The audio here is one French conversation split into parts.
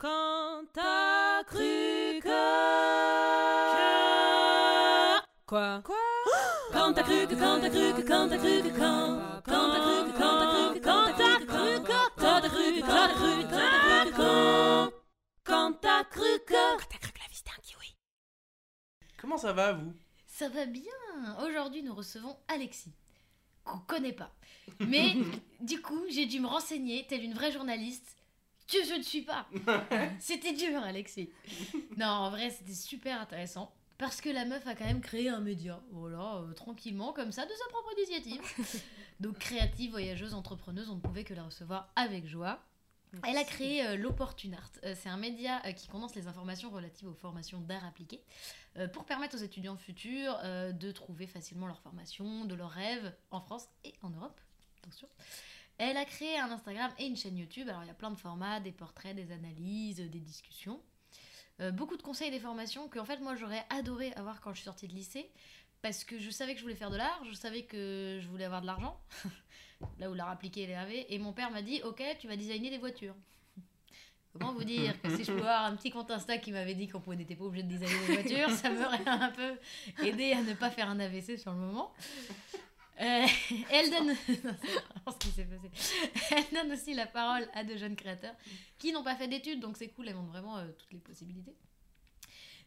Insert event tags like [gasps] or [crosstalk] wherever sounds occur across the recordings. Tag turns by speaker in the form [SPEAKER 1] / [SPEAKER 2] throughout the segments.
[SPEAKER 1] Quand t'as cru que... Quoi Quoi Quand t'as cru que, quand t'as cru que, quand t'as cru que, quand... Quand t'as cru que, quand t'as cru que, quand t'as cru que, quand t'as cru que, quand t'as cru que, quand t'as cru que, quand... Quand t'as cru que... Quand t'as cru que la vie c'était un kiwi.
[SPEAKER 2] Comment ça va, vous
[SPEAKER 3] Ça va bien. Aujourd'hui, nous recevons Alexis, qu'on connaît pas. Mais du coup, j'ai dû me renseigner, telle une vraie journaliste, que je ne suis pas. [laughs] C'était dur, Alexis. Non, en vrai, c'était super intéressant. Parce que la meuf a quand même créé un média, voilà, euh, tranquillement, comme ça, de sa propre initiative. [laughs] Donc créative, voyageuse, entrepreneuse, on ne pouvait que la recevoir avec joie. Elle a créé euh, l'Opportunart. Euh, c'est un média euh, qui condense les informations relatives aux formations d'art appliqué pour permettre aux étudiants futurs de trouver facilement leur formation, de leurs rêves en France et en Europe. Attention. Elle a créé un Instagram et une chaîne YouTube. Alors il y a plein de formats, des portraits, des analyses, des discussions. Euh, beaucoup de conseils et des formations que en fait moi j'aurais adoré avoir quand je suis sortie de lycée parce que je savais que je voulais faire de l'art, je savais que je voulais avoir de l'argent, [laughs] là où l'art appliqué est arrivé, et mon père m'a dit ok tu vas designer des voitures. Comment vous dire que si je pouvais avoir un petit compte Insta qui m'avait dit qu'on n'était pas obligé de designer des voitures, ça m'aurait un peu aidé à ne pas faire un AVC sur le moment. Euh, elle donne. Ce qui passé. Aussi la parole à de jeunes créateurs qui n'ont pas fait d'études, donc c'est cool, elles montrent vraiment euh, toutes les possibilités.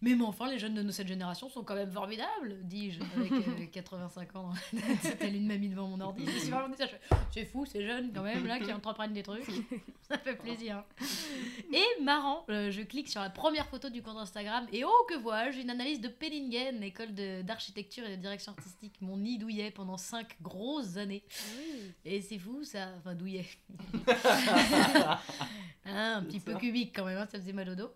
[SPEAKER 3] Mais, mais enfin, les jeunes de cette génération sont quand même formidables, dis-je, avec euh, [laughs] 85 ans. [laughs] C'était une mamie devant mon ordi. C'est fou, ces jeunes quand même, là, qui entreprennent des trucs. [laughs] Ça fait plaisir. Et marrant, euh, je clique sur la première photo du compte Instagram et oh que vois-je, une analyse de Pellingen, école d'architecture et de direction artistique, mon nid douillet pendant 5 grosses années. Et c'est fou ça, enfin douillet. Hein, un petit peu cubique quand même, hein, ça faisait mal au dos.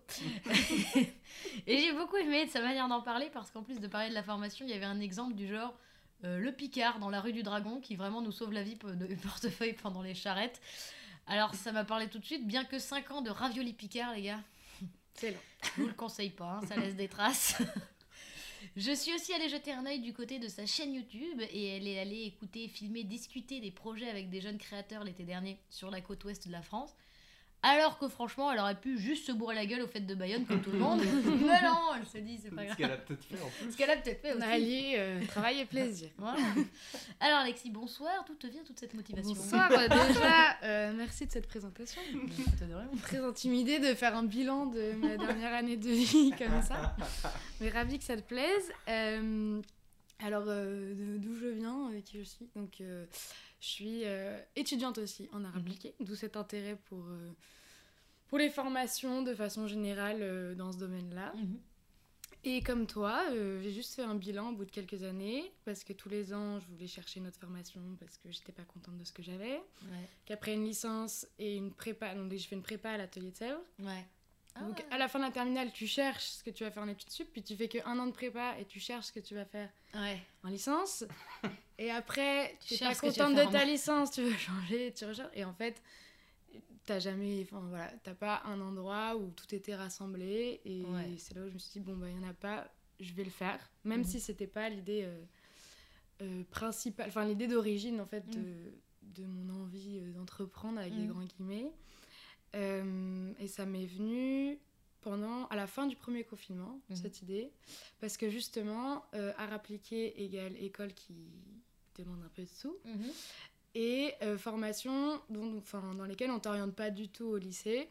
[SPEAKER 3] et j'ai beaucoup aimé de sa manière d'en parler parce qu'en plus de parler de la formation, il y avait un exemple du genre euh, le Picard dans la rue du Dragon qui vraiment nous sauve la vie de portefeuille pendant les charrettes. Alors ça m'a parlé tout de suite, bien que 5 ans de ravioli Picard les gars.
[SPEAKER 4] C'est long.
[SPEAKER 3] Je vous le conseille pas, hein, ça laisse des traces. Je suis aussi allée jeter un œil du côté de sa chaîne YouTube et elle est allée écouter, filmer, discuter des projets avec des jeunes créateurs l'été dernier sur la côte ouest de la France. Alors que franchement, elle aurait pu juste se bourrer la gueule aux fêtes de Bayonne comme tout le monde. [laughs] Mais non, elle se dit, c'est pas
[SPEAKER 2] Ce
[SPEAKER 3] grave.
[SPEAKER 2] qu'elle a peut-être fait en plus.
[SPEAKER 3] Ce qu'elle a peut-être fait
[SPEAKER 4] On a
[SPEAKER 3] aussi.
[SPEAKER 4] allié euh, travail et plaisir.
[SPEAKER 3] Voilà. Alors Alexis, bonsoir. D'où te vient toute cette motivation
[SPEAKER 4] Bonsoir, euh, déjà, euh, merci de cette présentation. [laughs]
[SPEAKER 3] Rien.
[SPEAKER 4] Très intimidée de faire un bilan de ma dernière année de vie comme ça. Mais ravie que ça te plaise. Euh, alors, euh, d'où je viens, avec qui je suis Donc, euh, je suis euh, étudiante aussi en art
[SPEAKER 3] Mhm.
[SPEAKER 4] appliqué, d'où cet intérêt pour, euh, pour les formations de façon générale euh, dans ce domaine-là.
[SPEAKER 3] Mhm.
[SPEAKER 4] Et comme toi, j'ai juste fait un bilan au bout de quelques années, parce que tous les ans, je voulais chercher une autre formation parce que j'étais pas contente de ce que j'avais.
[SPEAKER 3] Ouais.
[SPEAKER 4] Qu'après une licence et une prépa, donc je fais une prépa à l'atelier de Sèvres.
[SPEAKER 3] Ouais.
[SPEAKER 4] Donc
[SPEAKER 3] Ah.
[SPEAKER 4] à la fin de la terminale, tu cherches ce que tu vas faire en études sup, puis tu fais que un an de prépa et tu cherches ce que tu vas faire
[SPEAKER 3] Ouais.
[SPEAKER 4] en licence. [laughs] Et après,
[SPEAKER 3] Tu cherches
[SPEAKER 4] pas contente de ta
[SPEAKER 3] mar-
[SPEAKER 4] licence, tu veux [laughs] changer, tu recherches. Et en fait, t'as jamais, enfin voilà, t'as pas un endroit où tout était rassemblé. Et
[SPEAKER 3] Ouais.
[SPEAKER 4] c'est là où je me suis dit, bon, bah, il y en a pas, je vais le faire. Même
[SPEAKER 3] Mhm.
[SPEAKER 4] si c'était pas l'idée euh, euh, principale, enfin l'idée d'origine en fait
[SPEAKER 3] Mhm.
[SPEAKER 4] de, de mon envie euh, d'entreprendre avec des
[SPEAKER 3] Mhm.
[SPEAKER 4] grands guillemets. Euh, et ça m'est venu pendant, à la fin du premier confinement,
[SPEAKER 3] Mhm.
[SPEAKER 4] cette idée. Parce que justement, art appliqué égale école qui demande un peu de sous.
[SPEAKER 3] Mhm.
[SPEAKER 4] Et euh, formation dont, enfin, dans lesquelles on t'oriente pas du tout au lycée.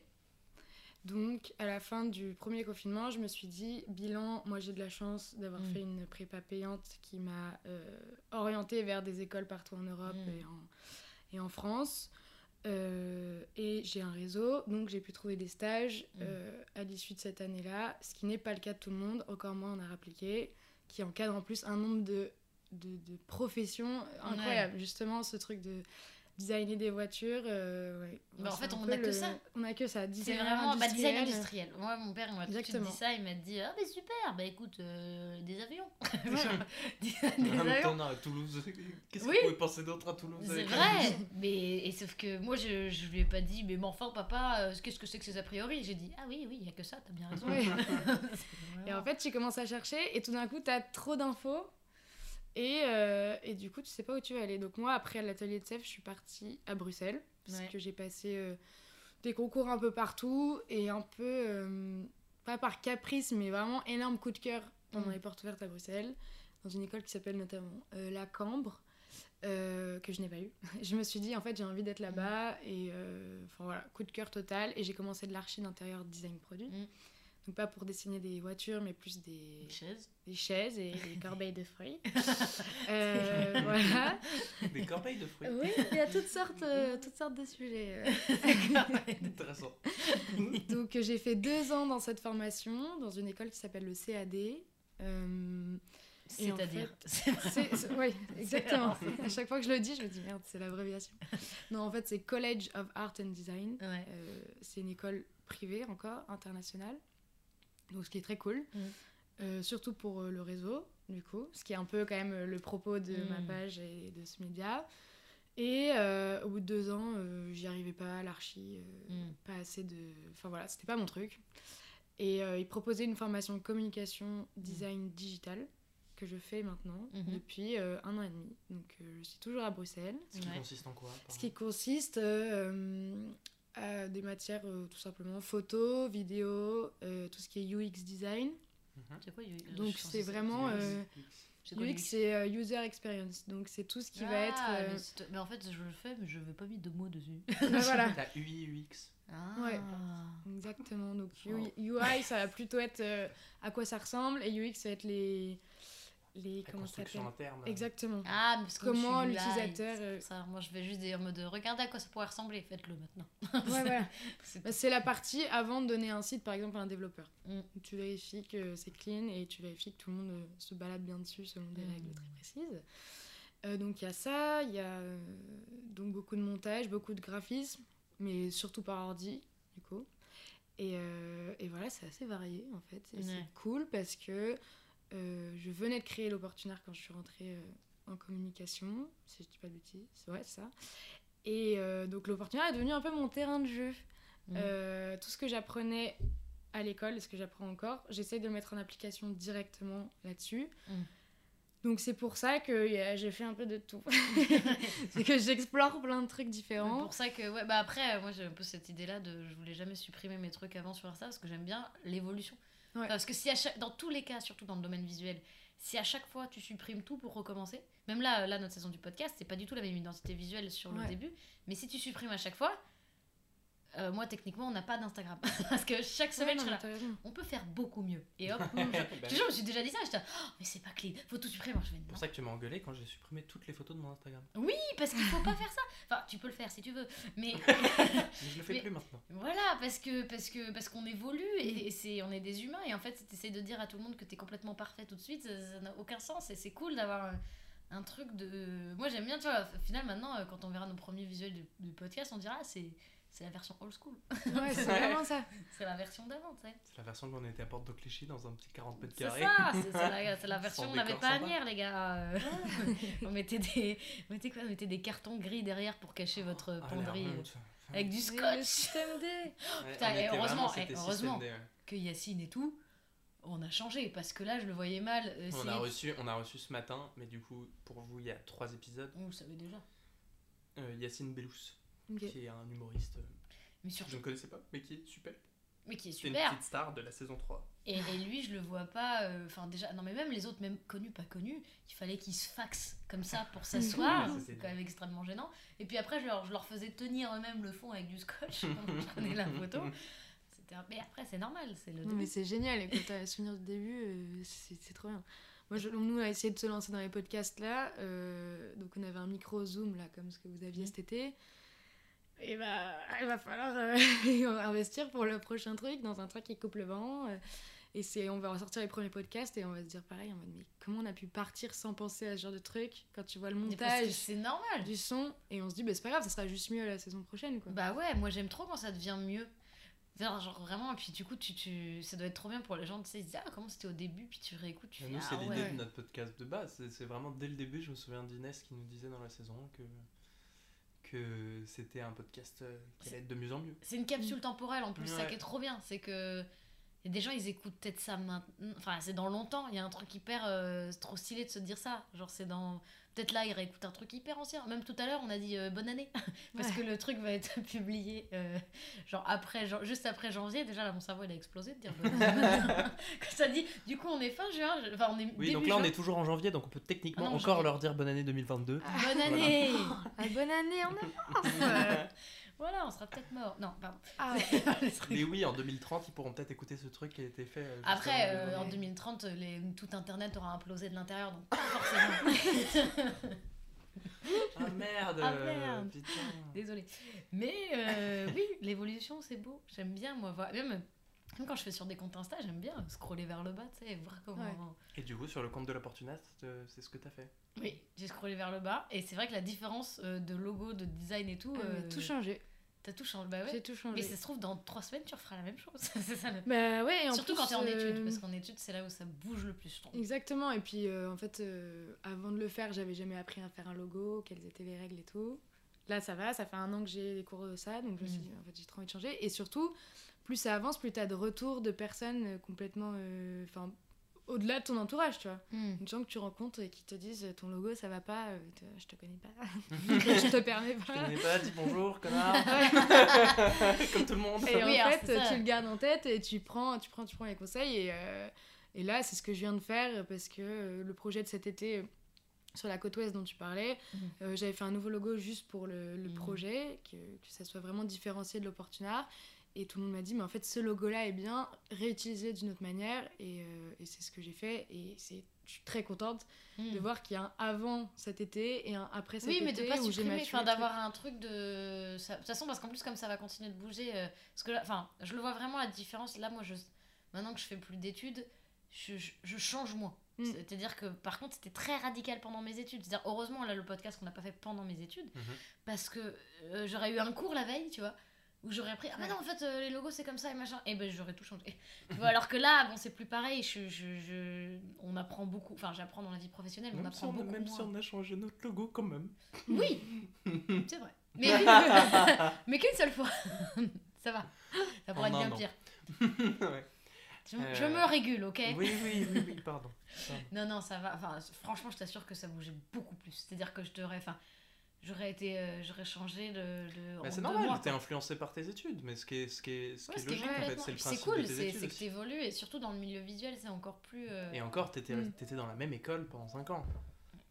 [SPEAKER 4] Donc, à la fin du premier confinement, je me suis dit, bilan, moi j'ai de la chance d'avoir
[SPEAKER 3] Mhm.
[SPEAKER 4] fait une prépa payante qui m'a euh, orientée vers des écoles partout en Europe
[SPEAKER 3] Mhm.
[SPEAKER 4] et, en, et en France. Euh, et j'ai un réseau, donc j'ai pu trouver des stages euh, à l'issue de cette année-là, ce qui n'est pas le cas de tout le monde, encore moins en art appliqué, qui encadre en plus un nombre de, de, de professions incroyables. Justement, ce truc de designer des voitures. euh, ouais.
[SPEAKER 3] Bah, en fait, on
[SPEAKER 4] peu
[SPEAKER 3] a que
[SPEAKER 4] le-
[SPEAKER 3] ça.
[SPEAKER 4] On a que ça.
[SPEAKER 3] C'est
[SPEAKER 4] Design
[SPEAKER 3] vraiment bah, design
[SPEAKER 4] industriel.
[SPEAKER 3] industriel. Moi, mon père, il m'a tout de suite
[SPEAKER 4] Exactement.
[SPEAKER 3] dit ça. Il m'a dit Ah, mais super, bah écoute, euh, des avions. [laughs] Des,
[SPEAKER 2] En
[SPEAKER 3] des
[SPEAKER 2] même
[SPEAKER 3] avions.
[SPEAKER 2] temps, on a à Toulouse. Qu'est-ce que
[SPEAKER 3] Oui.
[SPEAKER 2] vous pouvez penser d'autre à Toulouse
[SPEAKER 3] C'est vrai, mais et sauf que moi je, je lui ai pas dit, mais, mais enfin papa, euh, qu'est-ce que c'est que ces a priori? J'ai dit, ah oui, oui, il y a que ça, t'as bien raison.
[SPEAKER 4] Ouais. [laughs] Et en fait, tu commences à chercher et tout d'un coup, tu as trop d'infos. Et, euh, et du coup, tu sais pas où tu vas aller. Donc moi, après l'atelier de Sèvres, je suis partie à Bruxelles. Parce
[SPEAKER 3] Ouais.
[SPEAKER 4] que j'ai passé euh, des concours un peu partout et un peu, euh, pas par caprice, mais vraiment énorme coup de cœur pendant
[SPEAKER 3] Mm.
[SPEAKER 4] les portes ouvertes à Bruxelles, dans une école qui s'appelle notamment la Cambre, que je n'ai pas eu. [laughs] je me suis dit, en fait, j'ai envie d'être là-bas et enfin voilà, coup de cœur total. Et j'ai commencé de l'archi d'intérieur design produit.
[SPEAKER 3] Mm.
[SPEAKER 4] Donc pas pour dessiner des voitures, mais plus des,
[SPEAKER 3] Une chaise.
[SPEAKER 4] des chaises et des [laughs] corbeilles de fruits. [laughs] Euh, voilà.
[SPEAKER 2] Des corbeilles de fruits.
[SPEAKER 4] Oui, il y a toutes sortes, euh, toutes sortes de sujets. [laughs]
[SPEAKER 2] Intéressant.
[SPEAKER 4] Donc euh, j'ai fait deux ans dans cette formation, dans une école qui s'appelle le CAD. Euh,
[SPEAKER 3] C'est-à-dire.
[SPEAKER 4] c'est- c'est- oui, exactement. À chaque fois que je le dis, je me dis merde, c'est l'abréviation. Non, en fait, c'est College of Art and Design.
[SPEAKER 3] Ouais.
[SPEAKER 4] Euh, c'est une école privée encore, internationale. Donc ce qui est très cool.
[SPEAKER 3] Mm.
[SPEAKER 4] Euh, surtout pour euh, le réseau, du coup. Ce qui est un peu quand même le propos de ma
[SPEAKER 3] Mm.
[SPEAKER 4] page et de ce média. Et euh, au bout de deux ans, euh, j'y arrivais pas, l'archi, euh,
[SPEAKER 3] Mm.
[SPEAKER 4] pas assez de... Enfin voilà, c'était pas mon truc. Et euh, ils proposaient une formation communication design digital que je fais maintenant
[SPEAKER 3] Mhm.
[SPEAKER 4] depuis euh, un an et demi. Donc euh, je suis toujours à Bruxelles.
[SPEAKER 2] Ce qui
[SPEAKER 3] Ouais.
[SPEAKER 2] consiste en quoi
[SPEAKER 4] Ce qui consiste euh, des matières euh, tout simplement photo, vidéo, euh, tout ce qui est UX design.
[SPEAKER 2] Mhm.
[SPEAKER 3] C'est quoi UX
[SPEAKER 4] Donc, c'est vraiment, euh, UX c'est euh, user experience. Donc c'est tout ce qui va être...
[SPEAKER 3] Ah,
[SPEAKER 4] euh,
[SPEAKER 3] mais, en fait, je le fais, mais je n'avais pas mis de mots dessus. [laughs]
[SPEAKER 4] bah, voilà.
[SPEAKER 2] La UI UX.
[SPEAKER 3] Ah.
[SPEAKER 4] Ouais. Exactement. Donc
[SPEAKER 2] Oh.
[SPEAKER 4] UI, ça va plutôt être euh, à quoi ça ressemble et UX ça va être les... les
[SPEAKER 2] La
[SPEAKER 4] comment ça s'appelle. Exactement.
[SPEAKER 3] Ah, mais parce que moi, je
[SPEAKER 4] Comment l'utilisateur, euh,
[SPEAKER 3] moi, je vais juste dire en mode regardez à quoi ça pourrait ressembler, faites-le maintenant.
[SPEAKER 4] Ouais, [laughs] voilà.
[SPEAKER 3] C'est
[SPEAKER 4] Bah, c'est la partie avant de donner un site par exemple à un développeur.
[SPEAKER 3] Mm.
[SPEAKER 4] Tu vérifies que c'est clean et tu vérifies que tout le monde euh, se balade bien dessus selon des
[SPEAKER 3] Mm.
[SPEAKER 4] règles très précises. Euh, donc il y a ça, il y a euh, donc beaucoup de montage, beaucoup de graphisme, mais surtout par ordi du coup. Et, euh, et voilà, c'est assez varié en fait. Et
[SPEAKER 3] Ouais.
[SPEAKER 4] C'est cool parce que euh, je venais de créer l'opportunaire quand je suis rentrée euh, en communication, si je dis pas de bêtises. Ouais, c'est ça. Et euh, donc l'opportunaire est devenu un peu mon terrain de jeu.
[SPEAKER 3] Mm.
[SPEAKER 4] Euh, tout ce que j'apprenais à l'école et ce que j'apprends encore, j'essaie de le mettre en application directement là-dessus.
[SPEAKER 3] Mm.
[SPEAKER 4] Donc c'est pour ça que j'ai fait un peu de tout. [laughs] c'est que j'explore plein de trucs
[SPEAKER 3] C'est
[SPEAKER 4] différents.
[SPEAKER 3] pour ça que, ouais, bah après, moi j'ai un peu cette idée-là de je voulais jamais supprimer mes trucs avant sur Insta parce que j'aime bien l'évolution.
[SPEAKER 4] Ouais.
[SPEAKER 3] Enfin, parce que si à chaque, dans tous les cas, surtout dans le domaine visuel, si à chaque fois tu supprimes tout pour recommencer, même là, là notre saison du podcast, c'est pas du tout la même identité visuelle sur le
[SPEAKER 4] Ouais.
[SPEAKER 3] début, mais si tu supprimes à chaque fois, euh, moi techniquement on n'a pas d'Instagram [laughs] parce que chaque
[SPEAKER 4] Ouais,
[SPEAKER 3] semaine
[SPEAKER 4] non,
[SPEAKER 3] je suis
[SPEAKER 4] mais
[SPEAKER 3] là, on peut faire beaucoup mieux. Et hop, [laughs]
[SPEAKER 2] Ben,
[SPEAKER 3] je jure, je me suis déjà dit ça, j'étais oh, mais c'est pas clean, faut tout supprimer. Moi, je fais,
[SPEAKER 2] C'est
[SPEAKER 3] non.
[SPEAKER 2] pour ça que tu m'as engueulé quand j'ai supprimé toutes les photos de mon Instagram.
[SPEAKER 3] Oui, parce qu'il faut pas faire ça. Enfin, tu peux le faire si tu veux, mais [laughs]
[SPEAKER 2] je le fais
[SPEAKER 3] Mais-
[SPEAKER 2] plus maintenant.
[SPEAKER 3] Voilà, parce que parce que parce qu'on évolue et, et c'est on est des humains et en fait, t'essayes de dire à tout le monde que t'es complètement parfait tout de suite, ça n'a aucun sens et c'est cool d'avoir un, un truc de. Moi, j'aime bien, tu vois. Au final, maintenant, euh, quand on verra nos premiers visuels du, du podcast, on dira ah, c'est c'est la version old school,
[SPEAKER 4] Ouais, c'est [laughs]
[SPEAKER 2] Ouais.
[SPEAKER 4] vraiment ça.
[SPEAKER 3] c'est la version d'avant, tu sais.
[SPEAKER 2] C'est la version où on était à Porte de Clichy dans un petit 40 mètres
[SPEAKER 3] C'est
[SPEAKER 2] carrés.
[SPEAKER 3] ça, c'est la, c'est la [laughs] version on n'avait pas à les gars. Euh, [laughs] on mettait des on mettait quoi On mettait des cartons gris derrière pour cacher votre
[SPEAKER 2] Ah,
[SPEAKER 3] penderie euh, avec du
[SPEAKER 4] Et Le
[SPEAKER 3] scotch.
[SPEAKER 4] système D.
[SPEAKER 2] Ouais,
[SPEAKER 3] Putain, et heureusement, et heureusement. que Yacine et tout, on a changé parce que là je le voyais mal. euh,
[SPEAKER 2] On a, reçu, on a reçu ce matin, mais du coup, pour vous, il y a trois épisodes.
[SPEAKER 3] On le savait déjà.
[SPEAKER 2] euh, Yacine Bellous, qui est un humoriste
[SPEAKER 3] Mais
[SPEAKER 2] je ne connaissais pas, mais qui est super.
[SPEAKER 3] mais qui est
[SPEAKER 2] C'est une
[SPEAKER 3] super.
[SPEAKER 2] petite star de la saison 3.
[SPEAKER 3] Et, et lui, je le vois pas. euh, Enfin, déjà, non, mais même les autres, même connus, pas connus, il fallait qu'ils se faxent comme ça pour s'asseoir. C'est quand même extrêmement gênant. Et puis après, je leur, je leur faisais tenir eux-mêmes le fond avec du scotch. [laughs] quand je prenais la photo. Mais après, c'est normal, c'est le
[SPEAKER 4] Non, mais c'est génial. Et quand t'as souvenir du début, euh, c'est trop bien. Moi, je- nous, on a essayé de se lancer dans les podcasts là. euh, donc, on avait un micro Zoom là, comme ce que vous aviez cet été. Et bah, il va falloir euh, [laughs] investir pour le prochain truc, dans un truc qui coupe le vent. euh, et c'est, on va ressortir les premiers podcasts et on va se dire pareil en mode, mais comment on a pu partir sans penser à ce genre de truc quand tu vois le montage
[SPEAKER 3] C'est normal.
[SPEAKER 4] du son et on se dit, bah, c'est pas grave, ça sera juste mieux la saison prochaine quoi.
[SPEAKER 3] Bah ouais, moi j'aime trop quand ça devient mieux. Genre, genre vraiment, et puis du coup, tu, tu... ça doit être trop bien pour les gens, tu sais, ils se disent, ah, comment c'était au début, puis tu réécoutes, tu fais,
[SPEAKER 2] Nous,
[SPEAKER 3] ah
[SPEAKER 2] c'est l'idée
[SPEAKER 3] ouais.
[SPEAKER 2] de notre podcast de base. C'est- C'est vraiment dès le début, je me souviens d'Inès qui nous disait dans la saison 1 que, que c'était un podcast euh, qui allait être de mieux en mieux.
[SPEAKER 3] C'est une capsule temporelle en plus, ça qui est trop bien, c'est que Et des gens, ils écoutent peut-être ça maintenant. Enfin, c'est dans longtemps. Il y a un truc hyper euh, trop stylé de se dire ça. Genre, c'est dans. Peut-être là, ils réécoutent un truc hyper ancien. Même tout à l'heure, on a dit euh, bonne année. [laughs] Parce
[SPEAKER 4] Ouais.
[SPEAKER 3] que le truc va être [laughs] publié, euh, genre, après, juste après janvier. Déjà, là, mon cerveau, il a explosé de dire bonne année. [laughs] Quand ça dit, du coup, on est fin juin. je- Enfin, on est
[SPEAKER 2] Oui,
[SPEAKER 3] début
[SPEAKER 2] donc là, on est toujours en janvier, donc on peut techniquement
[SPEAKER 3] Ah non,
[SPEAKER 2] encore
[SPEAKER 3] janvier.
[SPEAKER 2] leur dire bonne année 2022.
[SPEAKER 3] Bonne année
[SPEAKER 4] Ah, bonne année, on a.
[SPEAKER 3] Voilà, on sera peut-être mort. Non, pardon.
[SPEAKER 4] Ah. [laughs]
[SPEAKER 2] Mais oui, en 2030, ils pourront peut-être écouter ce truc qui a été fait. euh,
[SPEAKER 3] Après, euh, en 2030, les, tout Internet aura implosé de l'intérieur, donc pas forcément. [laughs]
[SPEAKER 2] Ah merde,
[SPEAKER 3] Ah, merde.
[SPEAKER 2] putain.
[SPEAKER 3] Désolée. Mais euh, oui, l'évolution, c'est beau. J'aime bien, moi. voir- même quand je fais sur des comptes Insta, j'aime bien scroller vers le bas, tu sais, et voir comment.
[SPEAKER 4] Ouais.
[SPEAKER 2] Et du coup, sur le compte de l'opportuniste, euh, c'est ce que t'as fait?
[SPEAKER 3] Oui, j'ai scrollé vers le bas, et c'est vrai que la différence euh, de logo, de design et tout. Euh,
[SPEAKER 4] tout changé.
[SPEAKER 3] T'as tout changé. Bah ouais.
[SPEAKER 4] J'ai tout changé.
[SPEAKER 3] Mais ça se trouve, dans trois semaines, tu referas la même chose. [laughs] c'est ça le.
[SPEAKER 4] Bah ouais, en
[SPEAKER 3] Surtout
[SPEAKER 4] plus,
[SPEAKER 3] quand t'es en
[SPEAKER 4] euh,
[SPEAKER 3] études, parce qu'en études, c'est là où ça bouge le plus, je trouve.
[SPEAKER 4] Exactement, et puis euh, en fait, euh, avant de le faire, j'avais jamais appris à faire un logo, quelles étaient les règles et tout. Là, ça va, ça fait un an que j'ai les cours de ça, donc je me suis
[SPEAKER 3] Mm.
[SPEAKER 4] dit, en fait, j'ai trop envie de changer. Et surtout, plus ça avance, plus t'as de retours de personnes euh, complètement. euh, Enfin, au-delà de ton entourage, tu vois.
[SPEAKER 3] Hmm.
[SPEAKER 4] Des gens que tu rencontres et qui te disent, ton logo, ça va pas, euh, je te connais pas, [laughs] je te permets
[SPEAKER 2] Je te
[SPEAKER 4] pas.
[SPEAKER 2] connais pas, dis bonjour, connard. [laughs] [laughs] Comme tout le monde.
[SPEAKER 4] Et
[SPEAKER 3] Oui,
[SPEAKER 4] en fait, tu le gardes en tête et tu prends, tu prends, tu prends les conseils. Et, euh, et là, c'est ce que je viens de faire parce que euh, le projet de cet été euh, sur la côte ouest dont tu parlais, euh, j'avais fait un nouveau logo juste pour le, le
[SPEAKER 3] Mhm.
[SPEAKER 4] projet, que, que ça soit vraiment différencié de l'opportunard. Et tout le monde m'a dit, mais en fait, ce logo-là est bien, réutilisé d'une autre manière. Et, euh, et c'est ce que j'ai fait. Et c'est, je suis très contente
[SPEAKER 3] Hmm.
[SPEAKER 4] de voir qu'il y a un avant cet été et un après cet
[SPEAKER 3] Oui,
[SPEAKER 4] été.
[SPEAKER 3] mais de pas supprimer, enfin d'avoir un truc de. De toute façon, parce qu'en plus, comme ça va continuer de bouger, euh, parce que là, enfin, je le vois vraiment la différence. Là, moi, je, maintenant que je fais plus d'études, je, je, je change moins.
[SPEAKER 4] Mm.
[SPEAKER 3] C'est-à-dire que, par contre, c'était très radical pendant mes études. C'est-à-dire, heureusement, là, le podcast qu'on n'a pas fait pendant mes études,
[SPEAKER 2] Mhm.
[SPEAKER 3] parce que euh, j'aurais eu un cours la veille, tu vois. Où j'aurais appris, ah mais non, en fait, euh, les logos c'est comme ça et machin. Et ben j'aurais tout changé. [laughs] Tu vois, alors que là, bon, c'est plus pareil. Je, je, je- On apprend beaucoup. Enfin, j'apprends dans la vie professionnelle, on
[SPEAKER 2] Même, si
[SPEAKER 3] apprend
[SPEAKER 2] on,
[SPEAKER 3] beaucoup
[SPEAKER 2] même
[SPEAKER 3] moins.
[SPEAKER 2] si on a changé notre logo quand même.
[SPEAKER 3] Oui, c'est vrai. [laughs] Mais, [laughs] mais qu'une seule fois. ça va. Ça pourrait être bien pire.
[SPEAKER 2] Ouais.
[SPEAKER 3] Je,
[SPEAKER 2] Euh,
[SPEAKER 3] je me régule, ok?
[SPEAKER 2] Oui, oui, oui, oui, pardon. Pardon.
[SPEAKER 3] Non, non, ça va. Enfin, franchement, je t'assure que ça bougeait beaucoup plus. C'est-à-dire que je t'aurais. Enfin, j'aurais été. euh, j'aurais changé le. le
[SPEAKER 2] Bah, c'est normal, t'es influencé par tes études, mais ce qui est, ce qui est, ce qui
[SPEAKER 3] Ouais,
[SPEAKER 2] est
[SPEAKER 3] ce qui est
[SPEAKER 2] logique en fait, c'est le principe
[SPEAKER 3] cool,
[SPEAKER 2] de tes
[SPEAKER 3] c'est
[SPEAKER 2] études
[SPEAKER 3] c'est que t'évolues et surtout dans le milieu visuel, c'est encore plus. euh,
[SPEAKER 2] Et encore, t'étais
[SPEAKER 4] Mm.
[SPEAKER 2] t'étais dans la même école pendant 5 ans.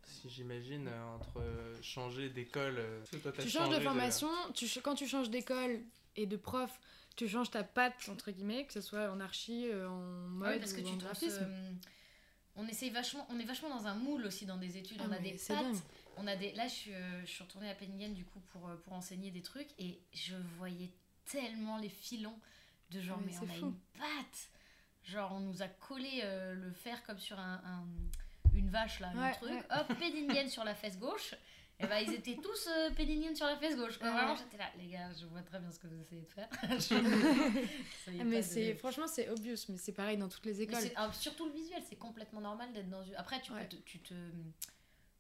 [SPEAKER 2] Si j'imagine, euh, entre changer d'école. euh, que
[SPEAKER 4] Tu changes de formation, tu, quand tu changes d'école et de prof, tu changes ta patte, entre guillemets, que ce soit en archi, euh, en mode
[SPEAKER 3] Ah oui, parce que
[SPEAKER 4] ou
[SPEAKER 3] tu
[SPEAKER 4] en
[SPEAKER 3] te
[SPEAKER 4] graphisme.
[SPEAKER 3] Vachement, on est vachement dans un moule aussi dans des études.
[SPEAKER 4] Ah,
[SPEAKER 3] on a des pattes,
[SPEAKER 4] dingue.
[SPEAKER 3] on a des. Là, je suis, euh, je suis retournée à Penningen du coup pour, euh, pour enseigner des trucs et je voyais tellement les filons de genre
[SPEAKER 4] Mais
[SPEAKER 3] mais, on a une patte. Genre on nous a collé euh, le fer comme sur un, un- une vache là,
[SPEAKER 4] Ouais,
[SPEAKER 3] un truc.
[SPEAKER 4] ouais.
[SPEAKER 3] Hop, Penningen sur la fesse gauche. Et bah ils étaient tous euh, sur la fesse gauche. quoi. Vraiment j'étais là, les gars, je vois très bien ce que vous essayez de faire. [laughs] Je-
[SPEAKER 4] mais c'est
[SPEAKER 3] de-
[SPEAKER 4] franchement c'est obvious, mais c'est pareil dans toutes les écoles.
[SPEAKER 3] ah, surtout le visuel, c'est complètement normal d'être dans une. Après, tu, peux
[SPEAKER 4] Ouais.
[SPEAKER 3] tu te.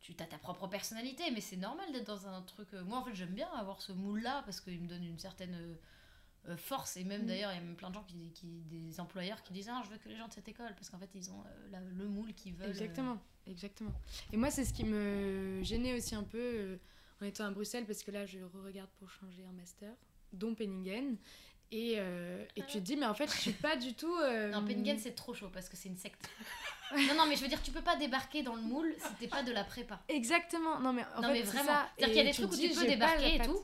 [SPEAKER 3] Tu as ta propre personnalité, mais c'est normal d'être dans un truc. euh, Moi, en fait, j'aime bien avoir ce moule-là parce qu'il me donne une certaine euh, force. Et même
[SPEAKER 4] Mm.
[SPEAKER 3] d'ailleurs, il y a même plein de gens qui, qui- des employeurs qui disent Ah, je veux que les gens de cette école parce qu'en fait, ils ont euh, la- le moule qu'ils veulent. euh.
[SPEAKER 4] Exactement, exactement. Et moi c'est ce qui me gênait aussi un peu euh, en étant à Bruxelles, parce que là je regarde pour changer un master, dont Penningen. Et, euh, et tu te dis, mais en fait, je suis pas du tout. euh,
[SPEAKER 3] Non, Penningen, c'est trop chaud parce que c'est une secte. [laughs] non, non, mais je veux dire, tu peux pas débarquer dans le moule si t'es pas de la prépa.
[SPEAKER 4] Exactement, non mais en
[SPEAKER 3] non
[SPEAKER 4] fait,
[SPEAKER 3] mais
[SPEAKER 4] c'est
[SPEAKER 3] vraiment. C'est-à-dire qu'il y a des trucs où tu peux débarquer et tout.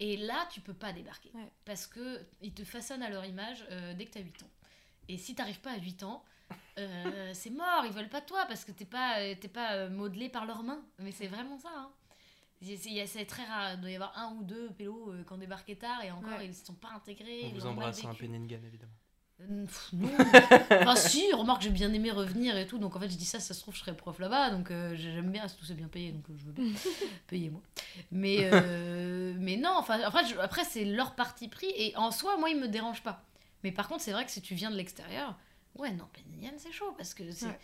[SPEAKER 3] Et là, tu peux pas débarquer.
[SPEAKER 4] Ouais.
[SPEAKER 3] Parce que ils te façonnent à leur image euh, dès que tu as 8 ans. Et si t'arrives pas à 8 ans, euh, [laughs] c'est mort, ils veulent pas de toi parce que t'es pas, euh, t'es pas modelé par leurs mains. Mais c'est vraiment ça. Hein. C'est- très rare, il doit y avoir un ou deux pélos euh, qui ont débarqué tard et encore
[SPEAKER 4] Ouais.
[SPEAKER 3] ils sont pas intégrés.
[SPEAKER 2] On
[SPEAKER 3] ils
[SPEAKER 2] vous embrasse un
[SPEAKER 3] vécu.
[SPEAKER 2] Penningen évidemment.
[SPEAKER 3] Euh, pff, non. [laughs] enfin si, remarque j'ai bien aimé revenir et tout, donc en fait je dis ça, ça se trouve je serais prof là-bas, donc euh, j'aime bien, tout c'est bien payé, donc euh, je veux bien, [laughs] payez-moi. Mais, euh, mais non, enfin après, je- après c'est leur parti pris, et en soi, moi il me dérange pas. Mais par contre, c'est vrai que si tu viens de l'extérieur, ouais non, Penningen c'est chaud, parce que c'est
[SPEAKER 4] Ouais.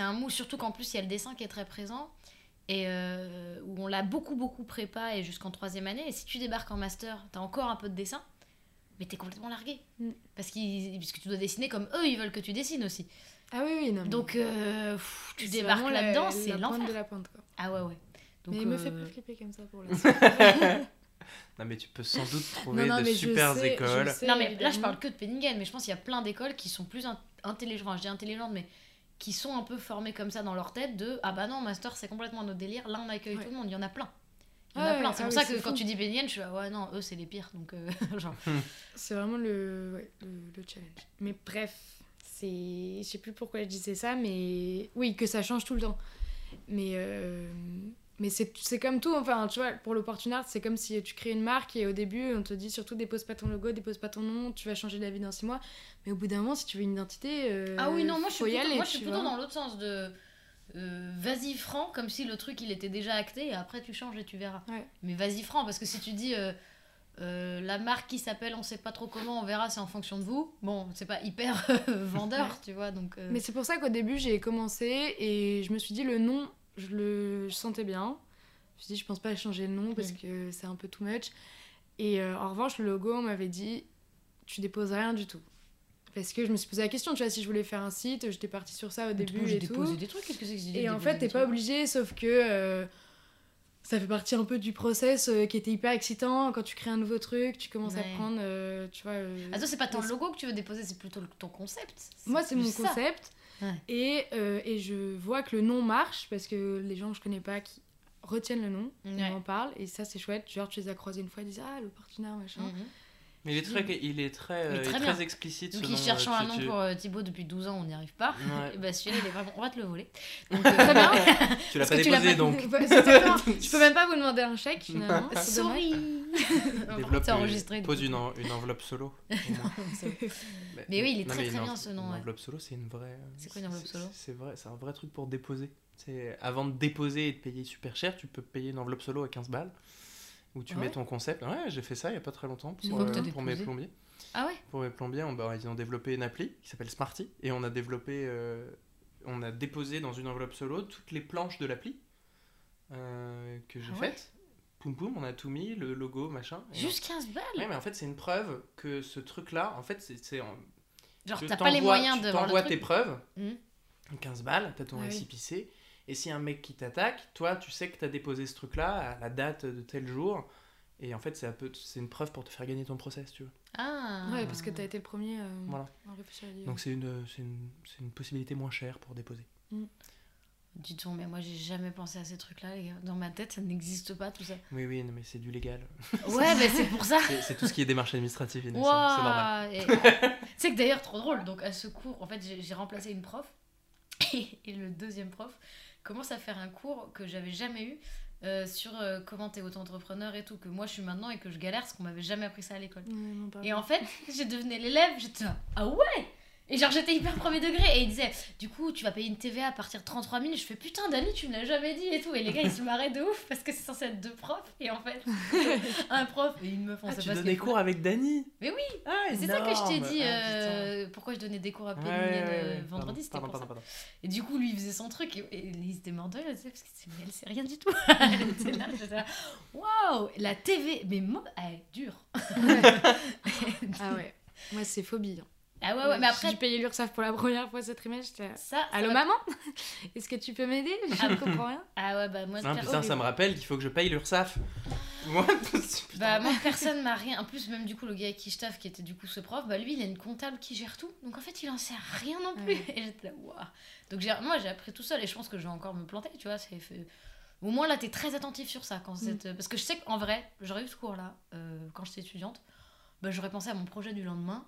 [SPEAKER 3] un mou, surtout qu'en plus il y a le dessin qui est très présent, et où on l'a beaucoup beaucoup prépa et jusqu'en troisième année, et si tu débarques en master, t'as encore un peu de dessin, mais t'es complètement largué.
[SPEAKER 4] Mm.
[SPEAKER 3] Parce, qu'ils, parce que tu dois dessiner comme eux, ils veulent que tu dessines aussi.
[SPEAKER 4] Ah oui, oui, non. mais-
[SPEAKER 3] Donc, euh, pff, tu débarques là-dedans, c'est
[SPEAKER 4] la pointe
[SPEAKER 3] l'enfer.
[SPEAKER 4] de la pointe, quoi.
[SPEAKER 3] Ah ouais, ouais. Donc,
[SPEAKER 4] mais il me fait
[SPEAKER 3] euh,
[SPEAKER 4] pas flipper comme ça pour l'instant. [laughs] [laughs]
[SPEAKER 2] Non, mais tu peux sans doute trouver
[SPEAKER 4] non,
[SPEAKER 2] de super
[SPEAKER 4] sais-
[SPEAKER 2] écoles.
[SPEAKER 4] sais,
[SPEAKER 3] Non, mais là, je parle que de Penningen, mais je pense qu'il y a plein d'écoles qui sont plus in- intelligentes. Enfin, je dis intelligentes, mais qui sont un peu formées comme ça dans leur tête de Ah bah non, Master, c'est complètement notre délire. Là, on accueille
[SPEAKER 4] Ouais.
[SPEAKER 3] tout le monde. Il y en a plein. Il y en
[SPEAKER 4] Ah
[SPEAKER 3] a
[SPEAKER 4] ouais,
[SPEAKER 3] plein. C'est
[SPEAKER 4] ah
[SPEAKER 3] pour
[SPEAKER 4] oui,
[SPEAKER 3] ça que quand tu dis Penningen, je suis là, ouais, non, eux, c'est les pires. Donc, euh, [laughs] genre.
[SPEAKER 4] C'est vraiment le, ouais, le, le challenge. Mais bref, c'est. Je sais plus pourquoi je disais ça, mais. Oui, que ça change tout le temps. Mais. euh, Mais c'est c'est comme tout, enfin, tu vois, pour l'opportun art, c'est comme si tu crées une marque et au début, on te dit surtout dépose pas ton logo, dépose pas ton nom, tu vas changer la vie dans six mois. Mais au bout d'un moment, si tu veux une identité. euh,
[SPEAKER 3] Ah oui, non, moi, je suis
[SPEAKER 4] faut y
[SPEAKER 3] plutôt,
[SPEAKER 4] aller,
[SPEAKER 3] moi, je suis
[SPEAKER 4] tu
[SPEAKER 3] plutôt
[SPEAKER 4] vois.
[SPEAKER 3] dans l'autre sens de. Euh, vas-y franc, comme si le truc il était déjà acté et après tu changes et tu verras.
[SPEAKER 4] Ouais.
[SPEAKER 3] Mais vas-y franc, parce que si tu dis euh, euh, la marque qui s'appelle on sait pas trop comment, on verra, c'est en fonction de vous, bon, c'est pas hyper [laughs] vendeur,
[SPEAKER 4] Ouais.
[SPEAKER 3] tu vois. Donc,
[SPEAKER 4] Mais c'est pour ça qu'au début, j'ai commencé et je me suis dit le nom, je le je sentais bien. Je me suis dit, je pense pas changer le nom parce que c'est un peu too much. Et en revanche, le logo, on m'avait dit, tu déposes rien du tout. Parce que je me suis posé la question, tu vois, si je voulais faire un site, j'étais partie sur ça au début et tout.
[SPEAKER 3] des trucs, qu'est-ce que c'est que
[SPEAKER 4] Et en fait, t'es pas obligé, sauf que euh, ça fait partie un peu du process euh, qui était hyper excitant. Quand tu crées un nouveau truc, tu commences
[SPEAKER 3] Ouais.
[SPEAKER 4] à prendre, euh, tu vois.
[SPEAKER 3] Ah, toi, c'est pas le
[SPEAKER 4] des-
[SPEAKER 3] logo que tu veux déposer, c'est plutôt le- ton concept.
[SPEAKER 4] Moi, c'est mon concept.
[SPEAKER 3] Ouais.
[SPEAKER 4] Et, et je vois que le nom marche parce que les gens que je connais pas qui retiennent le nom,
[SPEAKER 3] Ouais.
[SPEAKER 4] on en parle. Et ça, c'est chouette. Genre, tu les as croisés une fois, ils disent Ah, l'opportunard, machin.
[SPEAKER 3] Mhm.
[SPEAKER 2] Mais il est très, il est très, euh,
[SPEAKER 3] très
[SPEAKER 2] il explicite.
[SPEAKER 3] Donc,
[SPEAKER 2] nom,
[SPEAKER 3] cherchent
[SPEAKER 2] euh,
[SPEAKER 3] un
[SPEAKER 2] tu-
[SPEAKER 3] nom
[SPEAKER 2] tu-
[SPEAKER 3] pour euh, Thibaut depuis 12 ans, on n'y arrive pas.
[SPEAKER 2] Ouais. [laughs]
[SPEAKER 3] Et bah, celui-là, il est vraiment. On va te le voler. [laughs] Donc, euh,
[SPEAKER 4] Très bien.
[SPEAKER 2] Tu l'as pas
[SPEAKER 4] tu
[SPEAKER 2] déposé donc. [laughs]
[SPEAKER 4] Je peux même pas vous demander un chèque finalement.
[SPEAKER 3] Sorry
[SPEAKER 2] Développe, euh,
[SPEAKER 3] enregistré.
[SPEAKER 2] Pose une, en- une enveloppe solo. au moins.
[SPEAKER 3] Mais oui, il est
[SPEAKER 2] non,
[SPEAKER 3] très, très bien, ce nom,
[SPEAKER 2] Une
[SPEAKER 3] ouais.
[SPEAKER 2] enveloppe solo, c'est une vraie.
[SPEAKER 3] C'est quoi une enveloppe solo
[SPEAKER 2] C'est vrai, c'est un vrai truc pour déposer. C'est avant de déposer et de payer super cher, tu peux payer une enveloppe solo à 15 balles où tu mets
[SPEAKER 3] ouais
[SPEAKER 2] ton concept. Ouais, j'ai fait ça il y a pas très longtemps pour, euh, pour mes plombiers.
[SPEAKER 3] Ah ouais
[SPEAKER 2] Pour mes plombiers, on, bah, ils ont développé une appli qui s'appelle Smarty et on a développé, euh, on a déposé dans une enveloppe solo toutes les planches de l'appli euh, que j'ai
[SPEAKER 3] Ah ouais
[SPEAKER 2] faites. Poum poum, on a tout mis, le logo, machin.
[SPEAKER 3] Juste 15 balles
[SPEAKER 2] Ouais, mais en fait, c'est une preuve que ce truc-là, en fait, c'est. en-
[SPEAKER 3] Genre, t'as pas les moyens
[SPEAKER 2] tu
[SPEAKER 3] de
[SPEAKER 2] t'envoies tes preuves,
[SPEAKER 3] Mhm.
[SPEAKER 2] 15 balles, t'as ton
[SPEAKER 4] Ah oui.
[SPEAKER 2] Et si un mec qui t'attaque, toi, tu sais que t'as déposé ce truc-là à la date de tel jour, et en fait, c'est un peu, c'est une preuve pour te faire gagner ton process, tu vois.
[SPEAKER 3] Ah
[SPEAKER 4] Ouais, parce que t'as été le premier euh,
[SPEAKER 2] Voilà.
[SPEAKER 4] à réfléchir à.
[SPEAKER 2] Donc c'est une, c'est une, c'est une possibilité moins chère pour déposer.
[SPEAKER 3] Dis-donc, mais moi j'ai jamais pensé à ces trucs-là, les gars. Dans ma tête, ça n'existe pas tout ça.
[SPEAKER 2] Oui, oui, non, mais c'est du légal. [laughs]
[SPEAKER 3] Ouais, mais c'est pour ça. [laughs]
[SPEAKER 2] C'est c'est tout ce qui est démarche administrative, Inès, hein, c'est normal.
[SPEAKER 3] Waouh Et- [laughs] Tu sais que d'ailleurs, trop drôle. Donc, à ce cours, en fait, j'ai j'ai remplacé une prof. Et, et le deuxième prof commence à faire un cours que j'avais jamais eu euh, sur euh, comment t'es auto-entrepreneur et tout. Que moi, je suis maintenant et que je galère parce qu'on m'avait jamais appris ça à l'école. Et en fait, [laughs] j'ai devenu l'élève, j'étais ah ouais Et genre, j'étais hyper premier degré. Et il disait, du coup, tu vas payer une TVA à partir de 33 000. Je fais, putain, Dani, tu me l'as jamais dit et tout. Et les gars, ils se marraient de ouf parce que c'est censé être deux profs. Et en fait, [laughs] un prof et une meuf, on
[SPEAKER 2] Ah,
[SPEAKER 3] sait
[SPEAKER 2] tu
[SPEAKER 3] pas ce
[SPEAKER 2] donnais
[SPEAKER 3] qu'elles
[SPEAKER 2] cours avec Dany
[SPEAKER 3] Mais oui
[SPEAKER 2] Ah.
[SPEAKER 3] C'est ça que je t'ai dit,
[SPEAKER 2] Ah,
[SPEAKER 3] euh, pourquoi je donnais des cours à. Péninienne
[SPEAKER 2] Ouais, ouais,
[SPEAKER 3] euh,
[SPEAKER 2] ouais,
[SPEAKER 3] vendredi,
[SPEAKER 2] pardon,
[SPEAKER 3] c'était
[SPEAKER 2] pardon,
[SPEAKER 3] pour ça.
[SPEAKER 2] pardon, pardon.
[SPEAKER 3] Et du coup, lui, il faisait son truc et, et ils étaient morts de rire, tu sais, parce que c'est- elle sait rien du tout. [laughs] elle était là, j'étais là, waouh La TV, mais moi, elle est dure. [laughs]
[SPEAKER 4] Ah ouais. Moi, c'est phobie. hein.
[SPEAKER 3] Ah ouais, ouais, mais après,
[SPEAKER 4] J'ai payé l'URSSAF pour la première fois ce trimestre.
[SPEAKER 3] ça. ça
[SPEAKER 4] Allô
[SPEAKER 3] va-
[SPEAKER 4] maman [laughs] Est-ce que tu peux m'aider [laughs] Je ne comprends rien.
[SPEAKER 3] Ah ouais, bah moi,
[SPEAKER 2] Ah, putain, ça me rappelle qu'il faut que je paye l'URSSAF. [laughs] Moi.
[SPEAKER 3] Bah moi personne m'a rien. En plus même du coup le gars avec qui je taffe qui était du coup ce prof, bah lui il a une comptable qui gère tout. Donc en fait il en sait rien non plus.
[SPEAKER 4] Ouais.
[SPEAKER 3] Et j'étais là waouh. Donc j'ai- moi j'ai appris tout seul et je pense que je vais encore me planter, tu vois. C'est fait- Au moins là t'es très attentif sur ça quand c'est parce que je sais qu'en vrai j'aurais eu ce cours là quand j'étais étudiante, bah j'aurais pensé à mon projet du lendemain.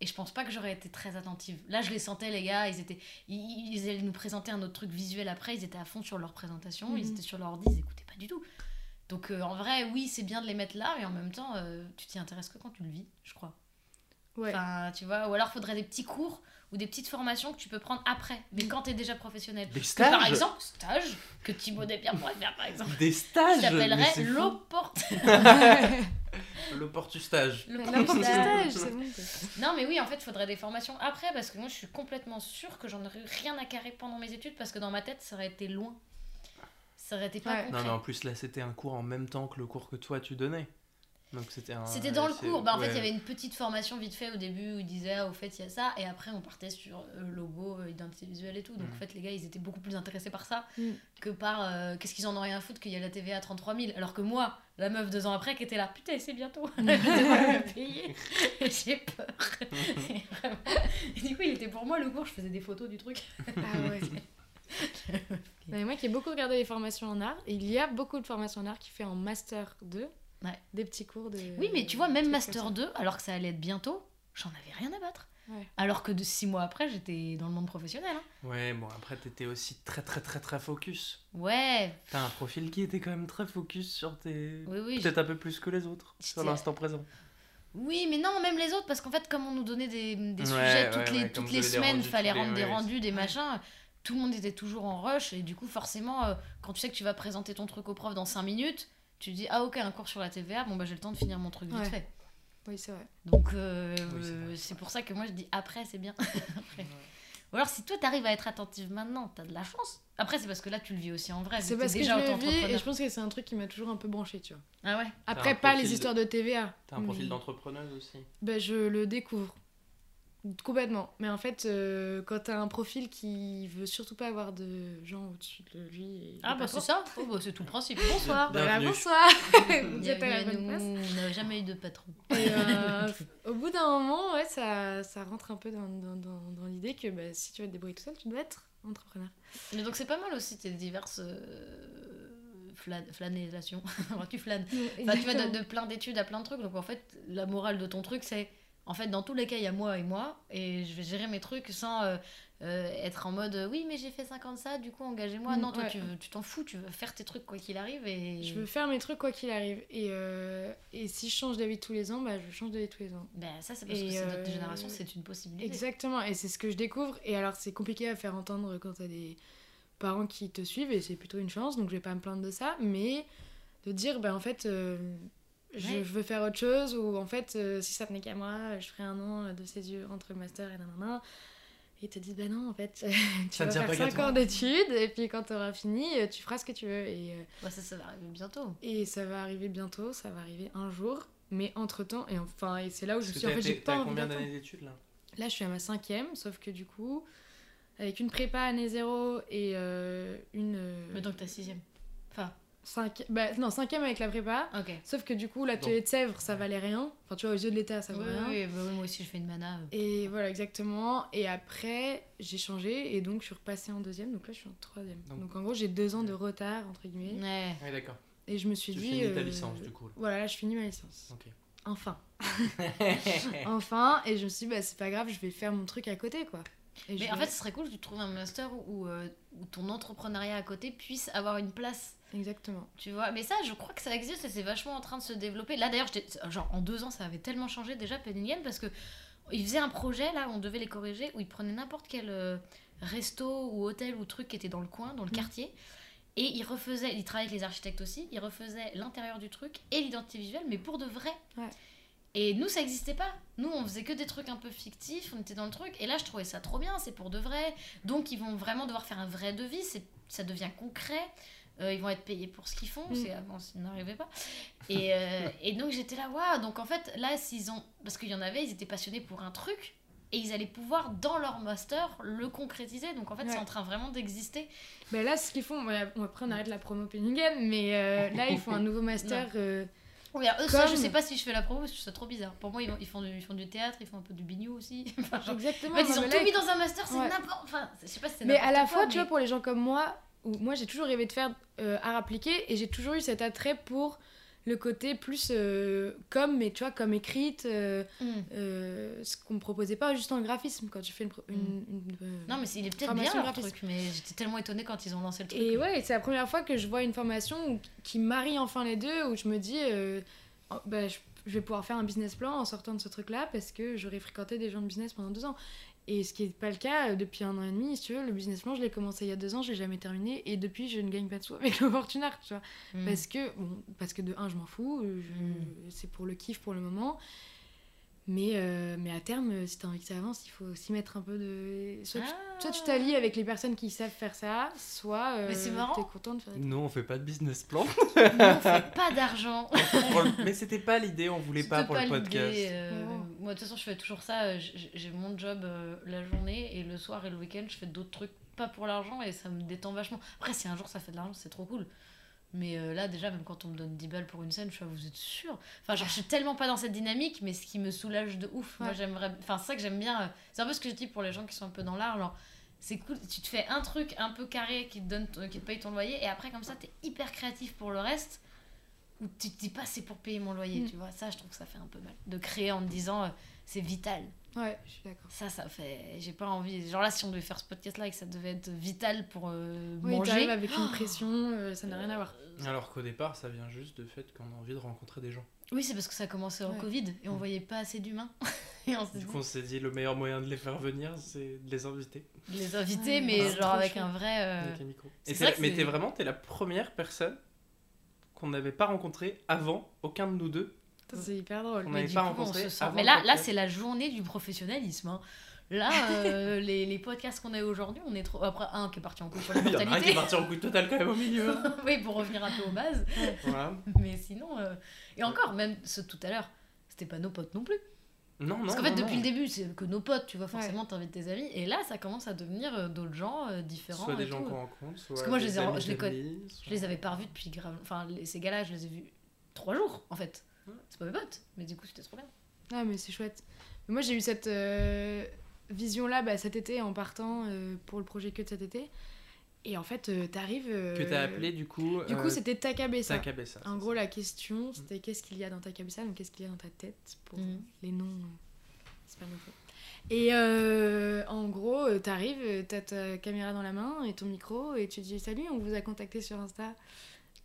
[SPEAKER 3] Et je pense pas que j'aurais été très attentive. Là, je les sentais, les gars. Ils étaient, ils, ils allaient nous présenter un autre truc visuel après. Ils étaient à fond sur leur présentation. Ils
[SPEAKER 4] Mhm.
[SPEAKER 3] étaient sur leur ordi. Ils écoutaient pas du tout. Donc euh, en vrai, oui, c'est bien de les mettre là, mais en même temps, euh, tu t'y intéresses que quand tu le vis, je crois.
[SPEAKER 4] Ouais.
[SPEAKER 3] Enfin, tu vois, ou alors faudrait des petits cours ou des petites formations que tu peux prendre après, mais quand tu es déjà professionnel.
[SPEAKER 2] Des
[SPEAKER 3] Que,
[SPEAKER 2] stages
[SPEAKER 3] par exemple, stage que Thibaut Despierre pourrait faire par exemple.
[SPEAKER 2] Des
[SPEAKER 3] Je
[SPEAKER 2] stages mais
[SPEAKER 3] t'appellerais [laughs] [laughs] [laughs]
[SPEAKER 2] L'opportustage.
[SPEAKER 4] L'apprentissage, c'est bon.
[SPEAKER 3] Non, mais oui, en fait, il faudrait des formations après parce que moi, je suis complètement sûre que j'en aurais eu rien à carrer pendant mes études parce que dans ma tête, ça aurait été loin. Ça aurait été pas
[SPEAKER 4] Ouais.
[SPEAKER 2] Non, mais en plus, là, c'était un cours en même temps que le cours que toi, tu donnais. C'était un-
[SPEAKER 3] dans le cours. Bah, en fait, il y avait une petite formation vite fait au début où ils disaient, ah, au fait, il y a ça. Et après, on partait sur euh, logo, euh, identité visuelle et tout. Donc,
[SPEAKER 2] Mm.
[SPEAKER 3] en fait, les gars, ils étaient beaucoup plus intéressés par ça
[SPEAKER 4] Mm.
[SPEAKER 3] que par euh, qu'est-ce qu'ils en ont rien à foutre qu'il y a la TVA à 33 000. Alors que moi, la meuf deux ans après, qui était là, putain, c'est bientôt. Je vais payer. J'ai peur. [laughs] Et vraiment. Et du coup, il était pour moi le cours. Je faisais des photos du truc.
[SPEAKER 4] Ah ouais. [laughs] Mais moi qui ai beaucoup regardé les formations en art, il y a beaucoup de formations en art qui fait en master 2
[SPEAKER 3] Ouais.
[SPEAKER 4] des petits cours de.
[SPEAKER 3] Oui, mais tu vois, même Master
[SPEAKER 4] comme
[SPEAKER 3] 2, alors que ça allait être bientôt, j'en avais rien à battre.
[SPEAKER 4] Ouais.
[SPEAKER 3] Alors que de six mois après, j'étais dans le monde professionnel. hein.
[SPEAKER 2] Ouais, bon, après, t'étais aussi très, très, très, très focus.
[SPEAKER 3] Ouais,
[SPEAKER 2] T'as un profil qui était quand même très focus sur tes.
[SPEAKER 3] oui, oui.
[SPEAKER 2] Peut-être un peu plus que les autres, sur l'instant présent.
[SPEAKER 3] Oui, mais non, même les autres, parce qu'en fait, comme on nous donnait des, des
[SPEAKER 2] Ouais,
[SPEAKER 3] sujets
[SPEAKER 2] ouais,
[SPEAKER 3] toutes les,
[SPEAKER 2] ouais,
[SPEAKER 3] toutes les semaines,
[SPEAKER 2] rendus
[SPEAKER 3] fallait
[SPEAKER 2] les-
[SPEAKER 3] rendre des
[SPEAKER 2] ouais,
[SPEAKER 3] rendus, des machins, tout le monde était toujours en rush, et du coup, forcément, euh, quand tu sais que tu vas présenter ton truc au prof dans 5 minutes, tu dis, ah ok, un cours sur la TVA, bon bah j'ai le temps de finir mon truc vite
[SPEAKER 4] Ouais.
[SPEAKER 3] fait.
[SPEAKER 4] Oui, c'est vrai.
[SPEAKER 3] Donc, euh,
[SPEAKER 2] Oui, c'est
[SPEAKER 3] pour ça que moi je dis après, c'est bien. [laughs] Après. Ou alors, si toi t'arrives à être attentive maintenant, t'as de la chance. Après, c'est parce que là, tu le vis aussi en vrai.
[SPEAKER 4] C'est parce que je
[SPEAKER 3] déjà
[SPEAKER 4] le vis et je pense que c'est un truc qui m'a toujours un peu branché, tu vois.
[SPEAKER 3] Ah ouais
[SPEAKER 4] Après, pas les
[SPEAKER 2] de-
[SPEAKER 4] histoires de TVA.
[SPEAKER 2] T'as un profil
[SPEAKER 4] mais-
[SPEAKER 2] d'entrepreneuse aussi.
[SPEAKER 4] Ben, je le découvre. Complètement. Mais en fait, euh, quand t'as un profil qui veut surtout pas avoir de gens au-dessus de lui. Et
[SPEAKER 3] Ah bah c'est ça Oh, bah, C'est tout le principe. Bonsoir
[SPEAKER 4] Voilà,
[SPEAKER 2] Bienvenue.
[SPEAKER 4] bonsoir [laughs] Vous êtes à la
[SPEAKER 3] Bienvenue
[SPEAKER 4] bonne
[SPEAKER 3] à
[SPEAKER 4] place.
[SPEAKER 3] nous. On n'a jamais eu de patron.
[SPEAKER 4] Et euh, au bout d'un moment, ouais, ça, ça rentre un peu dans, dans, dans, dans l'idée que bah, si tu veux te débrouiller tout seul, tu dois être entrepreneur.
[SPEAKER 3] Mais donc c'est pas mal aussi tes diverses euh, [laughs] tu flânes. Enfin, tu vas de, de plein d'études à plein de trucs. Donc en fait, la morale de ton truc, c'est en fait, dans tous les cas, il y a moi et moi. Et je vais gérer mes trucs sans euh, euh, être en mode oui, mais j'ai fait 50 ça, du coup, engagez-moi.
[SPEAKER 4] Mm,
[SPEAKER 3] non, toi,
[SPEAKER 4] ouais.
[SPEAKER 3] tu veux- tu t'en fous, tu veux faire tes trucs quoi qu'il arrive. Et
[SPEAKER 4] Je veux faire mes trucs quoi qu'il arrive. Et, euh, et si je change d'avis tous les ans, bah, je change d'avis tous les ans.
[SPEAKER 3] Ben, ça, c'est parce
[SPEAKER 4] Et
[SPEAKER 3] que c'est notre génération, c'est une possibilité.
[SPEAKER 4] Exactement, et c'est ce que je découvre. Et alors, c'est compliqué à faire entendre quand t'as des parents qui te suivent, et c'est plutôt une chance, donc je vais pas me plaindre de ça. Mais de dire, ben en fait, je
[SPEAKER 3] Ouais.
[SPEAKER 4] veux faire autre chose, ou en fait, euh, si ça tenait qu'à moi, je ferais un an de ses yeux entre le master et nanana. Et ils te disent, ben non, en fait, [laughs] tu
[SPEAKER 2] Ça
[SPEAKER 4] vas faire
[SPEAKER 2] pas qu'à
[SPEAKER 4] 5
[SPEAKER 2] toi.
[SPEAKER 4] ans d'études, et puis quand t'auras fini, euh, tu feras ce que tu veux. Et, euh,
[SPEAKER 3] Ouais, ça, ça va arriver bientôt.
[SPEAKER 4] et ça va arriver bientôt, ça va arriver un jour. Mais entre temps, et enfin, et c'est là où je suis en fait, j'ai pas envie
[SPEAKER 2] combien d'années d'études là?
[SPEAKER 4] Là, je suis à ma cinquième, sauf que du coup, avec une prépa année zéro et euh, une. euh,
[SPEAKER 3] Mais donc t'as sixième. Enfin,
[SPEAKER 4] cinqui- bah, non, cinquième avec la prépa. Sauf que du coup, l'atelier de Sèvres, ça valait rien. Enfin, tu vois, aux yeux de l'État, ça
[SPEAKER 3] Oui,
[SPEAKER 4] valait rien.
[SPEAKER 3] oui, bah oui, moi aussi je fais une mana.
[SPEAKER 4] Et voilà, exactement. Et après, j'ai changé et donc je suis repassée en deuxième. Donc là, je suis en troisième.
[SPEAKER 2] Donc-
[SPEAKER 4] Donc, en gros, j'ai deux ans de retard, entre guillemets.
[SPEAKER 3] Ouais.
[SPEAKER 2] Ouais, d'accord.
[SPEAKER 4] Et je me suis
[SPEAKER 2] Tu
[SPEAKER 4] dit.
[SPEAKER 2] finis ta
[SPEAKER 4] euh,
[SPEAKER 2] licence du coup. là.
[SPEAKER 4] Voilà, là, je finis ma licence.
[SPEAKER 2] Ok.
[SPEAKER 4] Enfin. [laughs] [laughs] enfin. Et je me suis dit, bah, c'est pas grave, je vais faire mon truc à côté, quoi. Et
[SPEAKER 3] Mais en
[SPEAKER 4] vais-
[SPEAKER 3] fait, ce serait cool que tu trouves un master où, où, euh, où ton entrepreneuriat à côté puisse avoir une place.
[SPEAKER 4] Exactement.
[SPEAKER 3] Tu vois, mais ça, je crois que ça existe et c'est vachement en train de se développer. Là, d'ailleurs, genre en deux ans, ça avait tellement changé déjà Penningen parce que ils faisaient un projet là, on devait les corriger, où ils prenaient n'importe quel euh, resto ou hôtel ou truc qui était dans le coin, dans le
[SPEAKER 4] Mhm.
[SPEAKER 3] quartier, et ils refaisaient, ils travaillaient avec les architectes aussi, ils refaisaient l'intérieur du truc et l'identité visuelle, mais pour de vrai.
[SPEAKER 4] Ouais.
[SPEAKER 3] Et nous, ça existait pas. Nous, on faisait que des trucs un peu fictifs, on était dans le truc. Et là, je trouvais ça trop bien, c'est pour de vrai. Donc, ils vont vraiment devoir faire un vrai devis, ça devient concret. Euh, ils vont être payés pour ce qu'ils font,
[SPEAKER 4] Mm.
[SPEAKER 3] c'est avant, ça n'arrivait pas. Et, euh, et donc, j'étais là, waouh. Donc, en fait, là, s'ils ont. Parce qu'il y en avait, ils étaient passionnés pour un truc. Et ils allaient pouvoir, dans leur master, le concrétiser. Donc, en fait, c'est en train vraiment d'exister.
[SPEAKER 4] Ben là, ce qu'ils font, bon, après on arrête la promo Penningen, mais euh, là ils font un nouveau [laughs] master.
[SPEAKER 3] Oui, alors, eux, ça, je
[SPEAKER 4] Comme-
[SPEAKER 3] sais pas si je fais la promo parce que c'est trop bizarre. Pour moi, ils, font du, ils font du théâtre, ils font un peu du bignou aussi. [laughs] Enfin, genre-
[SPEAKER 4] exactement.
[SPEAKER 3] En fait, ils ont tout
[SPEAKER 4] là,
[SPEAKER 3] mis dans un master, c'est
[SPEAKER 4] Ouais.
[SPEAKER 3] n'importe. Enfin, je sais pas si c'est
[SPEAKER 4] Mais à la fois,
[SPEAKER 3] quoi,
[SPEAKER 4] tu
[SPEAKER 3] mais-
[SPEAKER 4] vois, pour les gens comme moi, où moi j'ai toujours rêvé de faire euh, art appliqué et j'ai toujours eu cet attrait pour le côté plus euh, comme, mais tu vois, comme écrite, euh,
[SPEAKER 3] Mm.
[SPEAKER 4] euh, ce qu'on me proposait pas juste en graphisme quand tu fais une. pro- une- une, euh,
[SPEAKER 3] Non, mais c'est- il est peut-être bien
[SPEAKER 4] graphisme.
[SPEAKER 3] truc, mais j'étais tellement étonnée quand ils ont lancé le truc.
[SPEAKER 4] Et ouais, c'est la première fois que je vois une formation où- qui marie enfin les deux, où je me dis, oh, bah, je, je vais pouvoir faire un business plan en sortant de ce truc-là parce que j'aurais fréquenté des gens de business pendant deux ans. Et ce qui n'est pas le cas euh, depuis un an et demi, si tu veux, le business plan, je l'ai commencé il y a deux ans, je l'ai jamais terminé, et depuis, je ne gagne pas de sous avec le Fortunard, tu vois.
[SPEAKER 3] Mm.
[SPEAKER 4] Parce que, bon, parce que de un, je m'en fous, je- c'est pour le kiff pour le moment. Mais, euh, mais à terme, euh, si t'as envie que ça avance, il faut aussi mettre un peu de. Soit tu,
[SPEAKER 3] Ah.
[SPEAKER 4] soit tu t'allies avec les personnes qui savent faire ça, soit euh,
[SPEAKER 3] Mais c'est marrant.
[SPEAKER 4] t'es content de faire des
[SPEAKER 2] Nous, on fait pas de business plan.
[SPEAKER 3] Nous, on fait pas d'argent. [laughs]
[SPEAKER 2] Mais c'était pas l'idée, on voulait pas pour le podcast.
[SPEAKER 3] euh,
[SPEAKER 4] Oh.
[SPEAKER 3] Moi, de toute façon, je fais toujours ça. J'ai mon job euh, la journée et le soir et le week-end, je fais d'autres trucs, pas pour l'argent et ça me détend vachement. Après, si un jour ça fait de l'argent, c'est trop cool. Mais euh, là, déjà, même quand on me donne 10 balles pour une scène, je suis là, vous êtes sûr? Enfin, genre, je suis tellement pas dans cette dynamique, mais ce qui me soulage de ouf. Moi, j'aimerais. Enfin, c'est ça que j'aime bien. euh, C'est un peu ce que je dis pour les gens qui sont un peu dans l'art. Genre, c'est cool, tu te fais un truc un peu carré qui te, donne, ton- qui te paye ton loyer, et après, comme ça, t'es hyper créatif pour le reste. Ou tu te dis pas, c'est pour payer mon loyer,
[SPEAKER 4] Mm.
[SPEAKER 3] tu vois? Ça, je trouve que ça fait un peu mal. De créer en te disant, euh, c'est vital.
[SPEAKER 4] Ouais, je suis d'accord.
[SPEAKER 3] Ça, ça fait. J'ai pas envie. Genre là, si on devait faire ce podcast-là et que ça devait être vital pour euh,
[SPEAKER 4] Oui,
[SPEAKER 3] manger.
[SPEAKER 4] avec une pression, euh, ça n'a rien à voir.
[SPEAKER 2] Alors qu'au départ, ça vient juste du fait qu'on a envie de rencontrer des gens.
[SPEAKER 3] Oui, c'est parce que ça a commencé en
[SPEAKER 4] Ouais.
[SPEAKER 3] Covid et on
[SPEAKER 2] Mm.
[SPEAKER 3] voyait pas assez d'humains. [laughs] et on s'est
[SPEAKER 2] Du
[SPEAKER 3] dit
[SPEAKER 2] coup, on s'est dit le meilleur moyen de les faire venir, c'est de les inviter
[SPEAKER 3] de les inviter,
[SPEAKER 4] Ouais,
[SPEAKER 3] mais
[SPEAKER 4] c'est
[SPEAKER 3] genre avec un vrai. euh,
[SPEAKER 2] avec un micro.
[SPEAKER 3] c'est
[SPEAKER 2] Et
[SPEAKER 3] vrai
[SPEAKER 2] mais t'es vraiment t'es la première personne qu'on n'avait pas rencontrée avant, aucun de nous deux.
[SPEAKER 4] C'est hyper drôle.
[SPEAKER 2] On
[SPEAKER 3] mais du
[SPEAKER 2] pas
[SPEAKER 3] coup, on se sent- Mais là, là
[SPEAKER 2] podcast.
[SPEAKER 3] c'est la journée du professionnalisme. hein. Là, [laughs] euh, les, les podcasts qu'on a eu aujourd'hui, on est trop. Après, un qui est parti en couille sur la [laughs]
[SPEAKER 2] Il y en a un qui est
[SPEAKER 3] mortalité.
[SPEAKER 2] parti en couille total quand même au milieu. hein. [laughs]
[SPEAKER 3] oui, pour revenir un peu aux bases.
[SPEAKER 2] voilà.
[SPEAKER 3] Mais sinon. euh, Et encore, même ce tout à l'heure, c'était pas nos potes non plus.
[SPEAKER 2] Non, non.
[SPEAKER 3] Parce qu'en fait,
[SPEAKER 2] non,
[SPEAKER 3] depuis
[SPEAKER 2] non.
[SPEAKER 3] le début, c'est que nos potes, tu vois, forcément, t'invites tes amis. Et là, ça commence à devenir euh, d'autres gens euh, différents.
[SPEAKER 2] Soit
[SPEAKER 3] et
[SPEAKER 2] des gens qu'on rencontre, soit.
[SPEAKER 3] que moi, je les ai- je les connais-
[SPEAKER 2] d'amis,
[SPEAKER 3] Je
[SPEAKER 2] soit-
[SPEAKER 3] les avais pas revus depuis grave. Enfin, les- ces gars-là, je les ai vus trois jours, en fait.
[SPEAKER 2] Ouais.
[SPEAKER 3] C'est pas mes potes, mais du coup, c'était trop bien.
[SPEAKER 4] Ah, mais c'est chouette. Mais Moi, j'ai eu cette euh, vision-là bah, cet été en partant euh, pour le projet que de cet été. Et en fait, euh, t'arrives. euh,
[SPEAKER 2] Que t'as appelé du coup.
[SPEAKER 4] Du coup, c'était Takabesa.
[SPEAKER 2] Takabesa.
[SPEAKER 4] En gros,
[SPEAKER 2] ça.
[SPEAKER 4] la question, c'était qu'est-ce qu'il y a dans ta cabessa, donc qu'est-ce qu'il y a dans ta tête pour
[SPEAKER 3] Mhm.
[SPEAKER 4] les noms. euh, c'est pas nouveau. Et euh, en gros, t'arrives, t'as ta caméra dans la main et ton micro, et tu dis Salut, on vous a contacté sur Insta.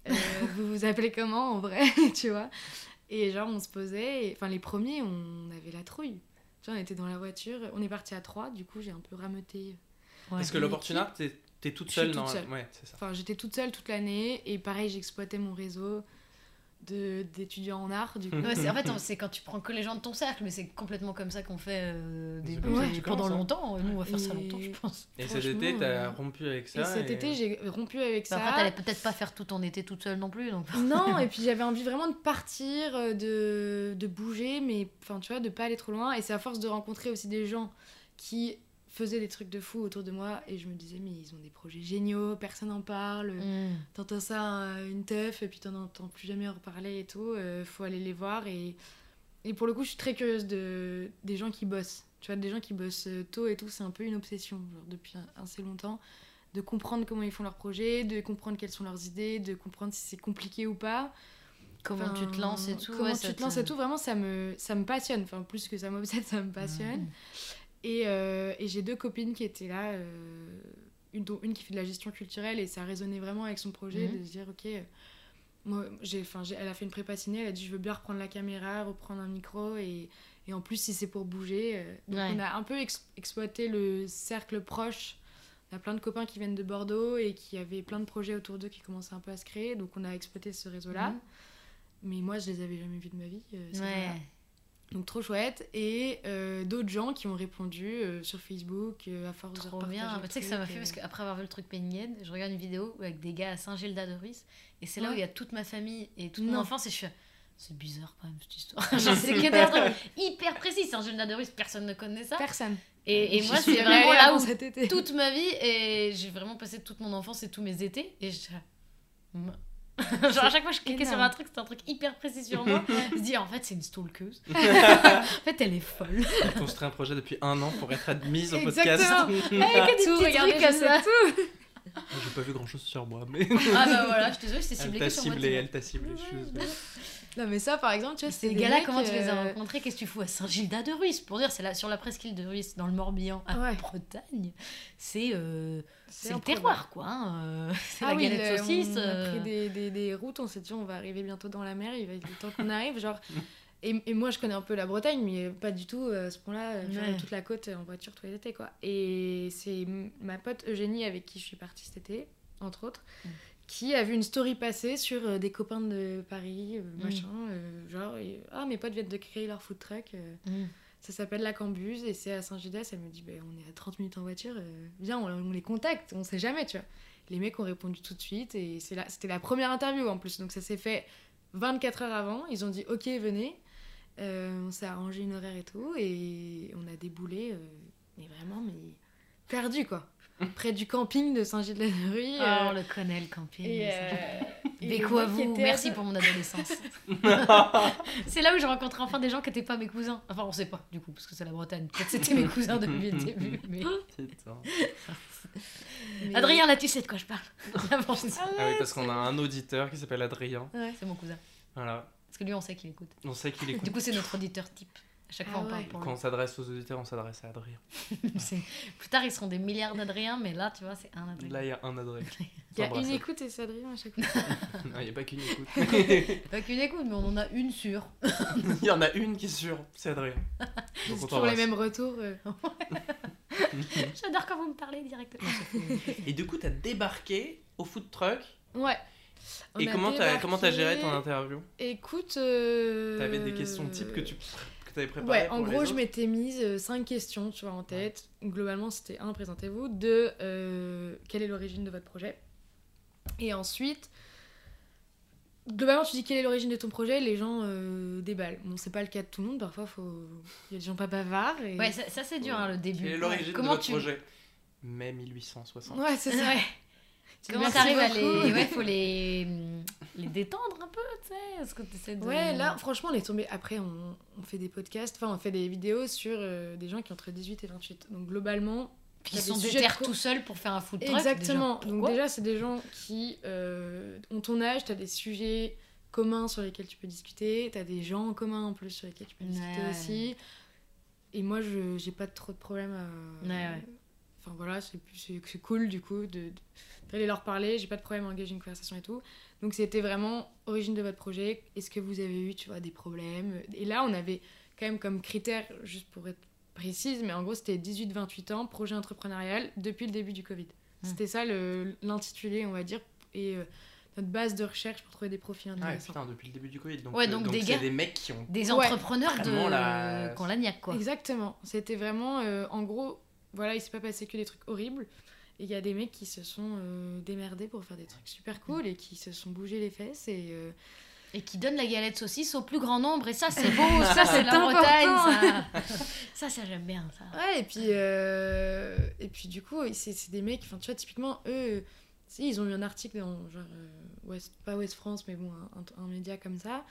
[SPEAKER 4] Euh, [laughs] vous vous appelez comment en vrai, [laughs] tu vois? Et genre, on se posait, et- enfin, les premiers, on avait la trouille. Tu vois, on était dans la voiture, on est parti à trois, du coup, j'ai un peu rameuté.
[SPEAKER 2] Parce que
[SPEAKER 4] Une
[SPEAKER 2] l'opportunité, t'es toute seule
[SPEAKER 4] toute
[SPEAKER 2] dans.
[SPEAKER 4] seule.
[SPEAKER 2] Ouais, c'est ça.
[SPEAKER 4] Enfin, j'étais toute seule toute l'année, et pareil, j'exploitais mon réseau d'étudiants en art, du coup. [laughs]
[SPEAKER 3] Ouais, en fait, c'est quand tu prends que les gens de ton cercle, mais c'est complètement comme ça qu'on fait euh, des
[SPEAKER 4] ça
[SPEAKER 2] tu
[SPEAKER 3] pendant
[SPEAKER 2] commences, hein.
[SPEAKER 3] longtemps. Nous, on va faire ça longtemps, je pense.
[SPEAKER 2] Et cet été, t'as
[SPEAKER 4] euh,
[SPEAKER 2] rompu avec ça.
[SPEAKER 4] Et cet été, j'ai rompu avec
[SPEAKER 3] Bah,
[SPEAKER 4] ça.
[SPEAKER 3] Après, t'allais peut-être pas faire tout ton été toute seule non plus. Donc... [laughs]
[SPEAKER 4] Non, et puis [laughs] j'avais envie vraiment de partir, euh, de, de bouger, mais enfin, tu vois, de pas aller trop loin. Et c'est à force de rencontrer aussi des gens qui des trucs de fou autour de moi. Et je me disais, mais ils ont des projets géniaux, personne n'en parle.
[SPEAKER 3] Mm.
[SPEAKER 4] T'entends ça, euh, une teuf, et puis t'en entends plus jamais reparler et tout. euh, faut aller les voir. Et, et pour le coup, je suis très curieuse de, des gens qui bossent. Tu vois, des gens qui bossent euh, tôt et tout, c'est un peu une obsession, genre, depuis assez longtemps. De comprendre comment ils font leurs projets, de comprendre quelles sont leurs idées, de comprendre si c'est compliqué ou pas.
[SPEAKER 3] Comment
[SPEAKER 4] Enfin,
[SPEAKER 3] tu te lances et tout.
[SPEAKER 4] Comment
[SPEAKER 3] ouais,
[SPEAKER 4] tu te lances et tout, vraiment, ça me, ça me passionne. Enfin, plus que ça m'obsède, [laughs] ça me passionne.
[SPEAKER 3] Mm.
[SPEAKER 4] Et, euh, et j'ai deux copines qui étaient là, euh, une, dont une qui fait de la gestion culturelle, et ça résonnait vraiment avec son projet
[SPEAKER 3] Mhm.
[SPEAKER 4] de se dire, ok, euh, moi, j'ai, j'ai- elle a fait une prépa ciné, elle a dit, je veux bien reprendre la caméra, reprendre un micro, et, et en plus, si c'est pour bouger. euh, donc,
[SPEAKER 3] Ouais.
[SPEAKER 4] on a un peu ex- exploité le cercle proche. On a plein de copains qui viennent de Bordeaux et qui avaient plein de projets autour d'eux qui commençaient un peu à se créer, donc on a exploité ce réseau-là.
[SPEAKER 3] Mhm.
[SPEAKER 4] Mais moi, je les avais jamais vus de ma vie. euh,
[SPEAKER 3] Ouais.
[SPEAKER 4] Donc trop chouette. Et euh, d'autres gens qui ont répondu euh, sur Facebook euh, à force de
[SPEAKER 3] Trop
[SPEAKER 4] repartager
[SPEAKER 3] bien. Mais Tu sais que ça m'a fait parce qu'après avoir vu le truc Pénienne, je regarde une vidéo avec des gars à Saint-Gildas-de-Ruisse et c'est là où il y a toute ma famille et toute mon enfance et je suis c'est bizarre quand même cette histoire. [laughs] je sais que des trucs [laughs] hyper précis. Saint-Gildas-de-Ruisse, personne ne connaît ça.
[SPEAKER 4] Personne.
[SPEAKER 3] Et, et moi, c'est vraiment là où toute ma vie et j'ai vraiment passé toute mon enfance et tous mes étés et je. [laughs] genre à chaque fois que je cliquais sur un truc c'était un truc hyper précis sur moi je me dis en fait c'est une stalkeuse [laughs] en fait elle est folle
[SPEAKER 2] On construit un projet depuis un an pour être admise au
[SPEAKER 4] Exactement.
[SPEAKER 2] podcast.
[SPEAKER 3] Elle a que des
[SPEAKER 4] Tout, regardez,
[SPEAKER 3] trucs
[SPEAKER 4] je
[SPEAKER 3] comme
[SPEAKER 4] sais
[SPEAKER 3] ça
[SPEAKER 4] tout.
[SPEAKER 2] J'ai pas vu grand chose sur moi, mais.
[SPEAKER 3] ah bah voilà je suis désolée c'était
[SPEAKER 2] Elle
[SPEAKER 3] ciblé
[SPEAKER 2] t'a
[SPEAKER 3] sur moi
[SPEAKER 2] ciblé, elle t'a ciblé. désolé.
[SPEAKER 4] Non mais ça par exemple, tu vois,
[SPEAKER 3] Ces
[SPEAKER 4] c'est des
[SPEAKER 3] gars-là, comment tu les as
[SPEAKER 4] euh,
[SPEAKER 3] rencontrés? Qu'est-ce que tu fous à Saint-Gildas-de-Ruisse Pour dire, c'est là, sur la presqu'île de Ruisse, dans le Morbihan, à
[SPEAKER 4] Ouais.
[SPEAKER 3] Bretagne. C'est euh, c'est le terroir, quoi. hein, euh, [laughs] c'est
[SPEAKER 4] Ah
[SPEAKER 3] la
[SPEAKER 4] oui,
[SPEAKER 3] galette
[SPEAKER 4] le-
[SPEAKER 3] saucisse.
[SPEAKER 4] on a
[SPEAKER 3] euh,
[SPEAKER 4] pris des, des, des routes, on s'est dit on va arriver bientôt dans la mer, il va être le temps qu'on arrive, genre. [laughs] Et, et moi je connais un peu la Bretagne, mais pas du tout euh, à ce point-là, euh,
[SPEAKER 3] Ouais.
[SPEAKER 4] toute la côte en voiture tous les étés quoi. Et c'est ma pote Eugénie avec qui je suis partie cet été, entre autres,
[SPEAKER 3] Mm.
[SPEAKER 4] qui a vu une story passer sur euh, des copains de Paris, euh,
[SPEAKER 3] Mm.
[SPEAKER 4] machin, euh, genre, et, ah, mes potes viennent de créer leur food truck, euh,
[SPEAKER 3] Mm.
[SPEAKER 4] ça s'appelle La Cambuse, et c'est à Saint-Judas, elle me dit, bah, on est à 30 minutes en voiture, euh, viens, on, on les contacte, on sait jamais, tu vois. Les mecs ont répondu tout de suite, et c'était la première interview en plus, donc ça s'est fait 24 heures avant, ils ont dit, ok, venez, Euh, on s'est arrangé une horaire et tout, et on a déboulé, euh, mais vraiment, mais perdu, quoi. Près du camping de Saint-Gilles-de-la-Rue.
[SPEAKER 3] Oh, on le connaît, le camping.
[SPEAKER 4] Et, euh, [laughs] et
[SPEAKER 3] Béco à vous, merci pour mon adolescence. [laughs] c'est là où j'ai rencontré enfin des gens qui n'étaient pas mes cousins. Enfin, on sait pas, du coup, parce que c'est la Bretagne. Peut-être c'était mes [laughs] cousins depuis le début. Mais... Adrien, là, tu sais de quoi je parle.
[SPEAKER 4] Ah
[SPEAKER 2] Ah oui, parce qu'on a un auditeur qui s'appelle Adrien.
[SPEAKER 4] Ouais.
[SPEAKER 3] C'est mon cousin.
[SPEAKER 2] Voilà.
[SPEAKER 3] Que lui, on sait qu'il écoute.
[SPEAKER 2] On sait qu'il écoute.
[SPEAKER 3] Du coup, c'est notre auditeur type. À chaque
[SPEAKER 4] Ah
[SPEAKER 3] fois, on parle
[SPEAKER 4] ouais.
[SPEAKER 3] pour
[SPEAKER 2] Quand on s'adresse aux auditeurs, on s'adresse à Adrien. [laughs]
[SPEAKER 3] Plus tard, ils seront des milliards d'Adrien, mais là, tu vois, c'est un Adrien.
[SPEAKER 2] Là, il y a un Adrien. [laughs]
[SPEAKER 4] Il y a une écoute et c'est Adrien à chaque fois. [laughs]
[SPEAKER 2] Non, il n'y a pas qu'une écoute.
[SPEAKER 3] Pas qu'une écoute, mais on en a une sûre.
[SPEAKER 2] Il y en a une qui est sûre, c'est Adrien. Donc
[SPEAKER 4] C'est
[SPEAKER 2] on
[SPEAKER 4] toujours les mêmes retours. euh.
[SPEAKER 3] J'adore quand vous me parlez directement.
[SPEAKER 2] Et du coup, t'as débarqué au food truck.
[SPEAKER 4] Ouais. On
[SPEAKER 2] Et comment t'as comment t'as géré ton interview
[SPEAKER 4] Écoute. euh,
[SPEAKER 2] T'avais des questions types que tu que t'avais préparées
[SPEAKER 4] Ouais, en
[SPEAKER 2] pour les
[SPEAKER 4] gros, je m'étais mise 5 questions, tu vois, en tête. Globalement, c'était un, présentez-vous. Deux, euh, quelle est l'origine de votre projet? Et ensuite, globalement, tu dis quelle est l'origine de ton projet, les gens euh, déballent. Bon, c'est pas le cas de tout le monde, parfois, faut... il y a des gens pas bavards. Et...
[SPEAKER 3] Ouais, ça, ça, c'est dur, hein, le début.
[SPEAKER 2] Quelle est l'origine de votre
[SPEAKER 3] tu...
[SPEAKER 2] projet? Mai 1860.
[SPEAKER 4] Ouais, c'est ça. Tu
[SPEAKER 3] Comment t'arrives à les... Ouais, faut les... [laughs] les détendre un peu, tu sais Est-ce que t'essaies de...
[SPEAKER 4] Ouais, là, franchement, on est tombé. Après, on, on fait des podcasts, enfin, on fait des vidéos sur euh, des gens qui ont entre 18 et 28. Donc, globalement,
[SPEAKER 3] Puis ils
[SPEAKER 4] t'as
[SPEAKER 3] sont
[SPEAKER 4] sujets
[SPEAKER 3] déter
[SPEAKER 4] de co-
[SPEAKER 3] tout seuls pour faire un food truck.
[SPEAKER 4] Exactement.
[SPEAKER 3] déjà.
[SPEAKER 4] Donc déjà, c'est des gens qui euh, ont ton âge, tu as des sujets communs sur lesquels tu peux discuter, tu as des gens en commun en plus sur lesquels tu peux
[SPEAKER 3] Ouais,
[SPEAKER 4] discuter
[SPEAKER 3] ouais.
[SPEAKER 4] aussi. Et moi, je j'ai pas trop de problème à...
[SPEAKER 3] Ouais, ouais.
[SPEAKER 4] Enfin voilà, c'est cool du coup de de- d'aller leur parler, j'ai pas de problème à engager une conversation et tout. Donc c'était vraiment origine de votre projet, est-ce que vous avez eu, tu vois, des problèmes? Et là, on avait quand même comme critère, juste pour être précise, mais en gros, c'était 18-28 ans, projet entrepreneurial depuis le début du Covid.
[SPEAKER 3] Hmm.
[SPEAKER 4] C'était ça le- l'intitulé, on va dire, et euh, notre base de recherche pour trouver des profils
[SPEAKER 2] Ah ouais,
[SPEAKER 4] intéressants.
[SPEAKER 2] putain, depuis le début du Covid. Donc,
[SPEAKER 3] Ouais,
[SPEAKER 2] euh,
[SPEAKER 3] donc des
[SPEAKER 2] c'est
[SPEAKER 3] gars-
[SPEAKER 2] des mecs qui ont.
[SPEAKER 3] Des
[SPEAKER 4] Ouais.
[SPEAKER 3] entrepreneurs
[SPEAKER 2] Vraiment
[SPEAKER 3] de...
[SPEAKER 2] la-
[SPEAKER 3] Qu'on la niaque, quoi.
[SPEAKER 4] Exactement. C'était vraiment, euh, en gros, voilà, il s'est pas passé que des trucs horribles. Et il y a des mecs qui se sont euh, démerdés pour faire des trucs super cool et qui se sont bougés les fesses. Et euh,
[SPEAKER 3] Et qui donne la galette saucisse au plus grand nombre. Et ça, c'est [laughs] beau. ça, c'est la
[SPEAKER 4] important.
[SPEAKER 3] Bretagne. Ça, [laughs] ça, ça j'aime bien, ça.
[SPEAKER 4] ouais, et puis, euh, et puis du coup, c'est des mecs, enfin, tu vois, typiquement, eux, ils ont eu un article dans, genre, euh, West, pas West France, mais bon, un média comme ça.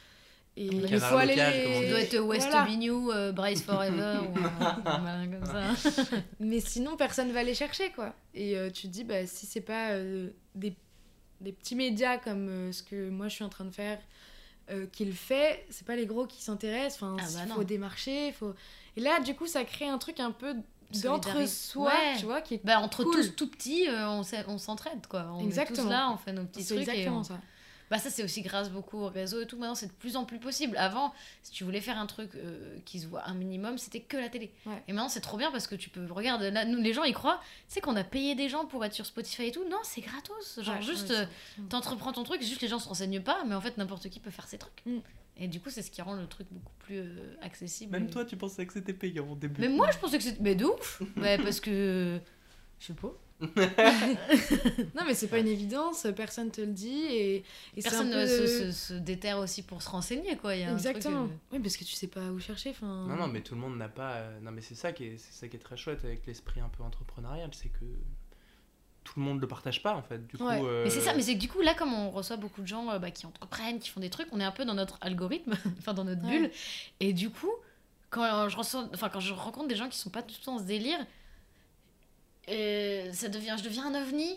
[SPEAKER 4] Et il faut aller
[SPEAKER 2] local,
[SPEAKER 4] les-
[SPEAKER 3] Ça doit être West
[SPEAKER 4] Voilà.
[SPEAKER 3] Euh, Brace Forever ou malin comme ça. [laughs]
[SPEAKER 4] Mais sinon, personne va les chercher, quoi. Et euh, tu te dis, bah, si c'est pas euh, des, des petits médias comme euh, ce que moi je suis en train de faire euh, qui le fait, c'est pas les gros qui s'intéressent. Enfin,
[SPEAKER 3] Ah bah
[SPEAKER 4] il faut démarcher, faut... Et là, du coup, ça crée un truc un peu d'entre
[SPEAKER 3] Solidarité.
[SPEAKER 4] soi,
[SPEAKER 3] Ouais.
[SPEAKER 4] tu vois, qui est...
[SPEAKER 3] Bah, entre
[SPEAKER 4] Cool.
[SPEAKER 3] tous tout petits, euh, on s'entraide, quoi. On est tous
[SPEAKER 4] Exactement.
[SPEAKER 3] là, on fait nos petits
[SPEAKER 4] C'est
[SPEAKER 3] trucs. et
[SPEAKER 4] exactement
[SPEAKER 3] on-
[SPEAKER 4] ça.
[SPEAKER 3] Bah ça c'est aussi grâce beaucoup au réseau et tout. Maintenant c'est de plus en plus possible. Avant, si tu voulais faire un truc euh, qui se voit un minimum, c'était que la télé.
[SPEAKER 4] Ouais.
[SPEAKER 3] Et maintenant c'est trop bien parce que tu peux regarde là, nous les gens ils croient, sais qu'on a payé des gens pour être sur Spotify et tout. Non, c'est gratos. Genre
[SPEAKER 4] Ouais,
[SPEAKER 3] juste
[SPEAKER 4] ouais,
[SPEAKER 3] euh,
[SPEAKER 4] c'est-
[SPEAKER 3] t'entreprends ton truc, juste les gens se renseignent pas, mais en fait n'importe qui peut faire ses trucs.
[SPEAKER 4] Mm.
[SPEAKER 3] Et du coup c'est ce qui rend le truc beaucoup plus euh, accessible.
[SPEAKER 2] Même toi, tu pensais que c'était payant au début.
[SPEAKER 3] Mais moi je pensais que c'était mais de ouf. [laughs] Ouais, parce que je sais pas. [laughs]
[SPEAKER 4] Non, mais c'est pas une évidence, personne te le dit. Et,
[SPEAKER 3] Personne
[SPEAKER 4] peu...
[SPEAKER 3] ne se, se- se déterre aussi pour se renseigner quoi. Il y a un truc,
[SPEAKER 4] Exactement. Oui, parce que tu sais pas où chercher. Enfin...
[SPEAKER 2] Non, non, mais tout le monde n'a pas. euh, Non, mais c'est ça qui est, c'est ça qui est très chouette avec l'esprit un peu entrepreneurial, c'est que tout le monde le partage pas en fait. Du coup,
[SPEAKER 4] Ouais.
[SPEAKER 2] euh,
[SPEAKER 3] Mais c'est ça, mais c'est que du coup, là, comme on reçoit beaucoup de gens euh, bah, qui entreprennent, qui font des trucs, on est un peu dans notre algorithme, [laughs] enfin dans notre
[SPEAKER 4] Ouais.
[SPEAKER 3] bulle. Et du coup, quand je, ressens, enfin, quand je rencontre des gens qui sont pas tout le temps dans ce délire, euh, ça devient, je deviens un ovni.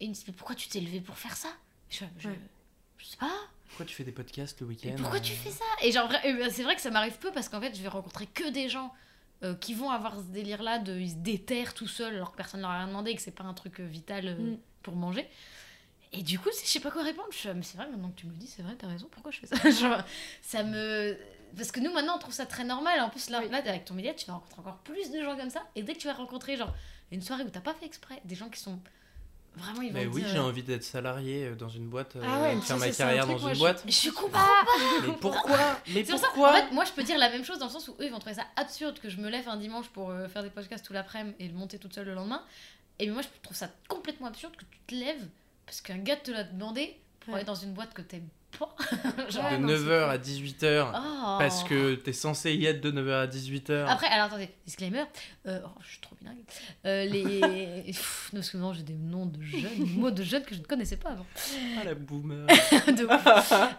[SPEAKER 3] Et ils me disent, mais pourquoi tu t'es levé pour faire ça? Je, je,
[SPEAKER 4] Ouais.
[SPEAKER 3] je sais pas.
[SPEAKER 2] Pourquoi tu fais des podcasts le week-end
[SPEAKER 3] pourquoi
[SPEAKER 2] euh,
[SPEAKER 3] tu fais ça? Et genre, euh, c'est vrai que ça m'arrive peu parce qu'en fait, je vais rencontrer que des gens euh, qui vont avoir ce délire-là de ils se déterrent tout seuls alors que personne leur a rien demandé et que c'est pas un truc euh, vital euh,
[SPEAKER 4] Mm.
[SPEAKER 3] pour manger. Et du coup, je sais pas quoi répondre. Je suis, mais c'est vrai, maintenant que tu me le dis, c'est vrai, t'as raison, pourquoi je fais ça? [laughs] Genre, Ça me. Parce que nous, maintenant, on trouve ça très normal. En plus, là,
[SPEAKER 4] Oui.
[SPEAKER 3] là avec ton média, tu vas rencontrer encore plus de gens comme ça. Et dès que tu vas rencontrer, genre, une soirée où t'as pas fait exprès, des gens qui sont Vraiment, ils vont
[SPEAKER 2] Mais oui,
[SPEAKER 3] dire,
[SPEAKER 2] j'ai
[SPEAKER 3] euh,
[SPEAKER 2] envie d'être salarié euh, dans une boîte, euh,
[SPEAKER 4] Ah ouais, mais
[SPEAKER 2] faire ma
[SPEAKER 4] un
[SPEAKER 2] carrière
[SPEAKER 4] truc,
[SPEAKER 2] dans
[SPEAKER 4] moi,
[SPEAKER 2] une
[SPEAKER 4] je-
[SPEAKER 2] boîte.
[SPEAKER 3] Je comprends [laughs] pas.
[SPEAKER 2] Mais pourquoi? Mais
[SPEAKER 3] ça, en
[SPEAKER 2] pourquoi
[SPEAKER 3] fait, moi je peux dire la même chose dans le sens où eux ils vont trouver ça absurde que je me lève un dimanche pour euh, faire des podcasts tout l'après-midi et le monter toute seule le lendemain. Et moi je trouve ça complètement absurde que tu te lèves parce qu'un gars te l'a demandé pour
[SPEAKER 4] Ouais.
[SPEAKER 3] aller dans une boîte que t'aimes. [laughs] Genre,
[SPEAKER 2] De
[SPEAKER 4] non, c'est
[SPEAKER 2] 9h
[SPEAKER 4] clair.
[SPEAKER 2] à 18h,
[SPEAKER 3] oh.
[SPEAKER 2] parce que t'es censé y être de 9h à 18h.
[SPEAKER 3] Après, alors attendez, disclaimer, euh, oh, je suis trop bilingue. Euh, les. [laughs] Pff, non, non, j'ai des noms de jeunes, des mots de jeunes que je ne connaissais pas avant.
[SPEAKER 2] Ah, la boomer. [laughs]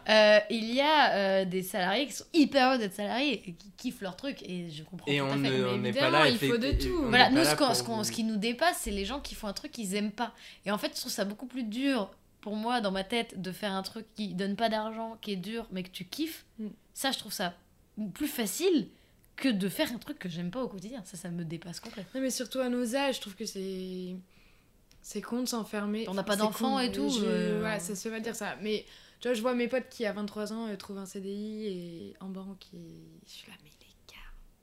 [SPEAKER 3] Euh, il y a euh, des salariés qui sont hyper heureux d'être salariés et qui kiffent leur truc et je comprends
[SPEAKER 2] Et
[SPEAKER 3] tout à
[SPEAKER 2] on
[SPEAKER 3] fait.
[SPEAKER 2] ne-
[SPEAKER 4] Mais
[SPEAKER 2] on n'est pas
[SPEAKER 4] évidemment,
[SPEAKER 2] là.
[SPEAKER 4] il faut de tout.
[SPEAKER 3] Voilà, nous, ce, ce,
[SPEAKER 2] vous-
[SPEAKER 3] ce qui nous dépasse, c'est les gens qui font un truc qu'ils aiment pas. Et en fait, je trouve ça beaucoup plus dur pour moi, dans ma tête, de faire un truc qui donne pas d'argent, qui est dur, mais que tu kiffes.
[SPEAKER 4] Mm.
[SPEAKER 3] Ça, je trouve ça plus facile que de faire un truc que j'aime pas au quotidien. Ça, ça me dépasse complètement.
[SPEAKER 4] Non, mais surtout à nos âges, je trouve que c'est. C'est con de s'enfermer.
[SPEAKER 3] On n'a pas d'enfants et tout,
[SPEAKER 4] je-
[SPEAKER 3] euh.
[SPEAKER 4] Ouais, ça se va dire ça. Mais tu vois, je vois mes potes qui, à 23 ans, euh, trouvent un CDI et en banque. Et... Je suis là, mais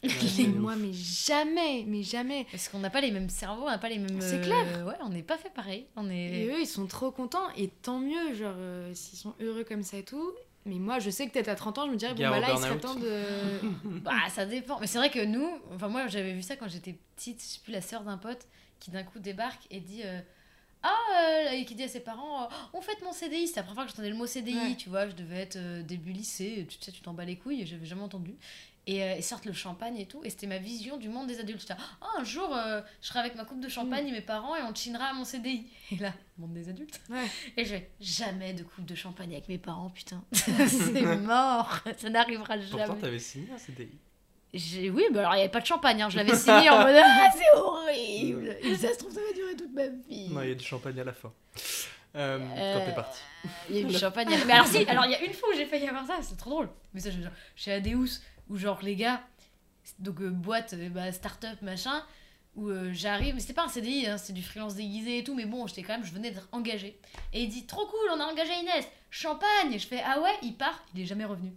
[SPEAKER 4] [laughs] moi, mais jamais, mais jamais.
[SPEAKER 3] Parce qu'on n'a pas les mêmes cerveaux, on n'a pas les mêmes.
[SPEAKER 4] C'est
[SPEAKER 3] euh,
[SPEAKER 4] clair.
[SPEAKER 3] Ouais, on n'est pas fait pareil. On est.
[SPEAKER 4] Et eux, ils sont trop contents. Et tant mieux, genre, euh, s'ils sont heureux comme ça et tout. Mais moi, je sais que peut-être à 30 ans, je me dirais, bon, bah là, il serait temps de. [laughs]
[SPEAKER 3] Bah, ça dépend. Mais c'est vrai que nous, enfin, moi, j'avais vu ça quand j'étais petite. Je sais plus, la sœur d'un pote qui d'un coup débarque et dit. euh, ah, euh, et qui dit à ses parents, euh, on fête mon CDI. C'était la première fois que j'entendais le mot CDI,
[SPEAKER 4] Ouais.
[SPEAKER 3] tu vois. Je devais être euh, début lycée, tu sais, tu t'en bats les couilles, et j'avais jamais entendu. Et euh, sortent le champagne et tout. Et c'était ma vision du monde des adultes. J'étais Ah, un jour, euh, je serai avec ma coupe de champagne et mes parents et on chinera à mon CDI. [laughs] Et là, monde des adultes.
[SPEAKER 4] Ouais.
[SPEAKER 3] Et je fais, jamais de coupe de champagne avec mes parents, putain. [laughs] c'est mort. Ça n'arrivera jamais.
[SPEAKER 2] Pourtant, t'avais signé un CDI.
[SPEAKER 3] J'ai- Oui, bah alors il n'y avait pas de champagne, hein. je l'avais [laughs] signé en mode Ah, c'est horrible Et ça se trouve, ça va durer toute ma vie.
[SPEAKER 2] Non, il y a du champagne à la fin. Euh,
[SPEAKER 3] Euh,
[SPEAKER 2] Quand t'es parti.
[SPEAKER 3] Il y a eu du champagne. Mais alors, si, alors il y a une fois où j'ai failli avoir ça, c'est trop drôle. Mais ça, je- genre, chez Adeus, où genre les gars, donc euh, boîte, euh, bah, start-up, machin, où euh, j'arrive, mais c'était pas un CDI, hein, c'était du freelance déguisé et tout, mais bon, j'étais quand même, je venais d'être engagée. Et il dit Trop cool, on a engagé Inès, champagne Et je fais Ah ouais, il part, il est jamais revenu.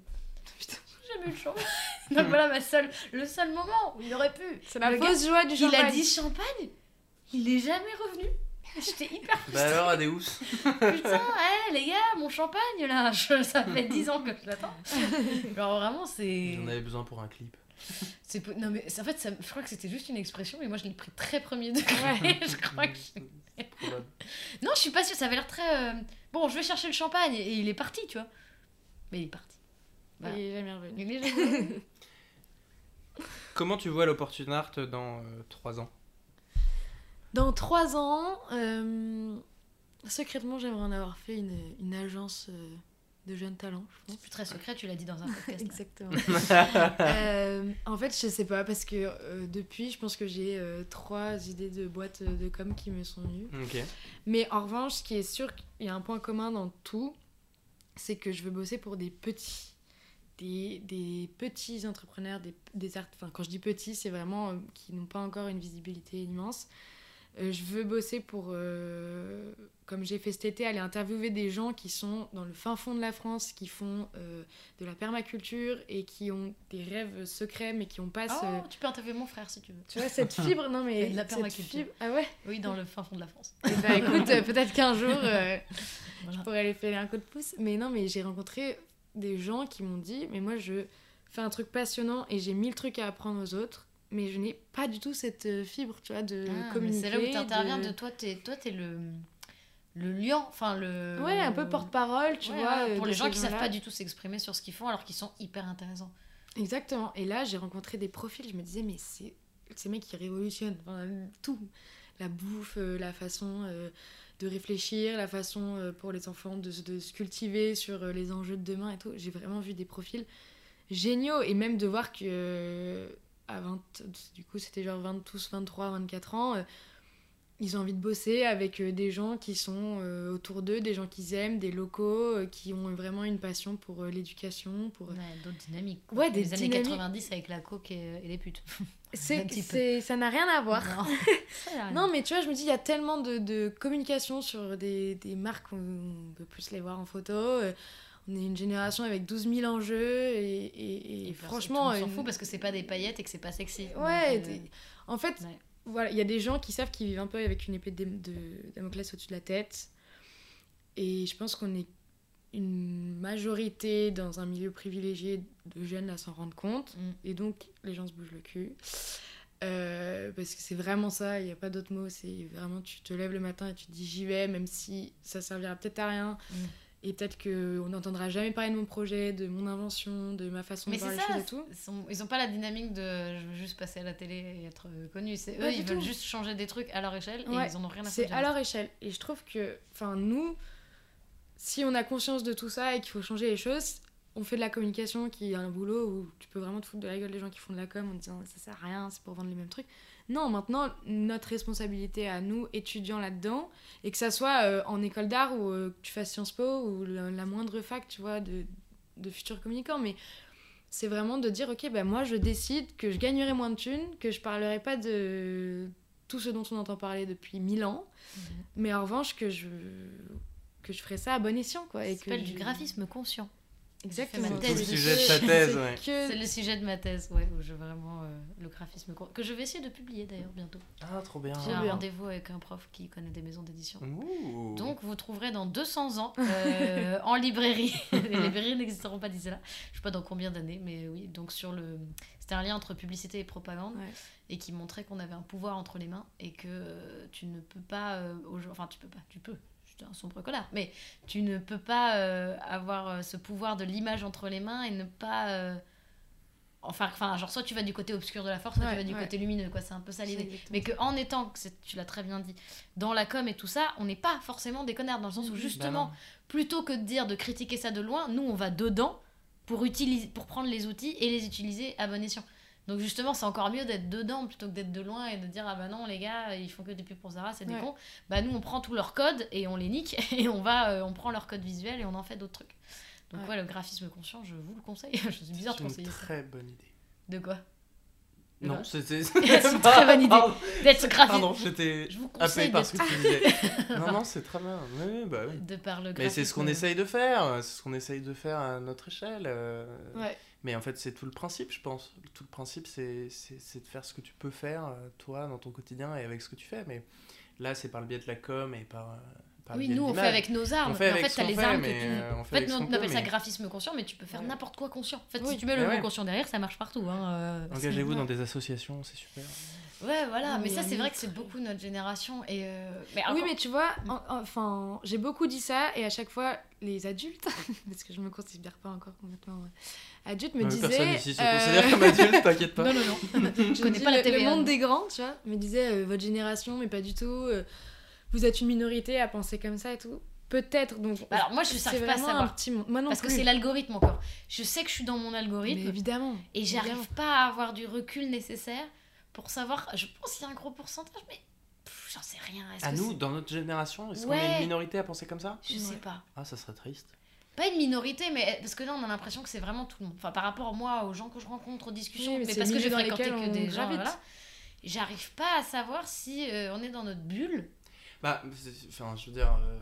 [SPEAKER 4] Putain.
[SPEAKER 3] J'ai jamais eu le champagne. [laughs] Donc voilà ma seule, le seul moment où il aurait pu.
[SPEAKER 4] C'est la fausse joie du
[SPEAKER 3] Il a
[SPEAKER 4] champagne.
[SPEAKER 3] dit champagne, il est jamais revenu. [laughs] J'étais hyper
[SPEAKER 2] Bah alors, Adeus
[SPEAKER 3] Putain, hé les gars, mon champagne là, [laughs] je- ça fait 10 ans que je l'attends. [laughs] Genre vraiment, c'est.
[SPEAKER 2] J'en avais besoin pour un clip.
[SPEAKER 3] c'est Non mais en fait, ça- je crois que c'était juste une expression, mais moi je l'ai pris très premier degré. je crois que. je-. Non, je suis pas sûre, ça avait l'air très. euh, Bon, je vais chercher le champagne et il est parti, tu vois. Mais il est parti. Voilà.
[SPEAKER 4] Il est jamais revenu.
[SPEAKER 3] Il est jamais-
[SPEAKER 2] Comment tu vois l'opportun art dans 3 ans?
[SPEAKER 4] Dans trois ans, euh, secrètement, j'aimerais en avoir fait une, une agence euh, de jeunes talents, je pense.
[SPEAKER 3] C'est plus très secret, tu l'as dit dans un podcast. [laughs]
[SPEAKER 4] Exactement. [laughs] Euh, en fait, je sais pas, parce que euh, depuis, je pense que j'ai euh, trois idées de boîtes de com qui me sont venues.
[SPEAKER 2] Ok.
[SPEAKER 4] Mais en revanche, ce qui est sûr, il y a un point commun dans tout, c'est que je veux bosser pour des petits. Des, des petits entrepreneurs, des, des art... enfin, quand je dis petits, c'est vraiment euh, qui n'ont pas encore une visibilité immense. Euh, je veux bosser pour, euh, comme j'ai fait cet été, aller interviewer des gens qui sont dans le fin fond de la France, qui font euh, de la permaculture et qui ont des rêves secrets, mais qui n'ont pas ce...
[SPEAKER 3] Oh, tu peux interviewer mon frère si tu veux.
[SPEAKER 4] Tu vois, cette [laughs] fibre, non mais...
[SPEAKER 3] Et de la
[SPEAKER 4] cette
[SPEAKER 3] permaculture.
[SPEAKER 4] fibre- Ah ouais
[SPEAKER 3] Oui, dans le fin fond de la France.
[SPEAKER 4] Eh ben, écoute, peut-être qu'un jour, euh, [laughs]
[SPEAKER 3] Voilà.
[SPEAKER 4] je pourrais aller faire un coup de pouce. Mais non, mais j'ai rencontré des gens qui m'ont dit, mais moi, je fais un truc passionnant et j'ai mille trucs à apprendre aux autres, mais je n'ai pas du tout cette euh, fibre, tu vois, de
[SPEAKER 3] Ah,
[SPEAKER 4] communiquer.
[SPEAKER 3] c'est là où tu interviens
[SPEAKER 4] de-
[SPEAKER 3] de toi, t'es toi, t'es le le lion, enfin le.
[SPEAKER 4] Ouais, un peu porte-parole, tu
[SPEAKER 3] Ouais,
[SPEAKER 4] vois.
[SPEAKER 3] ouais,
[SPEAKER 4] euh,
[SPEAKER 3] pour les gens qui savent
[SPEAKER 4] gens-là.
[SPEAKER 3] pas du tout s'exprimer sur ce qu'ils font alors qu'ils sont hyper intéressants.
[SPEAKER 4] Exactement. Et là, j'ai rencontré des profils, je me disais, mais c'est ces mecs qui révolutionnent enfin, tout. La bouffe, euh, la façon de réfléchir, la façon pour les enfants de, se- de se cultiver sur les enjeux de demain et tout. J'ai vraiment vu des profils géniaux. Et même de voir que, à 20, du coup, c'était genre 20, tous 23, 24 ans, euh, ils ont envie de bosser avec euh, des gens qui sont euh, autour d'eux, des gens qu'ils aiment, des locaux, euh, qui ont vraiment une passion pour l'éducation, pour
[SPEAKER 3] Ouais, d'autres dynamiques. quoi.
[SPEAKER 4] Ouais, des
[SPEAKER 3] les années
[SPEAKER 4] dynamiques.
[SPEAKER 3] 90 avec la coke et, et les putes. [laughs]
[SPEAKER 4] C'est, ça n'a rien à voir.
[SPEAKER 3] Non. [laughs] Rien.
[SPEAKER 4] Mais tu vois, je me dis, il y a tellement de, de communication sur des, des marques, on peut plus les voir en photo. On est une génération avec 12 000 enjeux et, et- et
[SPEAKER 3] Et personne-
[SPEAKER 4] franchement.
[SPEAKER 3] monde s'en fout parce que c'est pas des paillettes et que c'est pas sexy.
[SPEAKER 4] Ouais,
[SPEAKER 3] Donc, euh,
[SPEAKER 4] en fait,
[SPEAKER 3] ouais.
[SPEAKER 4] voilà, il y a des gens qui savent qu'ils vivent un peu avec une épée de, de Damoclès au-dessus de la tête. Et je pense qu'on est une majorité dans un milieu privilégié de jeunes à s'en rendre compte.
[SPEAKER 3] Mm.
[SPEAKER 4] Et donc, les gens se bougent le cul. Euh, parce que c'est vraiment ça, il n'y a pas d'autre mot. C'est vraiment, tu te lèves le matin et tu te dis j'y vais, même si ça servira peut-être à rien.
[SPEAKER 3] Mm.
[SPEAKER 4] Et peut-être qu'on n'entendra jamais parler de mon projet, de mon invention, de ma façon
[SPEAKER 3] Mais
[SPEAKER 4] de voir
[SPEAKER 3] c'est
[SPEAKER 4] les
[SPEAKER 3] ça,
[SPEAKER 4] choses et tout.
[SPEAKER 3] ils, sont- ils ont pas la dynamique de je veux juste passer à la télé et être connu. C'est eux, ils veulent juste changer des trucs à leur échelle et ils en ont rien à
[SPEAKER 4] C'est
[SPEAKER 3] foutre.
[SPEAKER 4] à leur échelle. Et je trouve que, enfin, nous, si on a conscience de tout ça et qu'il faut changer les choses, on fait de la communication qui est un boulot où tu peux vraiment te foutre de la gueule des gens qui font de la com en disant ça sert à rien, c'est pour vendre les mêmes trucs. Non, maintenant, notre responsabilité à nous, étudiants là-dedans, et que ça soit euh, en école d'art ou euh, que tu fasses Sciences Po ou la, la moindre fac, tu vois, de, de futurs communicants, mais c'est vraiment de dire, ok, ben moi je décide que je gagnerai moins de thunes, que je parlerai pas de tout ce dont on entend parler depuis mille ans,
[SPEAKER 3] Mhm.
[SPEAKER 4] mais en revanche que je que je ferai ça à bon escient quoi et
[SPEAKER 3] Ça
[SPEAKER 4] que
[SPEAKER 3] s'appelle
[SPEAKER 4] je-
[SPEAKER 3] du graphisme conscient.
[SPEAKER 4] Exactement
[SPEAKER 2] C'est le sujet de ta thèse,
[SPEAKER 4] C'est
[SPEAKER 2] ouais.
[SPEAKER 4] que-
[SPEAKER 3] C'est le sujet de ma thèse, ouais, où je vraiment euh, le graphisme que je vais essayer de publier d'ailleurs bientôt.
[SPEAKER 2] Ah, trop bien.
[SPEAKER 3] J'ai un rendez-vous avec un prof qui connaît des maisons d'édition. Donc vous trouverez dans 200 ans euh, en librairie. [laughs] Les librairies n'existeront pas d'ici là. Je sais pas dans combien d'années, mais oui. Donc sur le, c'était un lien entre publicité et propagande
[SPEAKER 4] Ouais.
[SPEAKER 3] et qui montrait qu'on avait un pouvoir entre les mains et que euh, tu ne peux pas, euh, aujourd'hui- enfin tu peux pas, tu peux. Un sombre connard, mais tu ne peux pas euh, avoir euh, ce pouvoir de l'image entre les mains et ne pas. euh, Enfin, enfin, genre soit tu vas du côté obscur de la force, soit
[SPEAKER 4] Ouais,
[SPEAKER 3] tu vas du
[SPEAKER 4] ouais.
[SPEAKER 3] côté lumineux, quoi. C'est un peu ça l'idée. Mais que en étant, que c'est- tu l'as très bien dit, dans la com et tout ça, on n'est pas forcément des connards dans le sens où justement,
[SPEAKER 2] Bah
[SPEAKER 3] plutôt que de dire de critiquer ça de loin, nous on va dedans pour utiliser, pour prendre les outils et les utiliser à bon escient. Donc justement, c'est encore mieux d'être dedans plutôt que d'être de loin et de dire ah bah non les gars ils font que des pubs pour Zara, c'est des
[SPEAKER 4] Ouais.
[SPEAKER 3] cons. Bah nous on prend tout leur code et on les nique [laughs] et on va, euh, on prend leur code visuel et on en fait d'autres trucs. Donc ouais.
[SPEAKER 4] Ouais.
[SPEAKER 3] le graphisme conscient, je vous le conseille. [laughs] je suis bizarre de
[SPEAKER 2] C'est une
[SPEAKER 3] conseiller ça.
[SPEAKER 2] très bonne idée.
[SPEAKER 3] De quoi? De
[SPEAKER 2] Non, c'était. [laughs]
[SPEAKER 3] C'est une très bonne idée. D'être graphiste.
[SPEAKER 2] Pardon, j'étais happé par ce que tu disais. non, non, c'est très bien. Oui, oui, bah oui.
[SPEAKER 3] de par le
[SPEAKER 2] Mais c'est ce qu'on
[SPEAKER 3] graphisme.
[SPEAKER 2] essaye de faire, c'est ce qu'on essaye de faire à notre échelle. euh,
[SPEAKER 4] Ouais.
[SPEAKER 2] Mais en fait, c'est tout le principe, je pense. Tout le principe, c'est c'est- c'est de faire ce que tu peux faire, euh, toi, dans ton quotidien et avec ce que tu fais. Mais là, c'est par le biais de la com et par, euh, par le
[SPEAKER 3] Oui,
[SPEAKER 2] biais de
[SPEAKER 3] nous on fait avec nos armes.
[SPEAKER 2] Fait
[SPEAKER 3] mais
[SPEAKER 2] avec
[SPEAKER 3] en fait, t'as les
[SPEAKER 2] fait,
[SPEAKER 3] armes que
[SPEAKER 2] mais,
[SPEAKER 3] tu. En
[SPEAKER 2] fait
[SPEAKER 3] nous on appelle
[SPEAKER 2] peut,
[SPEAKER 3] ça
[SPEAKER 2] mais
[SPEAKER 3] graphisme conscient, mais tu peux faire
[SPEAKER 4] Ouais.
[SPEAKER 3] n'importe quoi conscient. En fait,
[SPEAKER 4] Oui.
[SPEAKER 3] si tu mets le
[SPEAKER 2] Mais
[SPEAKER 3] mot
[SPEAKER 2] ouais.
[SPEAKER 3] conscient derrière, ça marche partout. Hein, euh,
[SPEAKER 2] Engagez-vous
[SPEAKER 4] Ouais.
[SPEAKER 2] dans des associations, c'est super.
[SPEAKER 3] Ouais, voilà.
[SPEAKER 4] Oui,
[SPEAKER 3] mais ça, c'est vrai que c'est beaucoup notre génération. Et euh, mais
[SPEAKER 4] Oui,
[SPEAKER 3] encore-
[SPEAKER 4] mais tu vois, en- enfin, j'ai beaucoup dit ça et à chaque fois, les adultes, [laughs] parce que je me considère pas encore complètement euh, adulte, me disaient.
[SPEAKER 2] Personne ici se
[SPEAKER 4] euh,
[SPEAKER 2] considère comme adulte, [laughs] t'inquiète pas.
[SPEAKER 3] Non, non, non. [laughs]
[SPEAKER 4] je
[SPEAKER 3] je connais pas la
[SPEAKER 4] le, monde des grands, tu vois, me disait euh, votre génération, mais pas du tout. euh, vous êtes une minorité à penser comme ça et tout. Peut-être, donc.
[SPEAKER 3] Bah alors, moi, je
[SPEAKER 4] c'est
[SPEAKER 3] n'arrive pas à
[SPEAKER 4] vraiment un
[SPEAKER 3] savoir.
[SPEAKER 4] petit monde. Moi non
[SPEAKER 3] Parce que c'est l'algorithme encore. Je sais que je suis dans mon
[SPEAKER 4] Mais
[SPEAKER 3] algorithme
[SPEAKER 4] évidemment.
[SPEAKER 3] et j'arrive pas à avoir du recul nécessaire pour savoir. Je pense qu'il y a un gros pourcentage, mais j'en sais rien.
[SPEAKER 2] À
[SPEAKER 3] que
[SPEAKER 2] nous, dans notre génération, est-ce qu'on est une minorité à penser comme ça?
[SPEAKER 3] Je sais
[SPEAKER 4] Ouais.
[SPEAKER 3] pas.
[SPEAKER 2] Ah, ça serait triste.
[SPEAKER 3] Pas une minorité, mais parce que là, on a l'impression que c'est vraiment tout le monde. Enfin, par rapport moi, aux gens que je rencontre, aux discussions,
[SPEAKER 4] Oui, mais
[SPEAKER 3] parce que j'ai fréquenté que des gens, voilà. J'arrive pas à savoir si euh, on est dans notre bulle.
[SPEAKER 2] Bah, c'est- enfin, je veux dire, euh,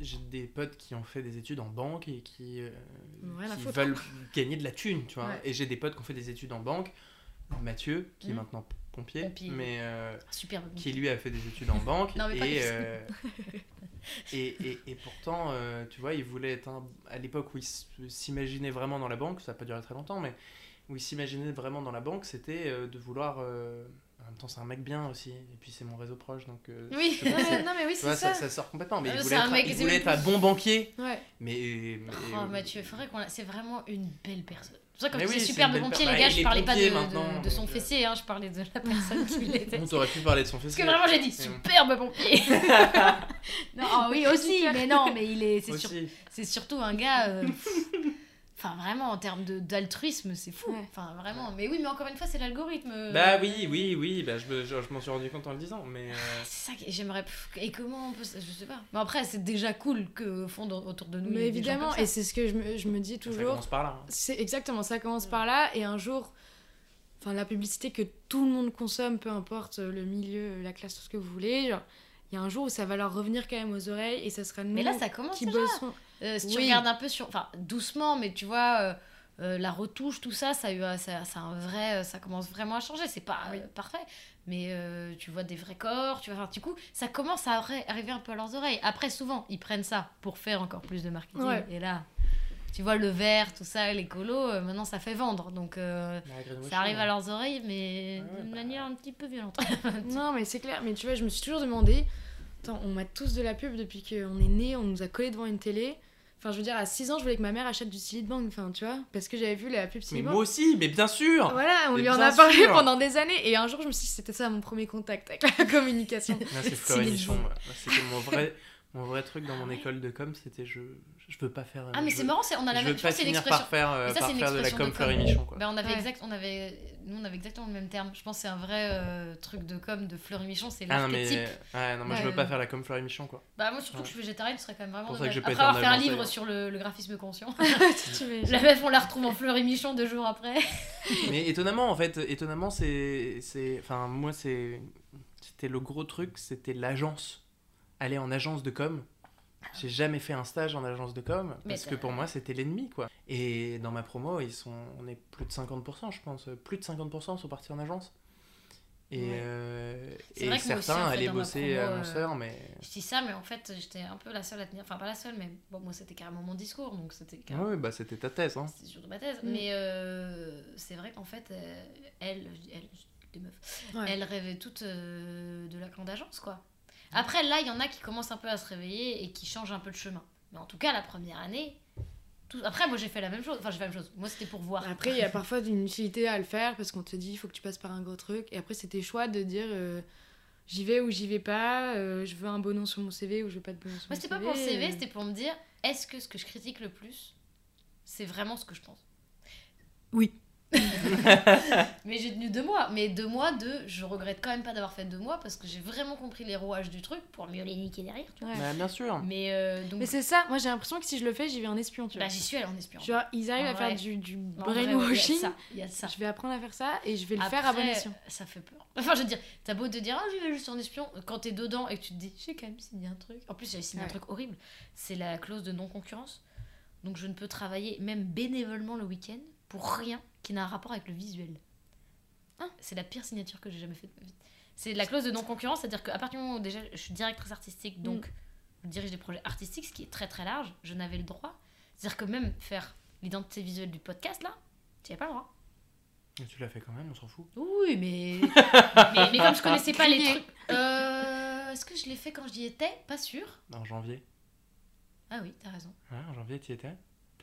[SPEAKER 2] j'ai des potes qui ont fait des études en banque et qui, euh,
[SPEAKER 4] à
[SPEAKER 2] qui veulent gagner de la thune, tu vois.
[SPEAKER 4] Ouais.
[SPEAKER 2] Et j'ai des potes qui ont fait des études en banque. Mathieu, qui est
[SPEAKER 3] Mhm.
[SPEAKER 2] maintenant pompier,
[SPEAKER 3] Pompier.
[SPEAKER 2] mais euh,
[SPEAKER 3] Super.
[SPEAKER 2] qui lui a fait des études en [laughs] banque.
[SPEAKER 3] Non,
[SPEAKER 2] et, euh, [laughs] et, et, et pourtant, euh, tu vois, il voulait être un- à l'époque où il s'imaginait vraiment dans la banque, ça n'a pas duré très longtemps, mais où il s'imaginait vraiment dans la banque, c'était de vouloir. En même temps, c'est un mec bien aussi, et puis c'est mon réseau proche, donc. euh,
[SPEAKER 3] Oui.
[SPEAKER 4] Non, mais, non, oui, c'est ça.
[SPEAKER 2] ça, ça sort complètement, mais
[SPEAKER 3] Euh,
[SPEAKER 2] il
[SPEAKER 3] c'est
[SPEAKER 2] voulait,
[SPEAKER 3] un
[SPEAKER 2] être,
[SPEAKER 3] mec-
[SPEAKER 2] il voulait être un bon banquier,
[SPEAKER 4] Ouais.
[SPEAKER 2] mais. mais,
[SPEAKER 3] Oh,
[SPEAKER 2] euh,
[SPEAKER 3] Mathieu, il faudrait qu'on. C'est vraiment une belle personne. C'est pour ça, comme
[SPEAKER 2] Mais
[SPEAKER 3] tu
[SPEAKER 2] oui,
[SPEAKER 3] super de pompier, les
[SPEAKER 2] bah,
[SPEAKER 3] gars, je parlais pas de, de-
[SPEAKER 2] maintenant,
[SPEAKER 3] de son
[SPEAKER 2] euh.
[SPEAKER 3] fessier, hein, je parlais de la personne qui [laughs] l'était.
[SPEAKER 2] On t'aurait pu parler de son
[SPEAKER 3] Parce
[SPEAKER 2] fessier.
[SPEAKER 3] que vraiment, j'ai dit
[SPEAKER 2] bon.
[SPEAKER 3] superbe pompier. [laughs] non, ah oui, aussi, mais non, mais il est. C'est sur- surtout un gars. euh, Enfin, vraiment, en termes de- d'altruisme, c'est fou.
[SPEAKER 4] Ouais.
[SPEAKER 3] Enfin, vraiment. Mais oui, mais encore une fois, c'est l'algorithme. euh,
[SPEAKER 2] Bah oui, oui, oui, bah, je, je, je m'en suis rendu compte en le disant, mais. euh,
[SPEAKER 3] C'est ça que j'aimerais. Et comment on peut. Je sais pas. Mais après, c'est déjà cool qu'au fond, dans- autour de nous. il y
[SPEAKER 4] Mais
[SPEAKER 3] ait des gens
[SPEAKER 4] évidemment,
[SPEAKER 3] ça.
[SPEAKER 4] et c'est ce que je me, je me dis
[SPEAKER 2] Ça
[SPEAKER 4] toujours.
[SPEAKER 2] commence par là. hein.
[SPEAKER 4] C'est exactement, ça commence par là, et un jour, enfin la publicité que tout le monde consomme, peu importe le milieu, la classe, tout ce que vous voulez, genre, il y a un jour où ça va leur revenir quand même aux oreilles, et ça sera nous
[SPEAKER 3] Mais là, ça commence
[SPEAKER 4] qui
[SPEAKER 3] déjà.
[SPEAKER 4] bosserons.
[SPEAKER 3] Euh, si tu regardes un peu sur. Enfin, doucement, mais tu vois. euh, euh, la retouche, tout ça, ça, ça, ça un vrai, ça commence vraiment à changer. C'est pas
[SPEAKER 4] Oui.
[SPEAKER 3] parfait, mais euh, tu vois des vrais corps, tu vois, enfin, du coup, ça commence à arri- arriver un peu à leurs oreilles. Après, souvent, ils prennent ça pour faire encore plus de marketing.
[SPEAKER 4] Ouais.
[SPEAKER 3] Et là, tu vois, le vert, tout ça, les colos, euh, maintenant, ça fait vendre. Donc, euh, ça arrive à leurs oreilles, mais
[SPEAKER 2] Ouais,
[SPEAKER 3] d'une
[SPEAKER 2] bah.
[SPEAKER 3] manière un petit peu violente. [laughs]
[SPEAKER 4] Non, mais c'est clair. Mais tu vois, je me suis toujours demandé. Attends, on m'a tous de la pub depuis qu'on est né, on nous a collé devant une télé. Enfin, je veux dire, à 6 ans, je voulais que ma mère achète du Silitbank, enfin, tu vois, parce que j'avais vu la pub
[SPEAKER 2] Mais
[SPEAKER 4] Silitbank.
[SPEAKER 2] moi aussi, mais bien sûr
[SPEAKER 4] Voilà, on
[SPEAKER 2] Mais
[SPEAKER 4] lui en a parlé
[SPEAKER 2] sûr.
[SPEAKER 4] pendant des années. Et un jour, je me suis dit, c'était ça mon premier contact avec la [laughs] communication.
[SPEAKER 2] C'est Fleury C'était mon vrai, mon vrai truc dans
[SPEAKER 3] Ah
[SPEAKER 2] mon
[SPEAKER 3] ouais.
[SPEAKER 2] école de com, c'était je, je veux pas faire.
[SPEAKER 3] ah, mais
[SPEAKER 2] je
[SPEAKER 3] c'est
[SPEAKER 2] veux-
[SPEAKER 3] marrant, c'est- on a la
[SPEAKER 2] Je
[SPEAKER 3] même
[SPEAKER 2] veux
[SPEAKER 3] je
[SPEAKER 2] pas
[SPEAKER 3] c'est une
[SPEAKER 2] finir par faire, euh,
[SPEAKER 3] Mais ça,
[SPEAKER 2] par faire de la com
[SPEAKER 3] de
[SPEAKER 2] Fleury. Michon, quoi.
[SPEAKER 3] Ben, on avait
[SPEAKER 4] Ouais.
[SPEAKER 3] exact, on avait, nous on avait exactement le même terme. Je pense que c'est un vrai euh, truc de com de Fleury Michon, c'est
[SPEAKER 2] Ah non, mais.
[SPEAKER 3] l'archétype.
[SPEAKER 2] Ouais, non, moi, je
[SPEAKER 4] Ouais.
[SPEAKER 2] veux pas faire la com Fleury Michon, quoi.
[SPEAKER 3] Bah moi surtout
[SPEAKER 2] Ouais.
[SPEAKER 3] que je suis végétarienne, ce serait quand même vraiment dommage.
[SPEAKER 2] pas
[SPEAKER 3] Après avoir fait un livre
[SPEAKER 2] hein.
[SPEAKER 3] sur le, le graphisme conscient. [laughs]
[SPEAKER 4] veux-
[SPEAKER 3] la meuf on la retrouve en Fleury Michon deux jours après. [laughs]
[SPEAKER 2] Mais étonnamment, en fait, étonnamment, c'est. c'est- Enfin, moi, c'est. C'était le gros truc, c'était l'agence. Aller en agence de com. J'ai jamais fait un stage en agence de com
[SPEAKER 3] Mais
[SPEAKER 2] parce que pour moi c'était l'ennemi quoi. Et dans ma promo, ils sont on est plus de 50% je pense, plus de 50% sont partis en agence. Et,
[SPEAKER 3] Ouais.
[SPEAKER 2] euh, et certains
[SPEAKER 3] en fait,
[SPEAKER 2] allaient bosser
[SPEAKER 3] promo, euh,
[SPEAKER 2] annonceurs mais
[SPEAKER 3] Je dis ça mais en fait j'étais un peu la seule à tenir, enfin pas la seule mais bon moi c'était carrément mon discours donc c'était carrément...
[SPEAKER 2] ouais, bah c'était ta thèse hein.
[SPEAKER 3] C'était surtout ma thèse.
[SPEAKER 4] Mm.
[SPEAKER 3] Mais euh, c'est vrai qu'en fait, euh, elle, elle, des meufs,
[SPEAKER 4] Ouais.
[SPEAKER 3] rêvaient toutes euh, de la grande agence, quoi. Après, là, il y en a qui commencent un peu à se réveiller et qui changent un peu de chemin. Mais en tout cas, la première année. Tout... Après, moi, j'ai fait la même chose. Enfin, j'ai fait la même chose. Moi, c'était pour voir.
[SPEAKER 4] Après, il y a [laughs] parfois une utilité à le faire parce qu'on te dit il faut que tu passes par un gros truc. Et après, c'est tes choix de dire euh, j'y vais ou j'y vais pas, euh, je veux un beau nom sur mon CV ou je veux pas de beau nom sur
[SPEAKER 3] Moi,
[SPEAKER 4] mon
[SPEAKER 3] c'était pas
[SPEAKER 4] CV.
[SPEAKER 3] pour le CV,
[SPEAKER 4] euh.
[SPEAKER 3] c'était pour me dire est-ce que ce que je critique le plus, c'est vraiment ce que je pense?
[SPEAKER 4] Oui. [laughs]
[SPEAKER 3] Mais j'ai tenu deux mois. Mais deux mois de. Je regrette quand même pas d'avoir fait deux mois parce que j'ai vraiment compris les rouages du truc pour mieux les niquer derrière, tu vois.
[SPEAKER 4] Ouais.
[SPEAKER 2] Bah, bien sûr.
[SPEAKER 3] Mais euh, donc.
[SPEAKER 4] Mais c'est ça, moi j'ai l'impression que si je le fais, j'y vais en espion, tu vois.
[SPEAKER 3] Bah, j'y suis allée en espion.
[SPEAKER 4] Genre, ils arrivent
[SPEAKER 3] En
[SPEAKER 4] à faire du, du brainwashing.
[SPEAKER 3] Il y a ça.
[SPEAKER 4] Je vais apprendre à faire ça et je vais le faire à bon escient.
[SPEAKER 3] Ça fait peur. [laughs] Enfin, je veux dire, t'as beau te dire, ah, j'y vais juste en espion. Quand t'es dedans et que tu te dis, j'ai quand même signé un truc. En plus, j'avais signé un truc horrible. C'est la clause de non-concurrence. Donc, je ne peux travailler, même bénévolement le week-end, pour rien qui n'a un rapport avec le visuel.
[SPEAKER 4] Ah.
[SPEAKER 3] C'est la pire signature que j'ai jamais faite de ma vie. C'est la clause de non-concurrence, c'est-à-dire qu'à partir du moment où déjà je suis directrice artistique, donc je dirige des projets artistiques, ce qui est très très large, je n'avais le droit. C'est-à-dire que même faire l'identité visuelle du podcast, là, tu n'avais pas le droit.
[SPEAKER 2] Et tu l'as fait quand même, on s'en fout.
[SPEAKER 3] Oui, mais... [laughs] mais, mais comme je connaissais pas les trucs. Euh, Est-ce que je l'ai fait quand j'y étais? Pas sûr.
[SPEAKER 2] En janvier.
[SPEAKER 3] Ah oui, t'as raison.
[SPEAKER 2] Ouais, en janvier, tu y étais?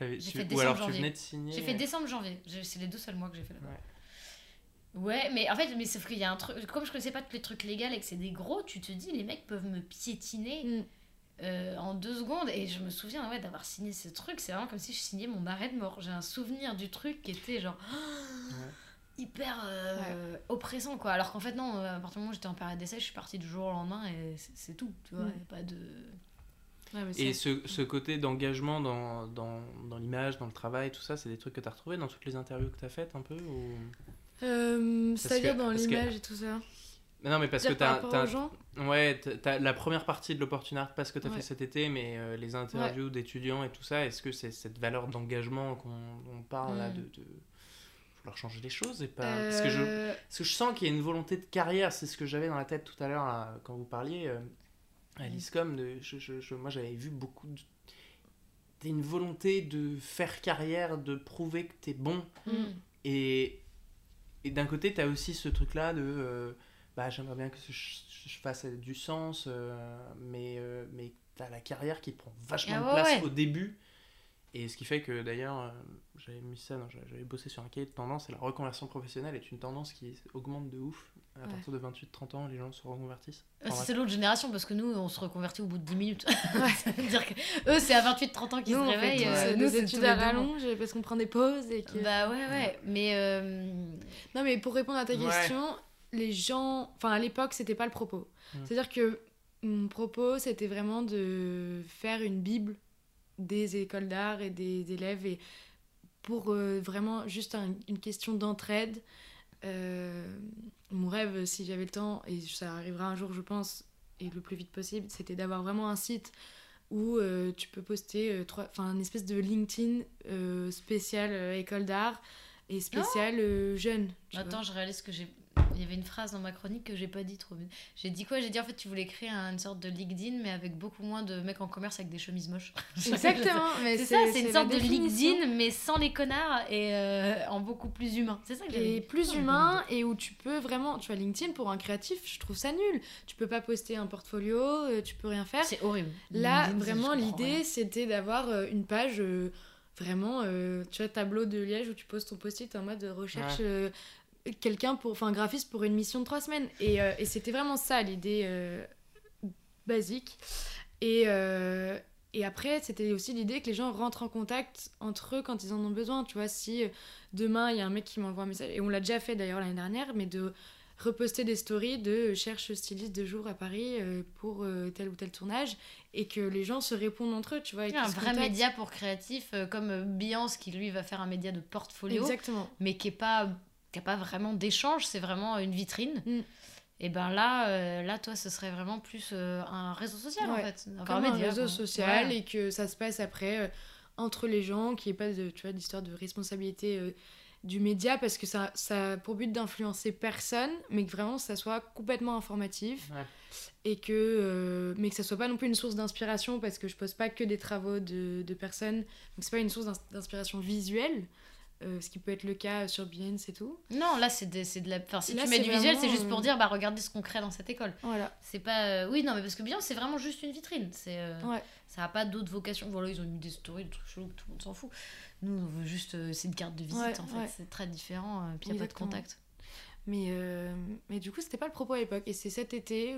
[SPEAKER 3] J'ai
[SPEAKER 2] tu-
[SPEAKER 3] fait
[SPEAKER 2] Ou
[SPEAKER 3] décembre,
[SPEAKER 2] tu
[SPEAKER 3] janvier.
[SPEAKER 2] venais de signer.
[SPEAKER 3] J'ai fait décembre-janvier. J'ai- C'est les deux seuls mois que j'ai fait là-bas. Ouais. mais en fait, mais sauf qu'il y a un truc. Comme je connaissais pas tous les trucs légaux et que c'est des gros, tu te dis, les mecs peuvent me piétiner
[SPEAKER 4] Mm.
[SPEAKER 3] euh, en deux secondes. Et je me souviens ouais, d'avoir signé ce truc. C'est vraiment comme si je signais mon arrêt de mort. J'ai un souvenir du truc qui était genre. [gasps] hyper euh, oppressant quoi alors qu'en fait non euh, à partir du moment où j'étais en période d'essai je suis partie du jour au lendemain et c'est c'est tout tu vois
[SPEAKER 4] Mm.
[SPEAKER 3] y a pas de
[SPEAKER 4] Ouais,
[SPEAKER 2] Et ce, ce côté d'engagement dans, dans, dans l'image, dans le travail, tout ça, c'est des trucs que tu as retrouvés dans toutes les interviews que tu as faites un peu ou...
[SPEAKER 4] Euh, C'est-à-dire dans
[SPEAKER 2] parce que-
[SPEAKER 4] l'image et tout ça.
[SPEAKER 2] Mais Non, mais parce que tu as,
[SPEAKER 4] gens
[SPEAKER 2] Ouais, t'as la première partie de l'opportunité parce que tu as
[SPEAKER 4] Ouais.
[SPEAKER 2] fait cet été, mais euh, les interviews d'étudiants et tout ça, est-ce que c'est cette valeur d'engagement qu'on on parle là
[SPEAKER 3] Mm.
[SPEAKER 2] de, de vouloir changer les choses et pas... parce, que je,
[SPEAKER 4] Euh,
[SPEAKER 2] parce que je sens qu'il y a une volonté de carrière, c'est ce que j'avais dans la tête tout à l'heure quand vous parliez euh, à l'ISCOM. Je, je- je- moi j'avais vu beaucoup de... t'as une volonté de faire carrière, de prouver que t'es bon
[SPEAKER 3] Mm.
[SPEAKER 2] et, et d'un côté, tu as aussi ce truc-là de euh, bah, j'aimerais bien que je, je fasse du sens, euh, mais, euh, mais tu as la carrière qui prend vachement
[SPEAKER 3] Ah
[SPEAKER 2] de place
[SPEAKER 3] ouais.
[SPEAKER 2] au début. Et ce qui fait que d'ailleurs, j'avais mis ça, j'avais bossé sur un cahier de tendance, et la reconversion professionnelle est une tendance qui augmente de ouf. À
[SPEAKER 4] Ouais.
[SPEAKER 2] partir de 28-30 ans, les gens se reconvertissent. Enfin,
[SPEAKER 3] c'est l'autre génération parce que nous on se reconvertit au bout de 10 minutes [laughs] ça veut dire que eux c'est à 28-30 ans qu'ils se réveillent euh,
[SPEAKER 4] euh,
[SPEAKER 3] nous c'est
[SPEAKER 4] études à rallonge parce qu'on prend des pauses et que...
[SPEAKER 3] bah ouais ouais mais euh,
[SPEAKER 4] Non, mais pour répondre à ta
[SPEAKER 2] Ouais.
[SPEAKER 4] question, les gens. Enfin, à l'époque, c'était pas le propos.
[SPEAKER 2] Mm.
[SPEAKER 4] C'est-à-dire que mon propos, c'était vraiment de faire une Bible des écoles d'art et des élèves et pour euh, vraiment juste un- une question d'entraide. Euh, mon rêve, si j'avais le temps, et ça arrivera un jour, je pense, et le plus vite possible, c'était d'avoir vraiment un site où euh, tu peux poster euh, trois, enfin, une espèce de LinkedIn spécial école d'art et spécial euh, jeune. vois.
[SPEAKER 3] Attends, je réalise que j'ai. Il y avait une phrase dans ma chronique que j'ai pas dit trop bien. J'ai dit quoi? J'ai dit en fait tu voulais créer une sorte de LinkedIn mais avec beaucoup moins de mecs en commerce avec des chemises moches. [laughs]
[SPEAKER 4] Exactement, mais
[SPEAKER 3] C'est ça, c'est une sorte de. LinkedIn mais sans les connards et euh, en beaucoup plus humain. C'est ça que j'avais
[SPEAKER 4] et plus
[SPEAKER 3] Oh,
[SPEAKER 4] humain et où tu peux vraiment tu vois LinkedIn pour un créatif je trouve ça nul tu peux pas poster un portfolio euh, tu peux rien faire
[SPEAKER 3] C'est horrible.
[SPEAKER 4] là
[SPEAKER 3] LinkedIn,
[SPEAKER 4] vraiment l'idée c'était d'avoir euh, une page euh, vraiment euh, tu vois tableau de Liège où tu poses ton post-it en mode recherche
[SPEAKER 2] Ouais.
[SPEAKER 4] euh, quelqu'un pour enfin un graphiste pour une mission de trois semaines et, euh, et c'était vraiment ça l'idée euh, basique et euh, et après, c'était aussi l'idée que les gens rentrent en contact entre eux quand ils en ont besoin. Tu vois, si demain il y a un mec qui m'envoie un message, et on l'a déjà fait d'ailleurs l'année dernière, mais de reposter des stories de cherche styliste de jour à Paris pour tel ou tel tournage, et que les gens se répondent entre eux, tu vois. et
[SPEAKER 3] un vrai
[SPEAKER 4] contactent.
[SPEAKER 3] média pour créatifs euh, comme Beyoncé qui lui va faire un média de portfolio
[SPEAKER 4] Exactement.
[SPEAKER 3] mais qui est pas qui a pas vraiment d'échange, c'est vraiment une vitrine.
[SPEAKER 4] Mm.
[SPEAKER 3] Et ben là, euh, là toi, ce serait vraiment plus euh, un réseau social en fait,
[SPEAKER 4] Comme un
[SPEAKER 3] média,
[SPEAKER 4] réseau
[SPEAKER 3] quoi.
[SPEAKER 4] social,
[SPEAKER 3] Ouais.
[SPEAKER 4] et que ça se passe après euh, entre les gens, qu'il n'y ait pas de, tu vois, d'histoire de responsabilité euh, du média, parce que ça, ça a pour but d'influencer personne, mais que vraiment ça soit complètement informatif.
[SPEAKER 2] Ouais.
[SPEAKER 4] et que euh, mais que ça soit pas non plus une source d'inspiration parce que je pose pas que des travaux de, de personnes donc c'est pas une source d'ins- d'inspiration visuelle euh, ce qui peut être le cas sur Behance et tout
[SPEAKER 3] Non, là c'est de, c'est de la. Enfin, si
[SPEAKER 4] Là,
[SPEAKER 3] tu mets du visuel, c'est juste pour
[SPEAKER 4] euh,
[SPEAKER 3] dire bah regardez ce qu'on crée dans cette école.
[SPEAKER 4] voilà
[SPEAKER 3] C'est pas. euh, Oui, non, mais parce que bien, c'est vraiment juste une vitrine. C'est. euh,
[SPEAKER 4] Ouais.
[SPEAKER 3] Ça a pas d'autres vocations. Voilà, ils ont mis des stories, des trucs chelous tout le monde s'en fout. Nous, on veut juste. euh, c'est une carte de visite
[SPEAKER 4] Ouais,
[SPEAKER 3] en fait.
[SPEAKER 4] ouais.
[SPEAKER 3] C'est très différent. puis il n'y a pas de contact.
[SPEAKER 4] mais euh, mais du coup c'était pas le propos à l'époque et c'est cet été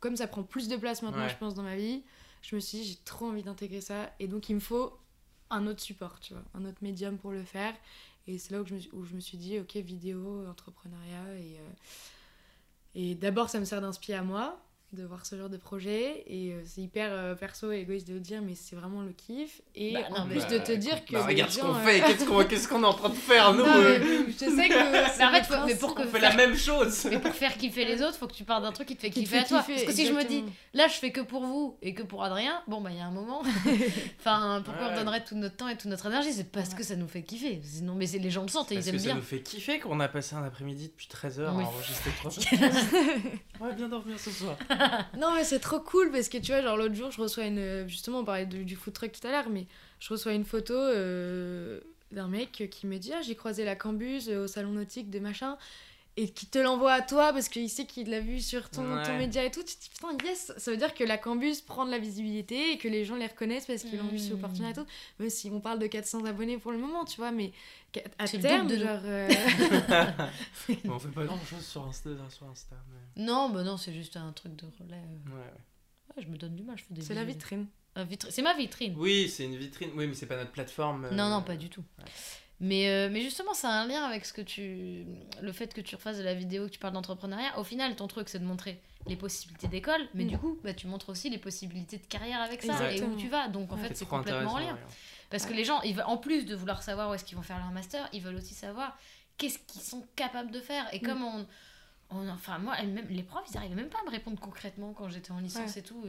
[SPEAKER 4] comme ça prend plus de place maintenant
[SPEAKER 2] Ouais.
[SPEAKER 4] je pense dans ma vie je me suis dit j'ai trop envie d'intégrer ça et donc il me faut un autre support tu vois un autre médium pour le faire. Et c'est là où je, me, suis- dit ok vidéo entrepreneuriat et euh, et d'abord ça me sert d'inspi à moi de voir ce genre de projet et euh, c'est hyper euh, perso et égoïste de le dire mais c'est vraiment le kiff et
[SPEAKER 3] Bah,
[SPEAKER 4] en
[SPEAKER 3] non,
[SPEAKER 4] plus
[SPEAKER 3] mais-
[SPEAKER 4] de te dire que
[SPEAKER 2] Bah, regarde ce qu'on
[SPEAKER 4] euh,
[SPEAKER 2] fait, qu'est-ce qu'on qu'est-ce qu'on est en train de faire, nous
[SPEAKER 4] non,
[SPEAKER 2] euh,
[SPEAKER 4] mais je sais que [laughs]
[SPEAKER 3] Mais
[SPEAKER 4] c'est
[SPEAKER 3] en fait, faut- mais pour que
[SPEAKER 2] On fait la même chose
[SPEAKER 3] Mais pour faire kiffer les autres, faut que tu parles d'un truc qui te fait
[SPEAKER 4] Qui te
[SPEAKER 3] kiffer à toi.
[SPEAKER 4] kiffer,
[SPEAKER 3] Parce que si je me dis, là je fais que pour vous et que pour Adrien, bon bah il y a un moment. [laughs] enfin, pourquoi
[SPEAKER 2] Ouais.
[SPEAKER 3] on donnerait tout notre temps et toute notre énergie? C'est parce
[SPEAKER 4] Ouais.
[SPEAKER 3] que ça nous fait kiffer. Sinon, mais c'est- les gens le sentent et
[SPEAKER 2] Parce
[SPEAKER 3] ils
[SPEAKER 2] que
[SPEAKER 3] aiment
[SPEAKER 2] ça
[SPEAKER 3] bien.
[SPEAKER 2] nous fait kiffer qu'on a passé un après-midi depuis 13h à enregistrer trois [laughs] podcasts. On va bien dormir ce soir. [laughs]
[SPEAKER 4] Non, mais c'est trop cool parce que tu vois, genre l'autre jour, je reçois une. Justement, on parlait du food truck tout à l'heure, mais je reçois une photo euh, d'un mec qui me dit Ah, j'ai croisé la cambuse au salon nautique de machin. Et qui te l'envoie à toi parce qu'il sait qu'il l'a vu sur ton, ton
[SPEAKER 2] Ouais.
[SPEAKER 4] média et tout. Tu te dis putain, yes Ça veut dire que la cambuse prend de la visibilité et que les gens les reconnaissent parce qu'ils l'ont vu sur
[SPEAKER 3] Mm.
[SPEAKER 4] Opportuna et tout. Même si on parle de 400 abonnés pour le moment, tu vois, mais à terme,
[SPEAKER 3] de
[SPEAKER 4] genre. euh, [laughs]
[SPEAKER 2] Mais on fait pas grand-chose sur Insta. Sur Insta mais...
[SPEAKER 3] Non, bah non, c'est juste un truc de relais. euh.
[SPEAKER 2] ouais, ouais.
[SPEAKER 3] Ouais, je me donne du mal, je fais des
[SPEAKER 4] c'est la vitrine.
[SPEAKER 3] C'est ma vitrine.
[SPEAKER 2] Oui, c'est une vitrine. Oui, mais c'est pas notre plateforme. euh,
[SPEAKER 3] Non, non, pas du tout.
[SPEAKER 2] ouais.
[SPEAKER 3] Mais, euh, mais justement, ça a un lien avec ce que tu. Le fait que tu refasses de la vidéo, que tu parles d'entrepreneuriat. Au final, ton truc, c'est de montrer les possibilités d'école, mais
[SPEAKER 4] Mm.
[SPEAKER 3] du coup, bah, tu montres aussi les possibilités de carrière avec ça
[SPEAKER 4] Exactement.
[SPEAKER 3] et où tu vas. Donc en
[SPEAKER 4] Ouais.
[SPEAKER 3] fait, c'est complètement en lien.
[SPEAKER 2] ouais.
[SPEAKER 3] Parce que les gens, ils veulent, en plus de vouloir savoir où est-ce qu'ils vont faire leur master, ils veulent aussi savoir qu'est-ce qu'ils sont capables de faire. Et
[SPEAKER 4] Mm.
[SPEAKER 3] comme on, on- Enfin, moi, même, les profs, ils arrivaient même pas à me répondre concrètement quand j'étais en licence
[SPEAKER 4] Ouais.
[SPEAKER 3] et tout.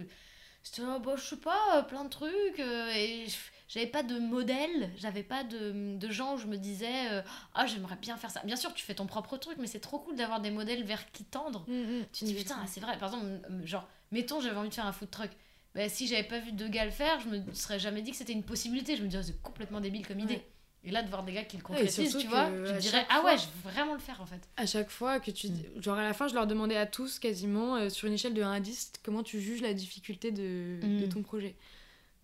[SPEAKER 3] C'était, oh, bah, je sais pas, euh, plein de trucs. euh, et je- j'avais pas de modèle, j'avais pas de, de gens où je me disais, euh, ah, j'aimerais bien faire ça. Bien sûr, tu fais ton propre truc, mais c'est trop cool d'avoir des modèles vers qui tendre.
[SPEAKER 4] Mm, mm.
[SPEAKER 3] Tu te dis, putain, c'est vrai. Par exemple, genre, mettons, j'avais envie de faire un food truck. Bah, si j'avais pas vu deux gars le faire, je me serais jamais dit que c'était une possibilité. Je me disais, c'est complètement débile comme idée.
[SPEAKER 4] Ouais.
[SPEAKER 3] Et là, de voir des gars qui le concrétisent, tu vois, tu te dirais, ah ouais, je veux vraiment le faire en fait.
[SPEAKER 4] À chaque fois que tu.
[SPEAKER 3] Mm.
[SPEAKER 4] Genre à la fin, je leur demandais à tous quasiment, euh, sur une échelle de 1 à 10, comment tu juges la difficulté de, de ton projet.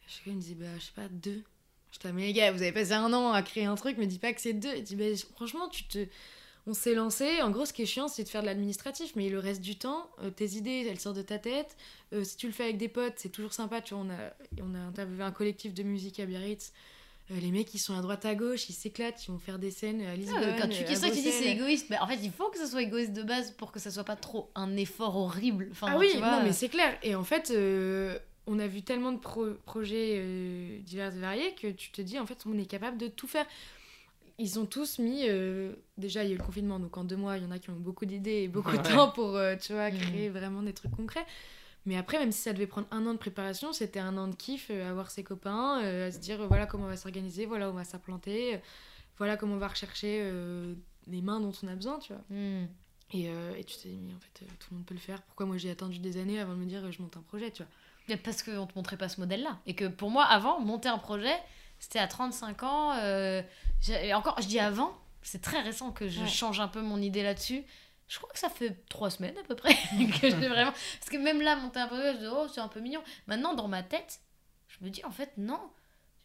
[SPEAKER 4] Chacun me disait, bah, je sais pas, 2. J'étais, mais les gars, vous avez passé un an à créer un truc, me dis pas que c'est 2. Il dit, bah, franchement, tu te. On s'est lancé. En gros, ce qui est chiant, c'est de faire de l'administratif, mais le reste du temps, euh, tes idées, elles sortent de ta tête. Euh, si tu le fais avec des potes, c'est toujours sympa. Tu vois, on a, on a interviewé un collectif de musique à Biarritz. Euh, les mecs, ils sont à droite à gauche, ils s'éclatent, ils vont faire des scènes à Lisbonne.
[SPEAKER 3] Ah, quand tu dis ça, tu dis c'est égoïste. Mais en fait, il faut que ça soit égoïste de base pour que ça soit pas trop un effort horrible. Enfin,
[SPEAKER 4] ah oui,
[SPEAKER 3] tu vois,
[SPEAKER 4] non, mais c'est clair. Et en fait, on a vu tellement de pro- projets euh, divers et variés que tu te dis, en fait, on est capable de tout faire. Ils ont tous mis. euh, déjà, il y a eu le confinement, donc en deux mois, il y en a qui ont beaucoup d'idées et beaucoup
[SPEAKER 2] Ouais.
[SPEAKER 4] de temps pour, euh, tu vois,
[SPEAKER 3] Mhm.
[SPEAKER 4] créer vraiment des trucs concrets. Mais après, même si ça devait prendre un an de préparation, c'était un an de kiff, euh, à voir ses copains, euh, à se dire voilà comment on va s'organiser, voilà où on va s'implanter, euh, voilà comment on va rechercher euh, les mains dont on a besoin, tu vois.
[SPEAKER 3] Hmm.
[SPEAKER 4] Et, euh, et tu te dis, mais en fait, euh, tout le monde peut le faire. Pourquoi moi j'ai attendu des années avant de me dire euh, je monte un projet, tu vois.
[SPEAKER 3] Mais Parce qu'on te montrait pas ce modèle-là. Et que pour moi, avant, monter un projet, c'était à 35 ans. euh, et encore, je dis avant, c'est très récent que je
[SPEAKER 4] Ouais.
[SPEAKER 3] change un peu mon idée là-dessus. Je crois que ça fait trois semaines à peu près [laughs] que j'ai vraiment. Parce que même là, monter un projet, je dis, oh, c'est un peu mignon. Maintenant, dans ma tête, je me dis, en fait, non.